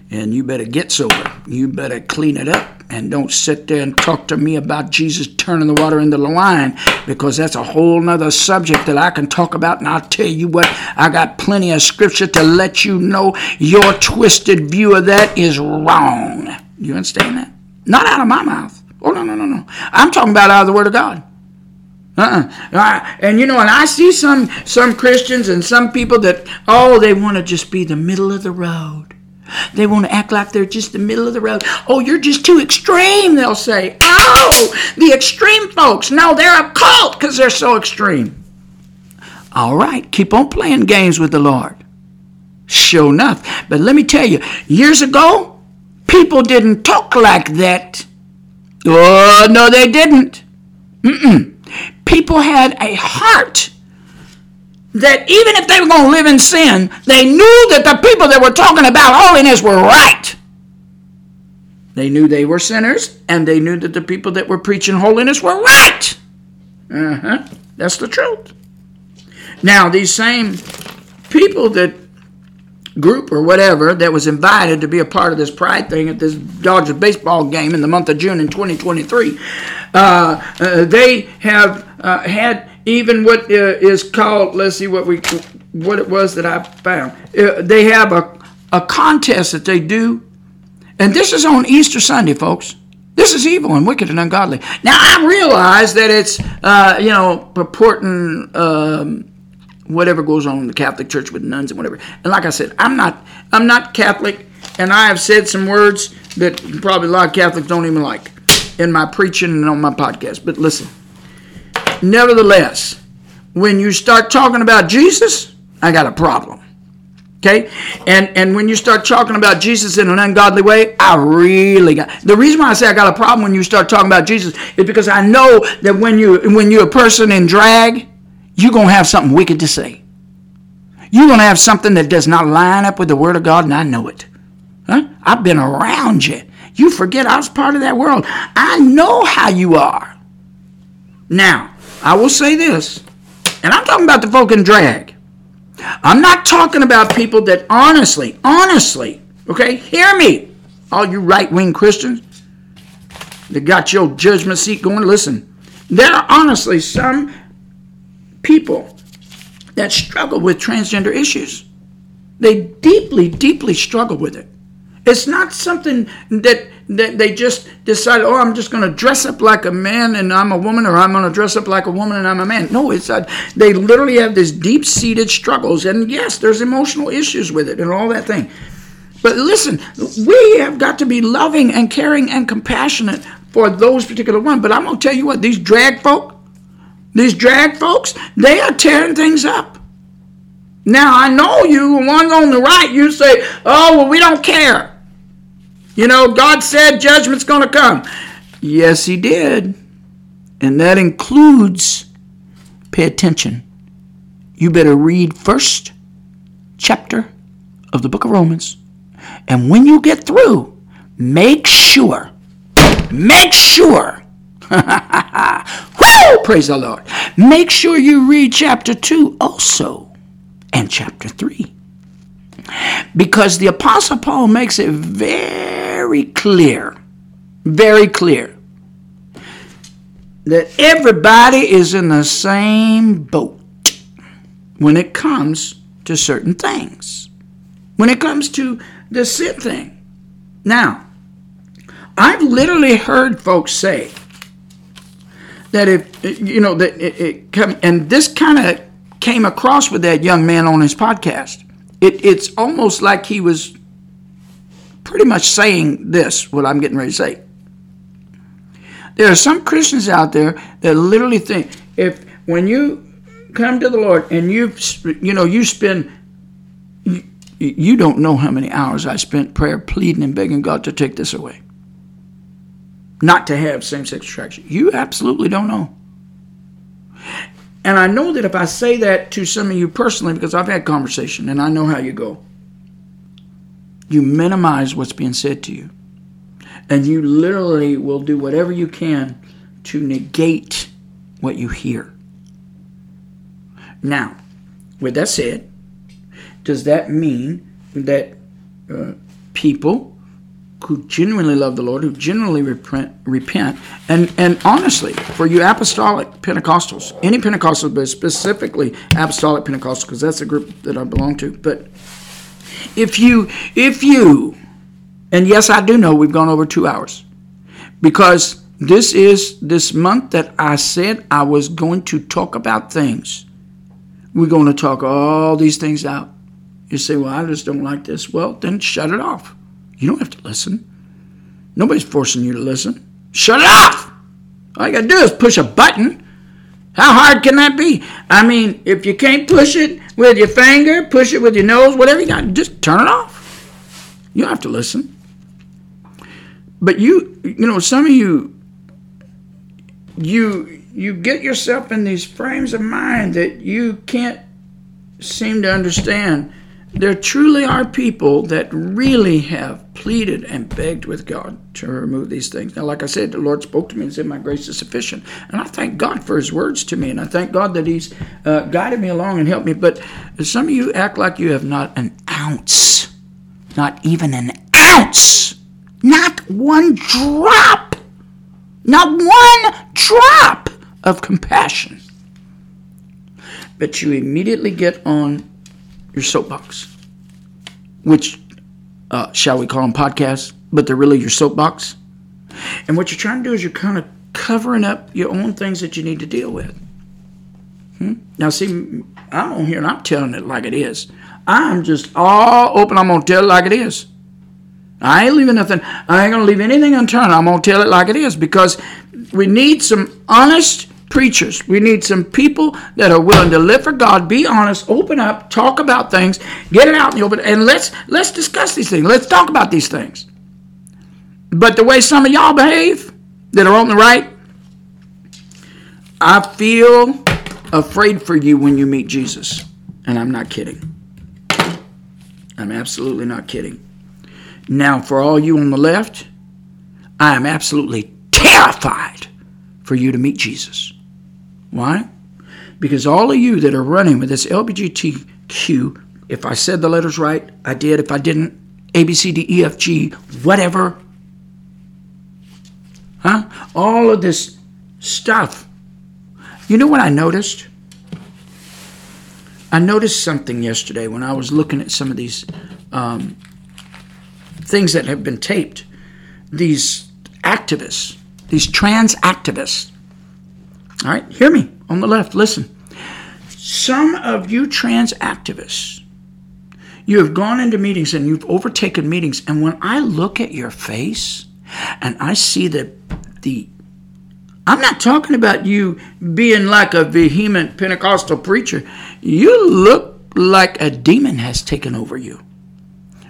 and you better get sober. You better clean it up and don't sit there and talk to me about Jesus turning the water into the wine because that's a whole nother subject that I can talk about. And I'll tell you what, I got plenty of scripture to let you know your twisted view of that is wrong. You understand that? Not out of my mouth. Oh, no, no, no, no. I'm talking about out of the Word of God. Uh-uh. And you know, and I see some some Christians and some people that oh, they want to just be the middle of the road. They want to act like they're just the middle of the road. Oh, you're just too extreme, they'll say. Oh, the extreme folks. No, they're a cult because they're so extreme. All right, keep on playing games with the Lord. Sure enough. But let me tell you, years ago, people didn't talk like that. Oh, no, they didn't. Mm-mm. People had a heart that even if they were going to live in sin, they knew that the people that were talking about holiness were right. They knew they were sinners, and they knew that the people that were preaching holiness were right. Uh huh. That's the truth. Now, these same people that group or whatever that was invited to be a part of this pride thing at this Dodgers baseball game in the month of June in 2023, uh, uh, they have uh, had even what uh, is called let's see what we what it was that I found. Uh, they have a a contest that they do, and this is on Easter Sunday, folks. This is evil and wicked and ungodly. Now I realize that it's uh, you know purporting. Um, whatever goes on in the Catholic Church with nuns and whatever. And like I said, I'm not I'm not Catholic, and I have said some words that probably a lot of Catholics don't even like in my preaching and on my podcast. But listen, Nevertheless, when you start talking about Jesus, I got a problem. Okay? And and when you start talking about Jesus in an ungodly way, I really got the reason why I say I got a problem when you start talking about Jesus is because I know that when you when you're a person in drag, you're gonna have something wicked to say. You're gonna have something that does not line up with the word of God, and I know it. Huh? I've been around you. You forget I was part of that world. I know how you are. Now, I will say this, and I'm talking about the folk in drag. I'm not talking about people that honestly, honestly, okay, hear me, all you right wing Christians that got your judgment seat going. Listen, there are honestly some people that struggle with transgender issues. They deeply, deeply struggle with it. It's not something that, that they just decide, oh, I'm just going to dress up like a man and I'm a woman, or I'm going to dress up like a woman and I'm a man. No, it's that they literally have these deep seated struggles. And yes, there's emotional issues with it and all that thing. But listen, we have got to be loving and caring and compassionate for those particular ones. But I'm going to tell you what, these drag folk, These drag folks, they are tearing things up. Now, I know you, one on the right, you say, oh, well, we don't care. You know, God said judgment's going to come. Yes, He did. And that includes, pay attention. You better read first chapter of the book of Romans. And when you get through, make sure, make sure, whoo, praise the Lord, make sure you read chapter 2 also and chapter 3. Because the Apostle Paul makes it very clear, very clear, that everybody is in the same boat when it comes to certain things. When it comes to the sin thing. Now, I've literally heard folks say that if, you know, that it, it come, and this kind of came across with that young man on his podcast. It, it's almost like he was pretty much saying this, what I'm getting ready to say. There are some Christians out there that literally think if when you come to the Lord and you you know you spend you, you don't know how many hours I spent prayer pleading and begging God to take this away. Not to have same-sex attraction. You absolutely don't know. And I know that if I say that to some of you personally, because I've had conversation and I know how you go, you minimize what's being said to you. And you literally will do whatever you can to negate what you hear. Now, with that said, does that mean that uh, people who genuinely love the Lord, who genuinely repent, repent, and and honestly, for you apostolic Pentecostals, any Pentecostal, but specifically apostolic Pentecostals, because that's the group that I belong to. But if you if you, and yes, I do know we've gone over two hours, because this is this month that I said I was going to talk about things. We're going to talk all these things out. You say, well, I just don't like this. Well, then shut it off. You don't have to listen. Nobody's forcing you to listen. Shut it off! All you gotta do is push a button. How hard can that be? I mean, if you can't push it with your finger, push it with your nose, whatever you got, just turn it off. You don't have to listen. But you, you know, some of you, you, you get yourself in these frames of mind that you can't seem to understand there truly are people that really have pleaded and begged with God to remove these things. Now, like I said, the Lord spoke to me and said, My grace is sufficient. And I thank God for His words to me. And I thank God that He's uh, guided me along and helped me. But some of you act like you have not an ounce, not even an ounce, not one drop, not one drop of compassion. But you immediately get on your soapbox, which uh, shall we call them podcasts, but they're really your soapbox. And what you're trying to do is you're kind of covering up your own things that you need to deal with. Hmm? Now, see, I'm on here and I'm telling it like it is. I'm just all open. I'm going to tell it like it is. I ain't leaving nothing. I ain't going to leave anything unturned. I'm going to tell it like it is because we need some honest preachers. We need some people that are willing to live for God, be honest, open up, talk about things, get it out in the open, and let's let's discuss these things. Let's talk about these things. But the way some of y'all behave that are on the right, I feel afraid for you when you meet Jesus. And I'm not kidding. I'm absolutely not kidding. Now, for all you on the left, I am absolutely terrified for you to meet Jesus. Why? Because all of you that are running with this LBGTQ, if I said the letters right, I did. If I didn't, A, B, C, D, E, F, G, whatever. Huh? All of this stuff. You know what I noticed? I noticed something yesterday when I was looking at some of these um, things that have been taped. These activists, these trans activists, all right, hear me on the left. Listen. Some of you trans activists, you have gone into meetings and you've overtaken meetings. And when I look at your face and I see the, the I'm not talking about you being like a vehement Pentecostal preacher. You look like a demon has taken over you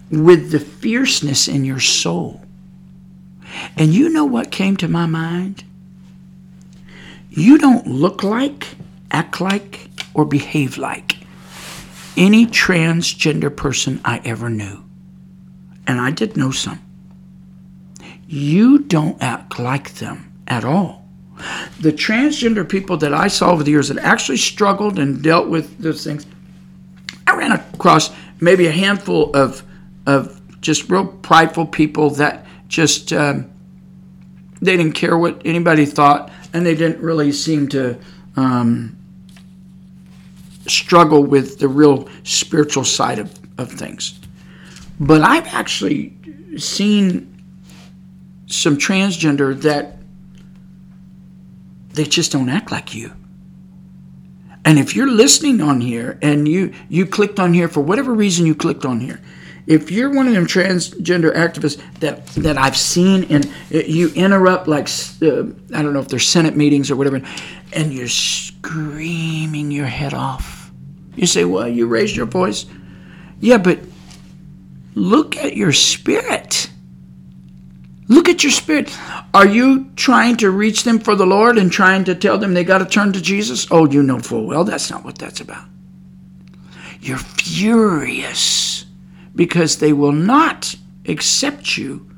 with the fierceness in your soul. And you know what came to my mind? You don't look like, act like, or behave like any transgender person I ever knew. And I did know some. You don't act like them at all. The transgender people that I saw over the years that actually struggled and dealt with those things, I ran across maybe a handful of, of just real prideful people that just um, they didn't care what anybody thought, and they didn't really seem to um, struggle with the real spiritual side of, of things. But I've actually seen some transgender that they just don't act like you. And if you're listening on here and you you clicked on here for whatever reason you clicked on here, if you're one of them transgender activists that that I've seen and you interrupt like uh, I don't know if they're Senate meetings or whatever, and you're screaming your head off, you say, "Well, you raised your voice." Yeah, but look at your spirit. Look at your spirit. Are you trying to reach them for the Lord and trying to tell them they got to turn to Jesus? Oh, you know full well that's not what that's about. You're furious because they will not accept you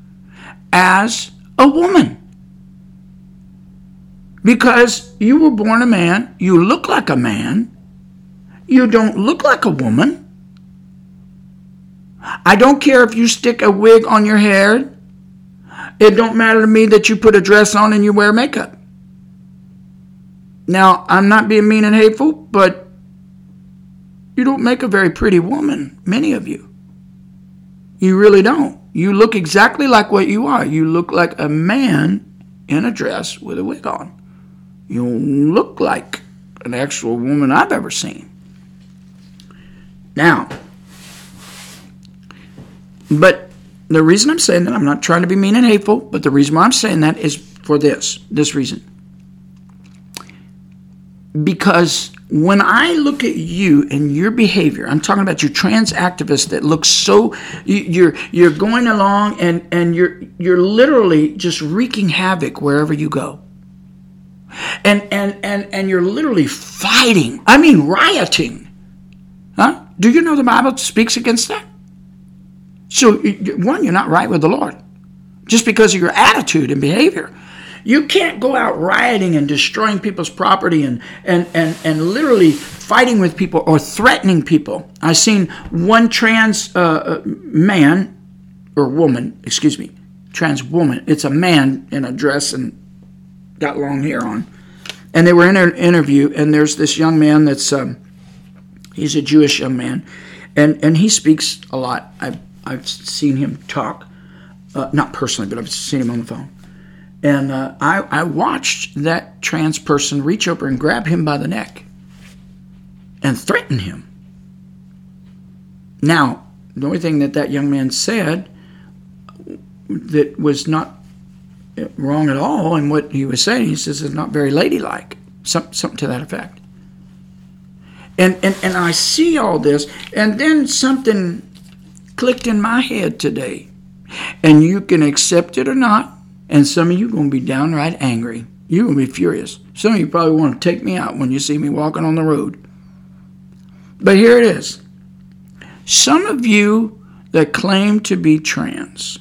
as a woman. Because you were born a man, you look like a man, you don't look like a woman. I don't care if you stick a wig on your hair. It don't matter to me that you put a dress on and you wear makeup. Now, I'm not being mean and hateful, but you don't make a very pretty woman, many of you. You really don't. You look exactly like what you are. You look like a man in a dress with a wig on. You don't look like an actual woman I've ever seen. Now, but the reason I'm saying that, I'm not trying to be mean and hateful, but the reason why I'm saying that is for this, this reason. Because when I look at you and your behavior, I'm talking about your trans activist that looks so you're you're going along and and you're you're literally just wreaking havoc wherever you go. And and and and you're literally fighting. I mean rioting. Huh? Do you know the Bible speaks against that? So one, you're not right with the Lord. Just because of your attitude and behavior. You can't go out rioting and destroying people's property and, and, and, and literally fighting with people or threatening people. I've seen one trans uh, uh, man or woman, excuse me, trans woman. It's a man in a dress and got long hair on. And they were in an interview, and there's this young man that's, um, he's a Jewish young man, and, and he speaks a lot. I've, I've seen him talk, uh, not personally, but I've seen him on the phone and uh, I, I watched that trans person reach over and grab him by the neck and threaten him. Now, the only thing that that young man said that was not wrong at all in what he was saying, he says is not very ladylike, some, something to that effect. And, and, and I see all this, and then something clicked in my head today. And you can accept it or not, and some of you are going to be downright angry. You're going to be furious. Some of you probably want to take me out when you see me walking on the road. But here it is. Some of you that claim to be trans,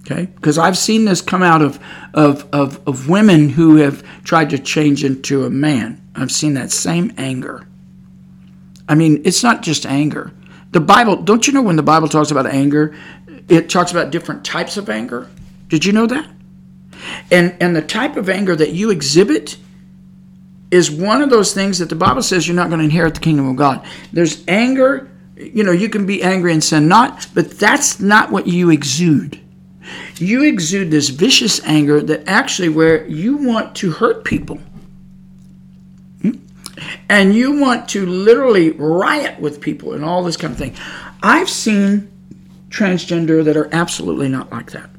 okay, because I've seen this come out of, of, of, of women who have tried to change into a man. I've seen that same anger. I mean, it's not just anger. The Bible, don't you know when the Bible talks about anger, it talks about different types of anger? Did you know that? And and the type of anger that you exhibit is one of those things that the Bible says you're not going to inherit the kingdom of God. There's anger, you know, you can be angry and sin not, but that's not what you exude. You exude this vicious anger that actually where you want to hurt people. Hmm? And you want to literally riot with people and all this kind of thing. I've seen transgender that are absolutely not like that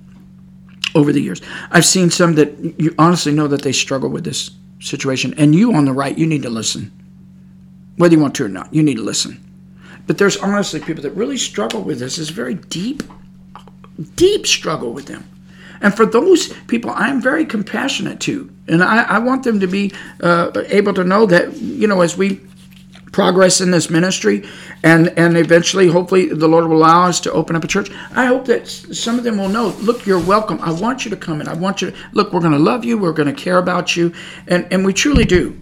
over the years. I've seen some that you honestly know that they struggle with this situation. And you on the right, you need to listen. Whether you want to or not, you need to listen. But there's honestly people that really struggle with this. It's very deep, deep struggle with them. And for those people, I'm very compassionate to. And I, I want them to be uh, able to know that, you know, as we progress in this ministry and and eventually hopefully the lord will allow us to open up a church. I hope that some of them will know look you're welcome. I want you to come in i want you to look we're going to love you we're going to care about you and and we truly do.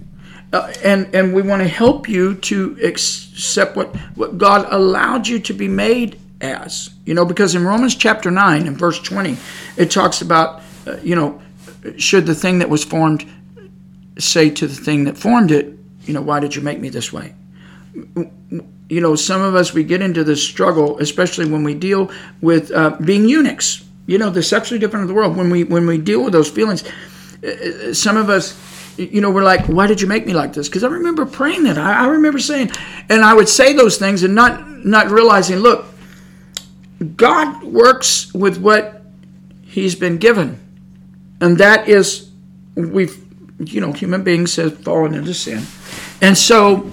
Uh, and and we want to help you to accept what what god allowed you to be made as. You know because in romans chapter 9 and verse 20 it talks about uh, you know should the thing that was formed say to the thing that formed it you know, why did you make me this way? You know, some of us, we get into this struggle, especially when we deal with uh, being eunuchs. You know, the sexually different of the world. When we when we deal with those feelings, uh, uh, some of us, you know, we're like, why did you make me like this? Because I remember praying that. I, I remember saying, and I would say those things and not not realizing, look, God works with what He's been given, and that is we've you know human beings have fallen into sin and so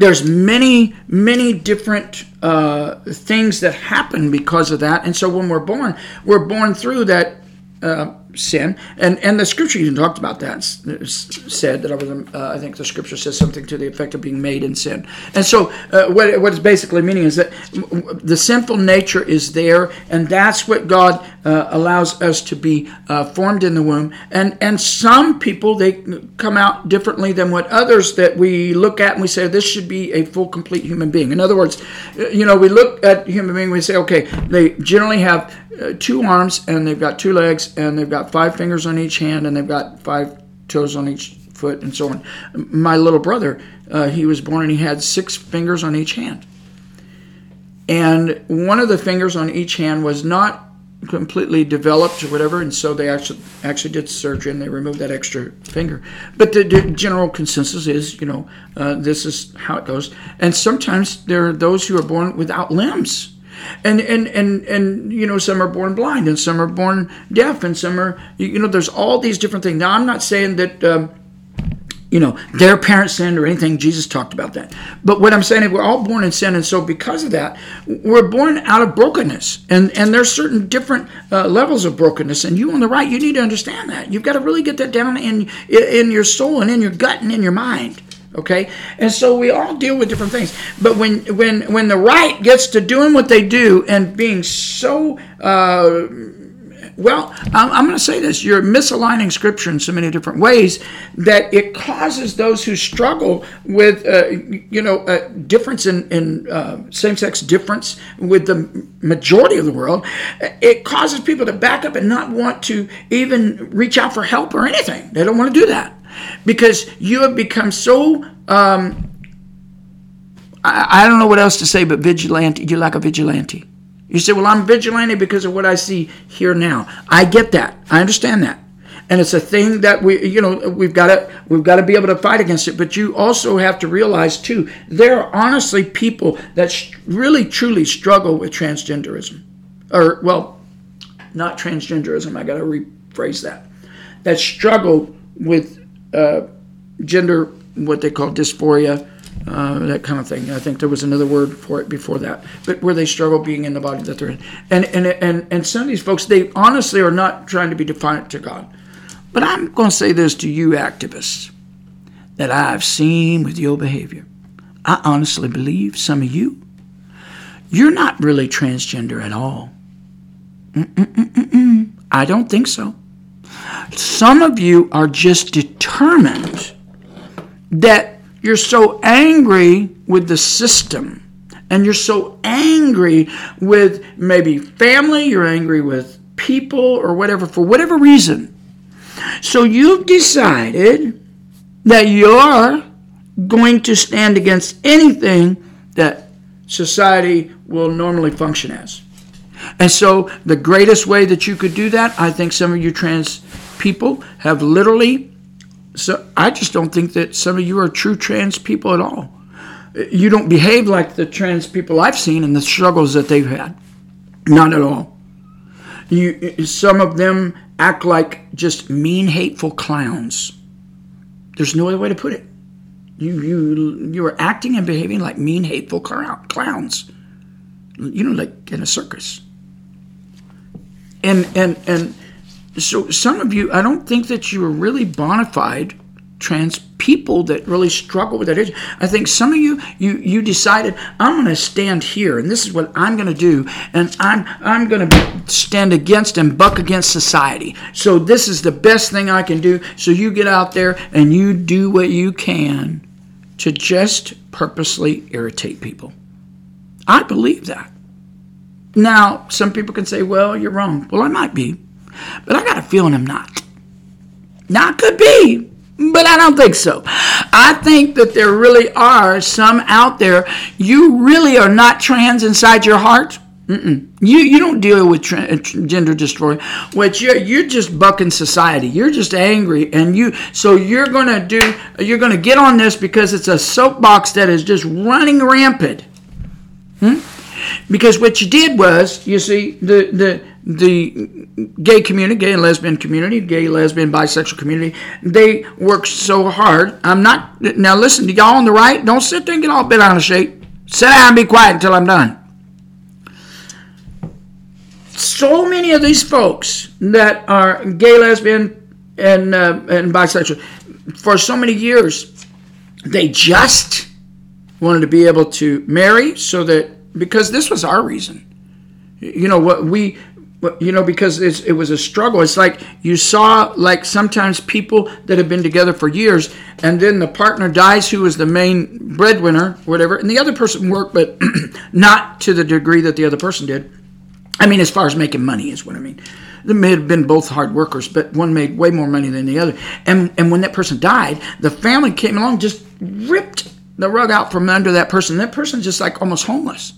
there's many, many different uh, things that happen because of that. And so when we're born, we're born through that uh, sin. And and the scripture even talked about that. Said that I was. Uh, I think the scripture says something to the effect of being made in sin. And so uh, what what it's basically meaning is that the sinful nature is there, and that's what God uh, allows us to be uh, formed in the womb. And and some people they come out differently than what others that we look at and we say this should be a full complete human being. In other words, you know we look at human being we say okay they generally have uh, two arms and they've got two legs and they've got five fingers on each hand and they've got five toes on each foot and so on. My little brother, uh, he was born and he had six fingers on each hand. And one of the fingers on each hand was not completely developed or whatever, and so they actually actually did surgery and they removed that extra finger. But the, the general consensus is, you know, uh, this is how it goes. And sometimes there are those who are born without limbs and and and and you know some are born blind and some are born deaf and some are you know there's all these different things. Now i'm not saying that um, you know their parents sinned or anything. Jesus talked about that. But what i'm saying is we're all born in sin. And so because of that we're born out of brokenness. And and there's certain different uh, levels of brokenness. And you on the right you need to understand that. You've got to really get that down in in your soul and in your gut and in your mind okay? And so we all deal with different things. But when when when the right gets to doing what they do and being so uh, well i'm, I'm going to say this. You're misaligning scripture in so many different ways that it causes those who struggle with uh, you know a difference in, in uh, same-sex difference with the majority of the world. It causes people to back up and not want to even reach out for help or anything. They don't want to do that because you have become so um, I, I, don't know what else to say but vigilante you're like a vigilante. You say well i'm vigilante because of what i see here now. I get that. I understand that. And it's a thing that we you know we've got to we've got to be able to fight against it. But you also have to realize too there are honestly people that sh- really truly struggle with transgenderism. Or well not transgenderism. I got to rephrase that. That struggle with uh, gender, what they call dysphoria, uh, that kind of thing. I think there was another word for it before that, but where they struggle being in the body that they're in. And and and and some of these folks, they honestly are not trying to be defiant to God. But I'm going to say this to you, activists, that I've seen with your behavior. I honestly believe some of you, you're not really transgender at all. Mm-mm-mm-mm. I don't think so. Some of you are just determined that you're so angry with the system and you're so angry with maybe family, you're angry with people or whatever, for whatever reason. So you've decided that you're going to stand against anything that society will normally function as. And so the greatest way that you could do that, I think some of you trans people have literally so I just don't think that some of you are true trans people at all. You don't behave like the trans people I've seen and the struggles that they've had. Not at all. You, some of them act like just mean, hateful clowns. There's no other way to put it. You you you are acting and behaving like mean, hateful clowns. You know, like in a circus. And and and so some of you, I don't think that you are really bona fide trans people that really struggle with that issue. I think some of you, you you decided I'm going to stand here, and this is what I'm going to do, and I'm I'm going to stand against and buck against society. So this is the best thing I can do. So you get out there and you do what you can to just purposely irritate people. I believe that. Now, some people can say, well, you're wrong. Well, I might be, but I got a feeling I'm not. Now, could be, but I don't think so. I think that there really are some out there. You really are not trans inside your heart. Mm-mm. You you don't deal with tra- gender dysphoria, which you're you're just bucking society. You're just angry, and you so you're gonna do you're gonna get on this because it's a soapbox that is just running rampant. Hmm? Because what you did was, you see, the the the gay community, gay and lesbian community, gay, lesbian, bisexual community, they work so hard. I'm not, now listen to y'all on the right, don't sit there and get all bent out of shape. Sit down and be quiet until I'm done. So many of these folks that are gay, lesbian, and, uh, and bisexual, for so many years, they just wanted to be able to marry so that, because this was our reason you know what we you know because it was a struggle. It's like you saw like sometimes people that have been together for years and then the partner dies who was the main breadwinner whatever and the other person worked but not to the degree that the other person did. I mean as far as making money is what i mean. They may have been both hard workers but one made way more money than the other. And and when that person died the family came along just ripped the rug out from under that person. That person just like almost homeless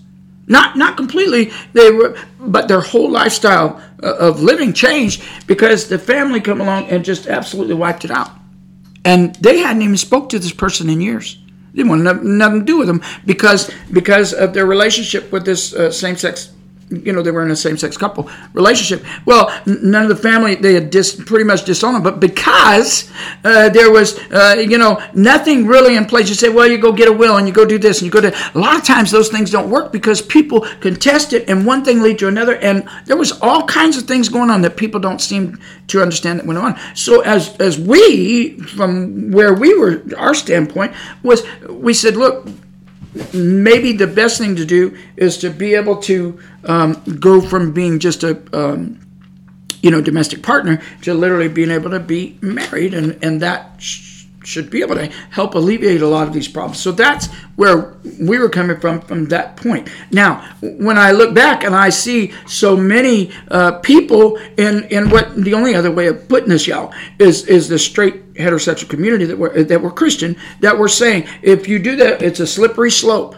not not completely. They were, but their whole lifestyle uh, of living changed because the family come along and just absolutely wiped it out. And they hadn't even spoke to this person in years. They didn't want nothing, to do with them because because of their relationship with this uh, same sex you know, they were in a same sex couple relationship. Well, none of the family, they had dis, pretty much disowned them. But because uh, there was, uh, you know, nothing really in place, you say, well, you go get a will and you go do this and you go to. A lot of times those things don't work because people contest it and one thing lead to another. And there was all kinds of things going on that people don't seem to understand that went on. So as, as we, from where we were, our standpoint was, we said, look, maybe the best thing to do is to be able to um, go from being just a um, you know domestic partner to literally being able to be married and and that should be able to help alleviate a lot of these problems so that's where we were coming from from that point now when i look back and i see so many uh, people in in what the only other way of putting this y'all is is the straight heterosexual community that were that were christian that were saying if you do that it's a slippery slope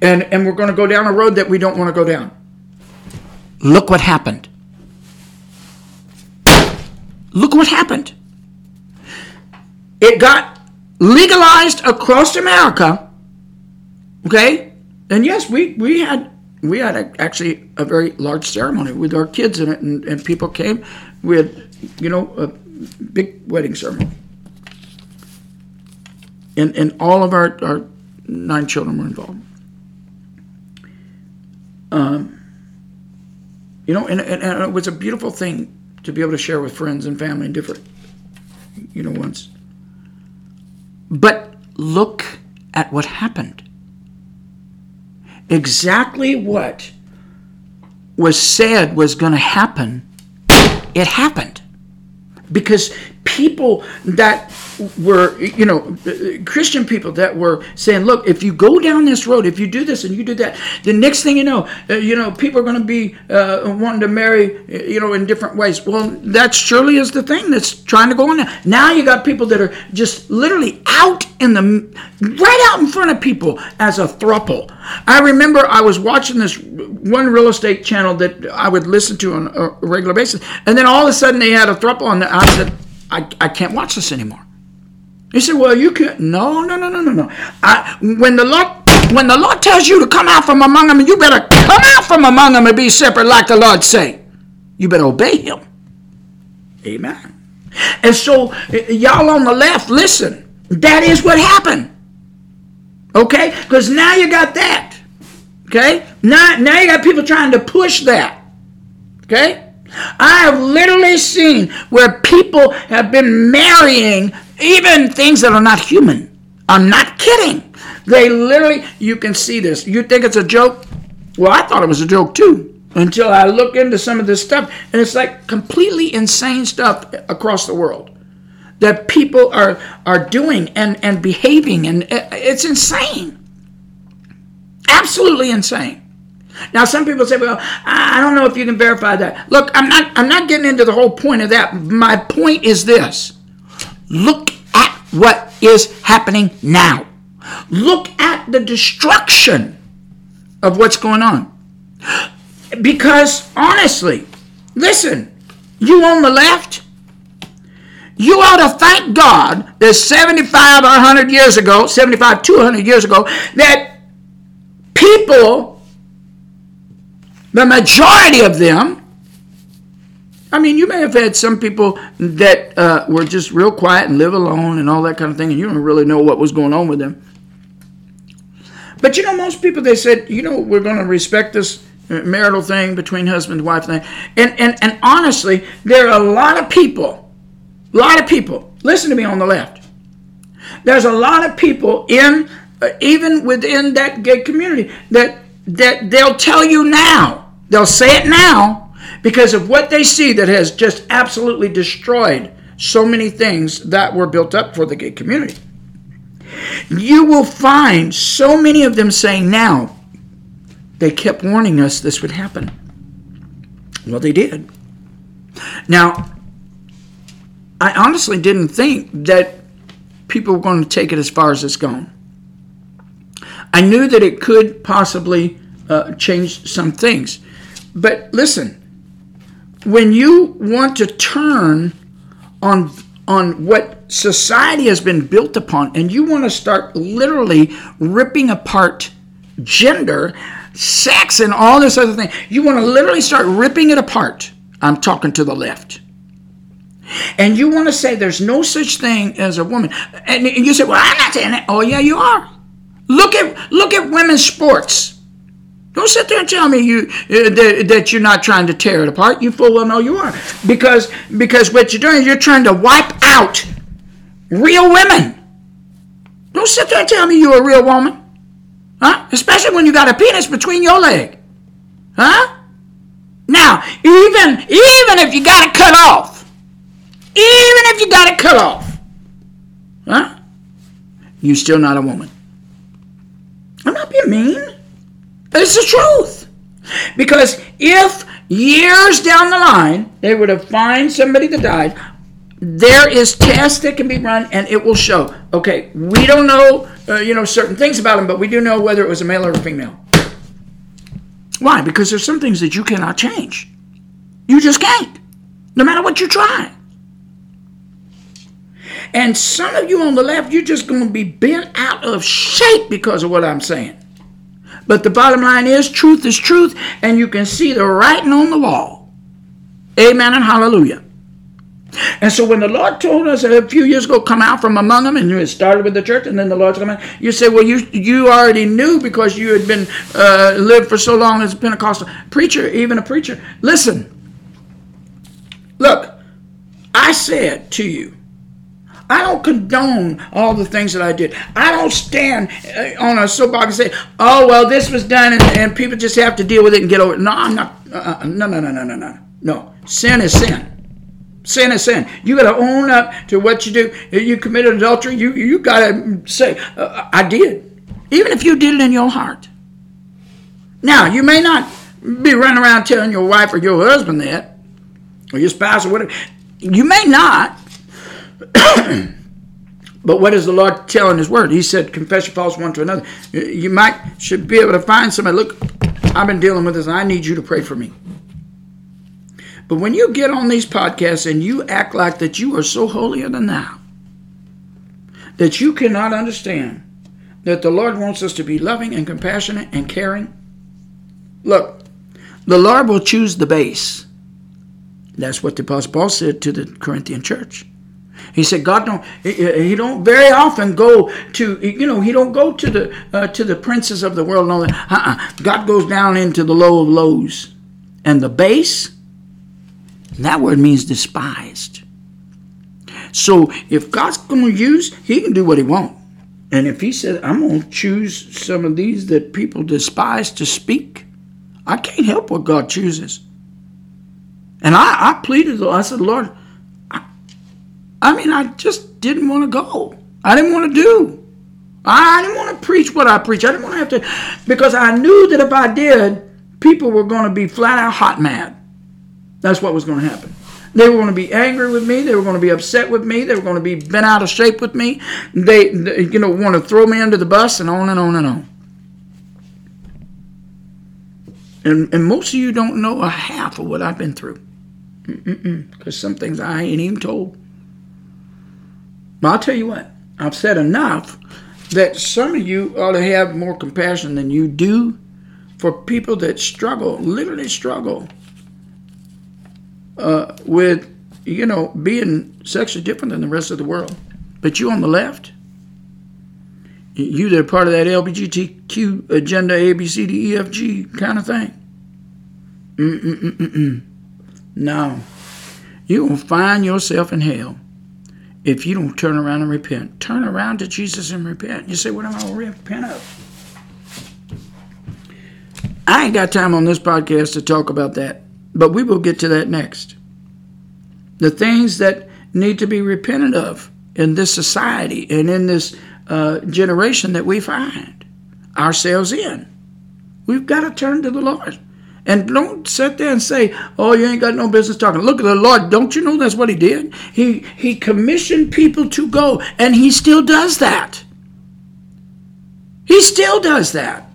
and, and we're going to go down a road that we don't want to go down. Look what happened. Look what happened. It got legalized across America. Okay? And yes, we, we had we had a, actually a very large ceremony with our kids in it, and, and people came. We had, you know, a big wedding ceremony. And, and all of our, our nine children were involved. Um, you know, and, and, and, it was a beautiful thing to be able to share with friends and family and different, you know, ones. But look at what happened. Exactly what was said was going to happen, it happened. Because people that were, you know, Christian people that were saying, look, if you go down this road, if you do this and you do that, the next thing you know, uh, you know, people are going to be uh, wanting to marry, you know, in different ways. Well, that surely is the thing that's trying to go on now. Now you got people that are just literally out in the, right out in front of people as a thruple. I remember I was watching this one real estate channel that I would listen to on a regular basis, and then all of a sudden they had a thruple, on and I said, I, I can't watch this anymore. He said, "Well, you can't." No, no, no, no, no, no. I, when the Lord when the Lord tells you to come out from among them, you better come out from among them and be separate, like the Lord say. You better obey him. Amen. And so, y'all on the left, listen. That is what happened. Okay? Because now you got that. Okay? Now, now you got people trying to push that. Okay? I have literally seen where people have been marrying even things that are not human. I'm not kidding. They literally, you can see this. You think it's a joke? Well, I thought it was a joke too until I look into some of this stuff. And it's like completely insane stuff across the world that people are, are doing and, and behaving. And it's insane. Absolutely insane. Now, some people say, "Well, I don't know if you can verify that." Look, I'm not. I'm not getting into the whole point of that. My point is this: look at what is happening now. Look at the destruction of what's going on. Because honestly, listen, you on the left, you ought to thank God that 75 or 100 years ago, 75 200 years ago, that people, the majority of them, I mean, you may have had some people that uh, were just real quiet and live alone and all that kind of thing, and you don't really know what was going on with them. But you know, most people they said, you know, we're going to respect this marital thing between husband and wife thing. And, and, and honestly, there are a lot of people, a lot of people, listen to me on the left. There's a lot of people in, uh, even within that gay community, that, that they'll tell you now, they'll say it now, because of what they see that has just absolutely destroyed so many things that were built up for the gay community. You will find so many of them saying now, they kept warning us this would happen. Well, they did. Now, I honestly didn't think that people were going to take it as far as it's gone. I knew that it could possibly uh, change some things. But listen, when you want to turn on on what society has been built upon and you want to start literally ripping apart gender sex and all this other thing. You want to literally start ripping it apart. I'm talking to the left. And you want to say there's no such thing as a woman. And you say, well, I'm not saying that. Oh, yeah, you are. Look at look at women's sports. Don't sit there and tell me you uh, that, that you're not trying to tear it apart. You full well know you are. Because because what you're doing is you're trying to wipe out real women. Don't sit there and tell me you're a real woman. Huh? Especially when you got a penis between your leg. Huh? Now, even even if you got it cut off, even if you got it cut off, huh? You're still not a woman. I'm not being mean. It's the truth. Because if years down the line they were to find somebody that died, there is tests that can be run and it will show. Okay we don't know uh, you know certain things about him but we do know whether it was a male or a female. Why? Because there's some things that you cannot change. You just can't no matter what you try. And some of you on the left you're just going to be bent out of shape because of what i'm saying but the bottom line is truth is truth and you can see the writing on the wall. Amen and hallelujah. And so when the Lord told us a few years ago, come out from among them, and it started with the church, and then the Lord's coming, you say, well, you you already knew because you had been uh, lived for so long as a Pentecostal preacher, even a preacher. Listen, look, I said to you, I don't condone all the things that I did. I don't stand uh, on a soapbox and say, "Oh well, this was done, and, and people just have to deal with it and get over it." No, I'm not. Uh, no, no, no, no, no, no. No, sin is sin. Sin is sin. You got to own up to what you do. If you committed adultery, you you got to say, uh, "I did," even if you did it in your heart. Now, you may not be running around telling your wife or your husband that, or your spouse or whatever. You may not. but what is the Lord telling His Word? He said, "Confess your faults one to another." You might should be able to find somebody. Look, I've been dealing with this, and I need you to pray for me. But when you get on these podcasts and you act like that you are so holier than thou, that you cannot understand that the Lord wants us to be loving and compassionate and caring, look, the Lord will choose the base That's what the Apostle Paul said to the Corinthian church. He said God don't he don't very often go to you know he don't go to the uh, to the princes of the world and all that. Uh-uh. God goes down into the low of lows, and the base. That word means despised. So if God's going to use, He can do what He wants. And if He said, "I'm going to choose some of these that people despise to speak," I can't help what God chooses. And I, I pleaded, I said, Lord, I mean, I just didn't want to go. I didn't want to do. I didn't want to preach what I preach. I didn't want to have to, because I knew that if I did, people were going to be flat out hot mad. That's what was going to happen. They were going to be angry with me. They were going to be upset with me. They were going to be bent out of shape with me. They, they you know, want to throw me under the bus and on and on and on. And, and most of you don't know a half of what I've been through. Because some things I ain't even told. But I'll tell you what, I've said enough that some of you ought to have more compassion than you do for people that struggle, literally struggle uh, with, you know, being sexually different than the rest of the world. But you on the left, you that are part of that LGBTQ agenda, A, B, C, D, E, F, G kind of thing. Mm-mm-mm-mm. No. You will find yourself in hell if you don't turn around and repent. Turn around to Jesus and repent. You say, What am I going to repent of? I ain't got time on this podcast to talk about that, but we will get to that next. The things that need to be repented of in this society and in this uh, generation that we find ourselves in. We've got to turn to the Lord. And don't sit there and say, "Oh, you ain't got no business talking." Look at the Lord. Don't you know that's what He did? He He commissioned people to go, and He still does that. He still does that.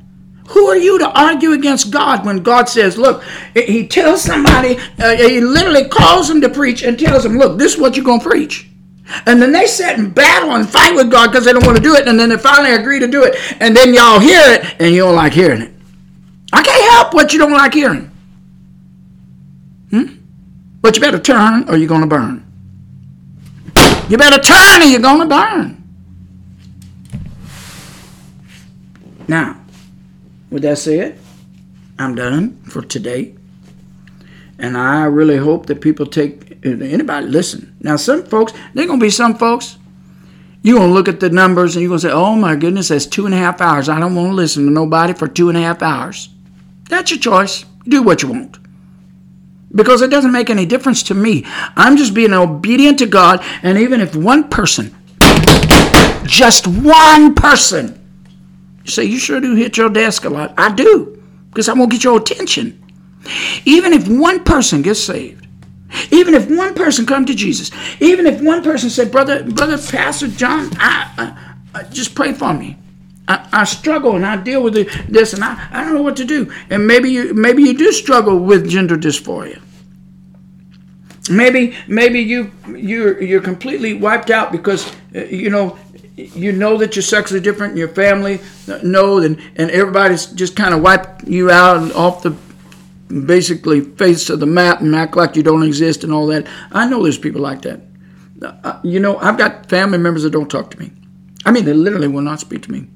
Who are you to argue against God when God says, "Look," He tells somebody, uh, He literally calls them to preach and tells them, "Look, this is what you're gonna preach." And then they sit and battle and fight with God because they don't want to do it. And then they finally agree to do it. And then y'all hear it and you don't like hearing it. I can't help what you don't like hearing. Hmm? But you better turn or you're going to burn. You better turn or you're going to burn. Now, with that said, I'm done for today. And I really hope that people take anybody listen. Now, some folks, there going to be some folks, you're going to look at the numbers and you're going to say, oh my goodness, that's two and a half hours. I don't want to listen to nobody for two and a half hours. That's your choice. Do what you want. Because it doesn't make any difference to me. I'm just being obedient to God. And even if one person, just one person, you say, You sure do hit your desk a lot. I do. Because I won't get your attention. Even if one person gets saved, even if one person come to Jesus, even if one person said, Brother, Brother Pastor John, I, I, I just pray for me. I, I, struggle and I deal with this and I, I don't know what to do. And maybe you maybe you do struggle with gender dysphoria. Maybe maybe you you're you're completely wiped out because uh, you know you know that you're sexually different. And your family know and and everybody's just kind of wiped you out off the basically face of the map and act like you don't exist and all that. I know there's people like that. Uh, you know, I've got family members that don't talk to me. I mean, they literally will not speak to me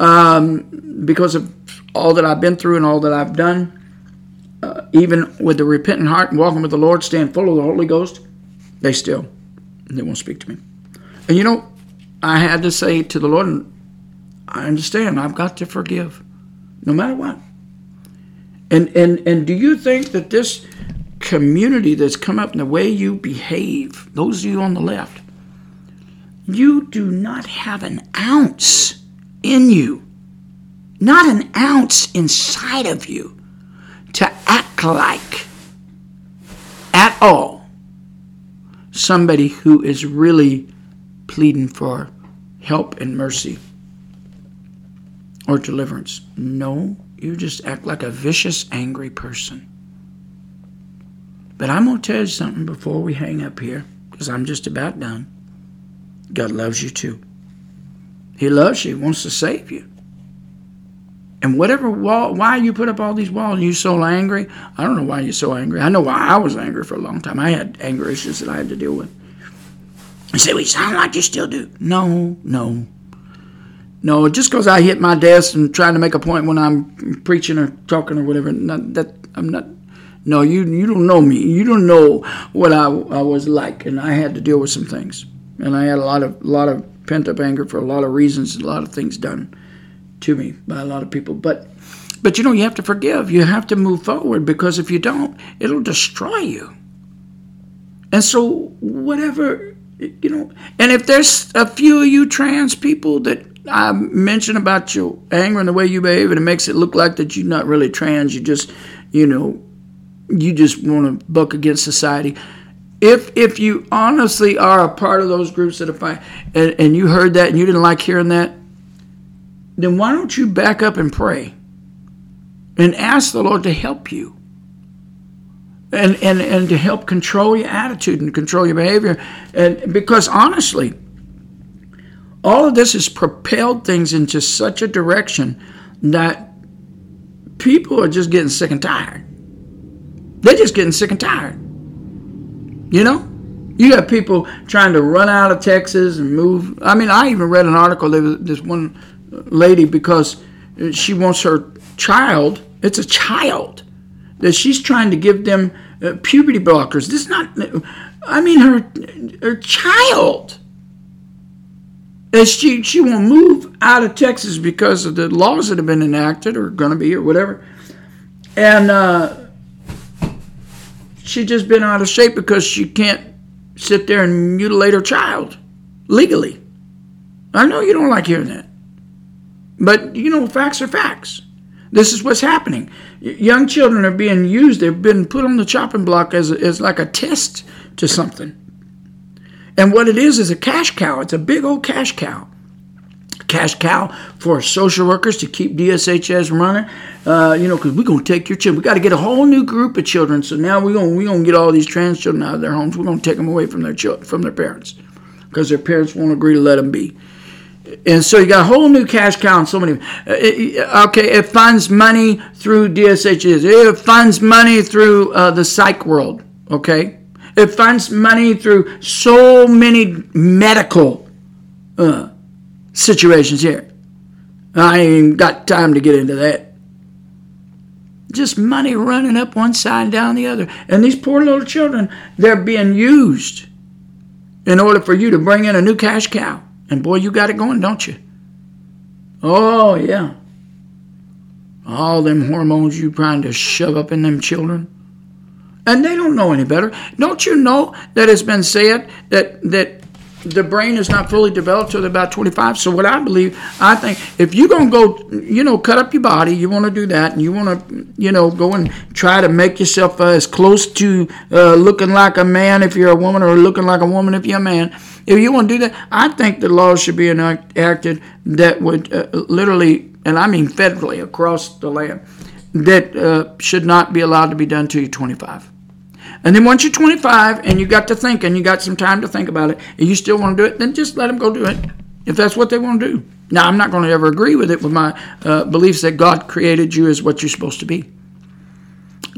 um, because of all that I've been through and all that I've done, uh, even with the repentant heart and walking with the Lord, staying full of the Holy Ghost, they still they won't speak to me. And you know, I had to say to the Lord, I understand. I've got to forgive, no matter what. And and and do you think that this community that's come up in the way you behave, those of you on the left, you do not have an ounce in you, not an ounce inside of you, to act like at all somebody who is really pleading for help and mercy or deliverance. No, you just act like a vicious, angry person. But I'm going to tell you something before we hang up here, because I'm just about done. God loves you too. He loves you, He wants to save you. And whatever wall, why you put up all these walls and you're so angry, I don't know why you're so angry. I know why I was angry for a long time. I had anger issues that I had to deal with. You say, you sound like you still do. No, no. No, just because I hit my desk and trying to make a point when I'm preaching or talking or whatever, not, that I'm not. No, you you don't know me. You don't know what I, I was like, and I had to deal with some things, and I had a lot of a lot of pent up anger for a lot of reasons, a lot of things done to me by a lot of people. But but you know, you have to forgive. You have to move forward because if you don't, it'll destroy you. And so whatever you know, and if there's a few of you trans people that I mention about your anger and the way you behave, and it makes it look like that you're not really trans. You just, you know, you just want to buck against society. If if you honestly are a part of those groups that are fine, and, and you heard that and you didn't like hearing that, then why don't you back up and pray and ask the Lord to help you and, and, and to help control your attitude and control your behavior. And because honestly, all of this has propelled things into such a direction that people are just getting sick and tired. They're just getting sick and tired. You know? You got people trying to run out of Texas and move. I mean, I even read an article. There was this one lady because she wants her child. It's a child that she's trying to give them uh, puberty blockers. This is not. I mean, her her child. She she won't move out of Texas because of the laws that have been enacted or going to be or whatever. And uh, she just been out of shape because she can't sit there and mutilate her child legally. I know you don't like hearing that. But, you know, facts are facts. This is what's happening. Young children are being used, they've been put on the chopping block as, as like a test to something. And what it is is a cash cow. It's a big old cash cow. Cash cow for social workers to keep DSHS running, uh, you know, because we're going to take your children. We got to get a whole new group of children. So now we're going we gonna get all these trans children out of their homes. We're going to take them away from their children, from their parents because their parents won't agree to let them be and so you got a whole new cash cow and so many. Uh, okay, it funds money through DSHS. It funds money through uh, the psych world. Okay, it funds money through so many medical uh, situations here. I ain't even got time to get into that. Just money running up one side and down the other. And these poor little children, they're being used in order for you to bring in a new cash cow. And boy, you got it going, don't you? Oh, yeah. All them hormones you trying to shove up in them children and they don't know any better. Don't you know that it's been said that that the brain is not fully developed till about 25. So what I believe, I think, if you're gonna go, you know, cut up your body, you want to do that, and you want to, you know, go and try to make yourself uh, as close to uh, looking like a man if you're a woman, or looking like a woman if you're a man. If you want to do that, I think the laws should be enacted that would uh, literally, and I mean federally across the land, that uh, should not be allowed to be done till you're 25. And then once you're 25 and you got to think and you got some time to think about it, and you still want to do it, then just let them go do it if that's what they want to do. Now, I'm not going to ever agree with it with my uh, beliefs that God created you as what you're supposed to be.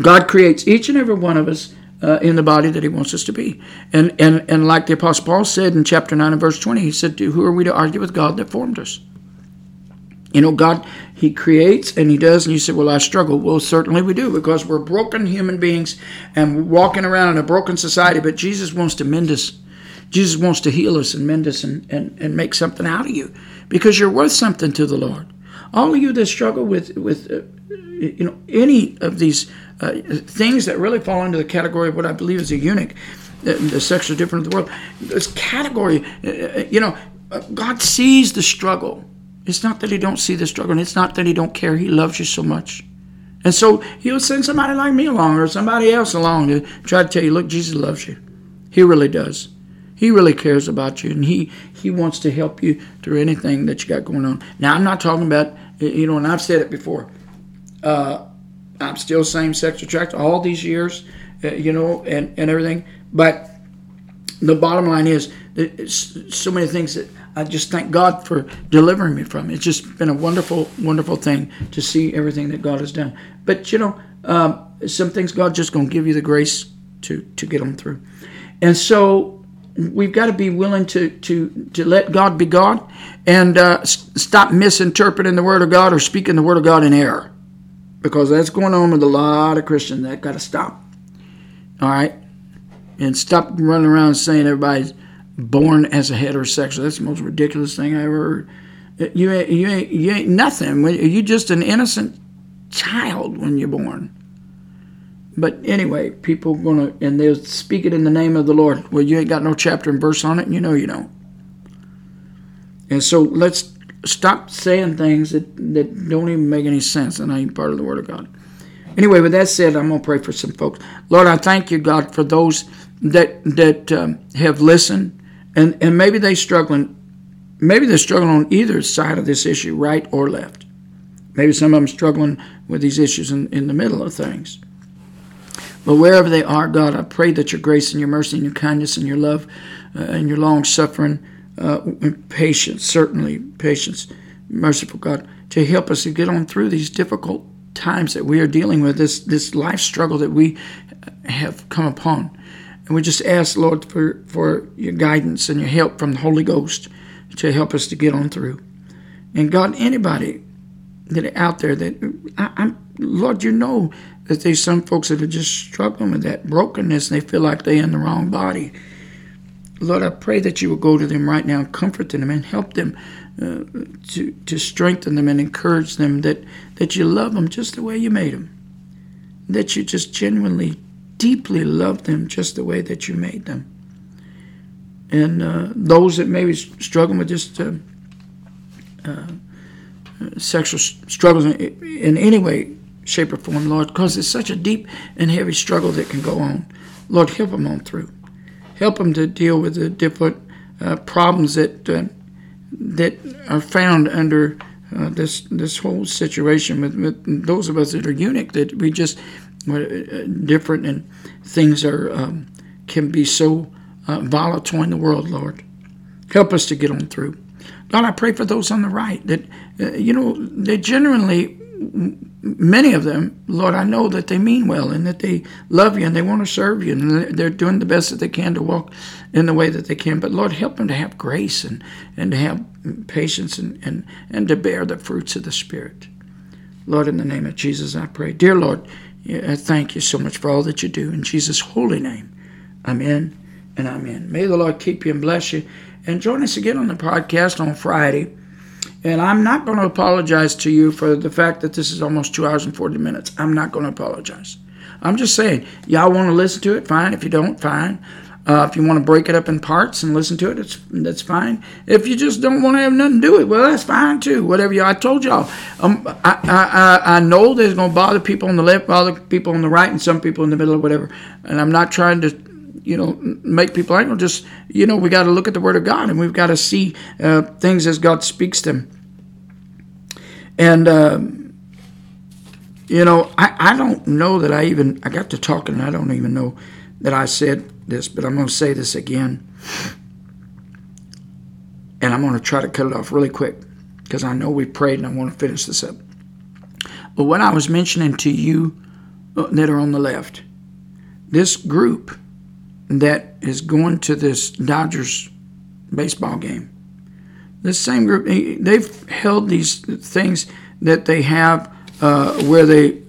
God creates each and every one of us uh, in the body that He wants us to be. And, and, and like the Apostle Paul said in chapter 9 and verse 20, he said, Who are we to argue with God that formed us? You know, God, He creates and He does, and you say, Well, I struggle. Well, certainly we do because we're broken human beings and walking around in a broken society, but Jesus wants to mend us. Jesus wants to heal us and mend us and, and, and make something out of you because you're worth something to the Lord. All of you that struggle with, with uh, you know, any of these uh, things that really fall into the category of what I believe is a eunuch, the, the sexually different of the world, this category, uh, uh you know, uh, God sees the struggle. It's not that he don't see the struggle, and it's not that he don't care. He loves you so much. And so he'll send somebody like me along or somebody else along to try to tell you, look, Jesus loves you. He really does. He really cares about you, and he he wants to help you through anything that you got going on. Now, I'm not talking about you know, and I've said it before. Uh, I'm still same sex attracted all these years, uh, you know, and and everything. But the bottom line is so many things that I just thank God for delivering me from. It's just been a wonderful, wonderful thing to see everything that God has done. But you know, um, some things God just gonna give you the grace to to get them through, and so we've got to be willing to to to let God be God and uh, stop misinterpreting the Word of God or speaking the Word of God in error, because that's going on with a lot of Christians. That got to stop. All right, and stop running around saying everybody's born as a heterosexual. That's the most ridiculous thing I ever heard. You ain't, you ain't, you ain't nothing. You just an innocent child when you're born. But anyway, people gonna and they'll speak it in the name of the Lord. Well, you ain't got no chapter and verse on it, and you know you don't. And so let's stop saying things that, that don't even make any sense and ain't part of the Word of God. Anyway, with that said, I'm gonna pray for some folks. Lord, I thank you, God, for those that that um, have listened and and maybe they struggling, maybe they're struggling on either side of this issue, right or left. Maybe some of them struggling with these issues in, in the middle of things. But wherever they are, God, I pray that your grace and your mercy and your kindness and your love uh, and your long suffering uh, patience, certainly patience, merciful God, to help us to get on through these difficult times that we are dealing with, this, this life struggle that we have come upon. And we just ask, Lord, for, for your guidance and your help from the Holy Ghost to help us to get on through. And God, anybody that out there that I, am Lord, you know that there's some folks that are just struggling with that brokenness and they feel like they're in the wrong body. Lord, I pray that you will go to them right now and comfort them and help them uh, to, to strengthen them and encourage them that, that you love them just the way you made them. That you just genuinely, deeply love them just the way that you made them. And uh, those that maybe struggling with just uh, uh sexual struggles in, any way, shape, or form, Lord, because it's such a deep and heavy struggle that can go on. Lord, help them on through. Help them to deal with the different uh, problems that uh, that are found under uh, this this whole situation with, with, those of us that are unique that we just different and things are um, can be so uh, volatile in the world, Lord. Help us to get on through. God, I pray for those on the right that, uh, you know, they generally, many of them, Lord, I know that they mean well and that they love you and they want to serve you and they're doing the best that they can to walk in the way that they can. But Lord, help them to have grace and, and to have patience and, and, and to bear the fruits of the Spirit. Lord, in the name of Jesus, I pray. Dear Lord, I thank you so much for all that you do. In Jesus' holy name, amen and amen. May the Lord keep you and bless you and join us again on the podcast on Friday. And I'm not going to apologize to you for the fact that this is almost two hours and 40 minutes. I'm not going to apologize. I'm just saying, y'all want to listen to it, fine. If you don't, fine. Uh, if you want to break it up in parts and listen to it, it's, that's fine. If you just don't want to have nothing to do it, well, that's fine too. Whatever you, I told y'all, um, I, I, I know there's going to bother people on the left, bother people on the right, and some people in the middle or whatever. And I'm not trying to you know make people angry. Just you know we got to look at the Word of God and we've got to see uh, things as God speaks them. And uh, you know I, I don't know that I even I got to talking I don't even know that I said this, but I'm going to say this again. And I'm going to try to cut it off really quick because I know we prayed and I want to finish this up. But what I was mentioning to you uh, that are on the left, this group that is going to this Dodgers baseball game. This same group, they've held these things that they have uh, where they,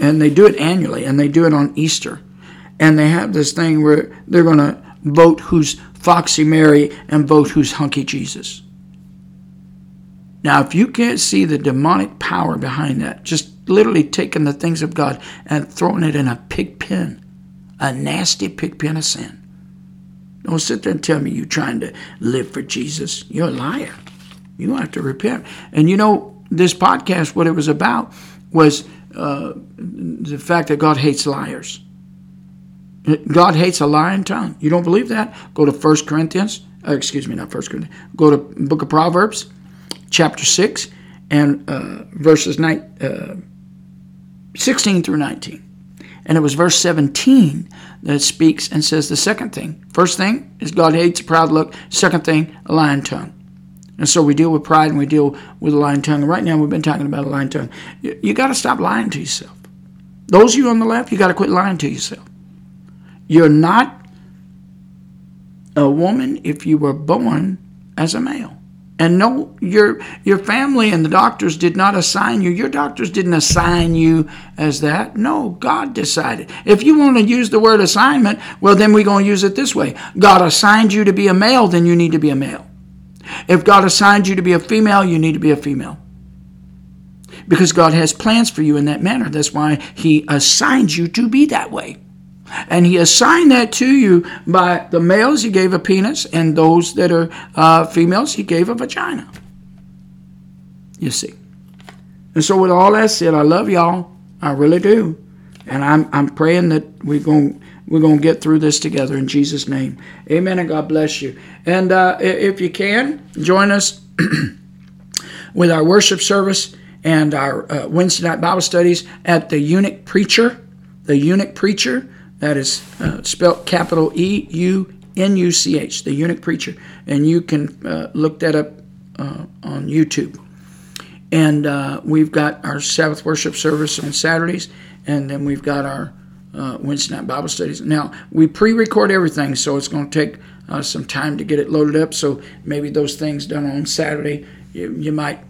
and they do it annually, and they do it on Easter. And they have this thing where they're going to vote who's Foxy Mary and vote who's Hunky Jesus. Now, if you can't see the demonic power behind that, just literally taking the things of God and throwing it in a pig pen a nasty pig pen of sin. Don't sit there and tell me you're trying to live for Jesus. You're a liar. You have to repent. And you know, this podcast, what it was about was uh, the fact that God hates liars. God hates a lying tongue. You don't believe that? Go to 1 Corinthians, uh, excuse me, not 1 Corinthians. Go to Book of Proverbs, chapter 6, and uh, verses nine, uh, 16 through 19. And it was verse 17 that speaks and says the second thing. First thing is God hates a proud look. Second thing, a lying tongue. And so we deal with pride and we deal with a lying tongue. And right now we've been talking about a lying tongue. You, you got to stop lying to yourself. Those of you on the left, you got to quit lying to yourself. You're not a woman if you were born as a male. And no, your your family and the doctors did not assign you. Your doctors didn't assign you as that. No, God decided. If you want to use the word assignment, well, then we're going to use it this way. God assigned you to be a male, then you need to be a male. If God assigned you to be a female, you need to be a female. Because God has plans for you in that manner. That's why He assigned you to be that way. And he assigned that to you by the males, he gave a penis, and those that are uh, females, he gave a vagina. You see. And so, with all that said, I love y'all. I really do. And I'm, I'm praying that we're going we're going to get through this together in Jesus' name. Amen. And God bless you. And uh, if you can, join us with our worship service and our uh, Wednesday night Bible studies at the Eunuch Preacher. The Eunuch Preacher that is uh, spelled capital E U N U C H, the eunuch preacher. And you can uh, look that up uh, on YouTube. And uh, we've got our Sabbath worship service on Saturdays, and then we've got our uh, Wednesday night Bible studies. Now, we pre record everything, so it's going to take uh, some time to get it loaded up. So maybe those things done on Saturday, you, you might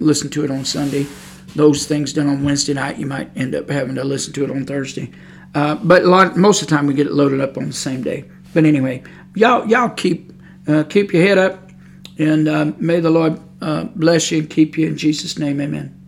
listen to it on Sunday. Those things done on Wednesday night, you might end up having to listen to it on Thursday. Uh, but lot, most of the time we get it loaded up on the same day. But anyway, y'all y'all keep uh, keep your head up, and uh, may the Lord uh, bless you and keep you in Jesus' name. Amen.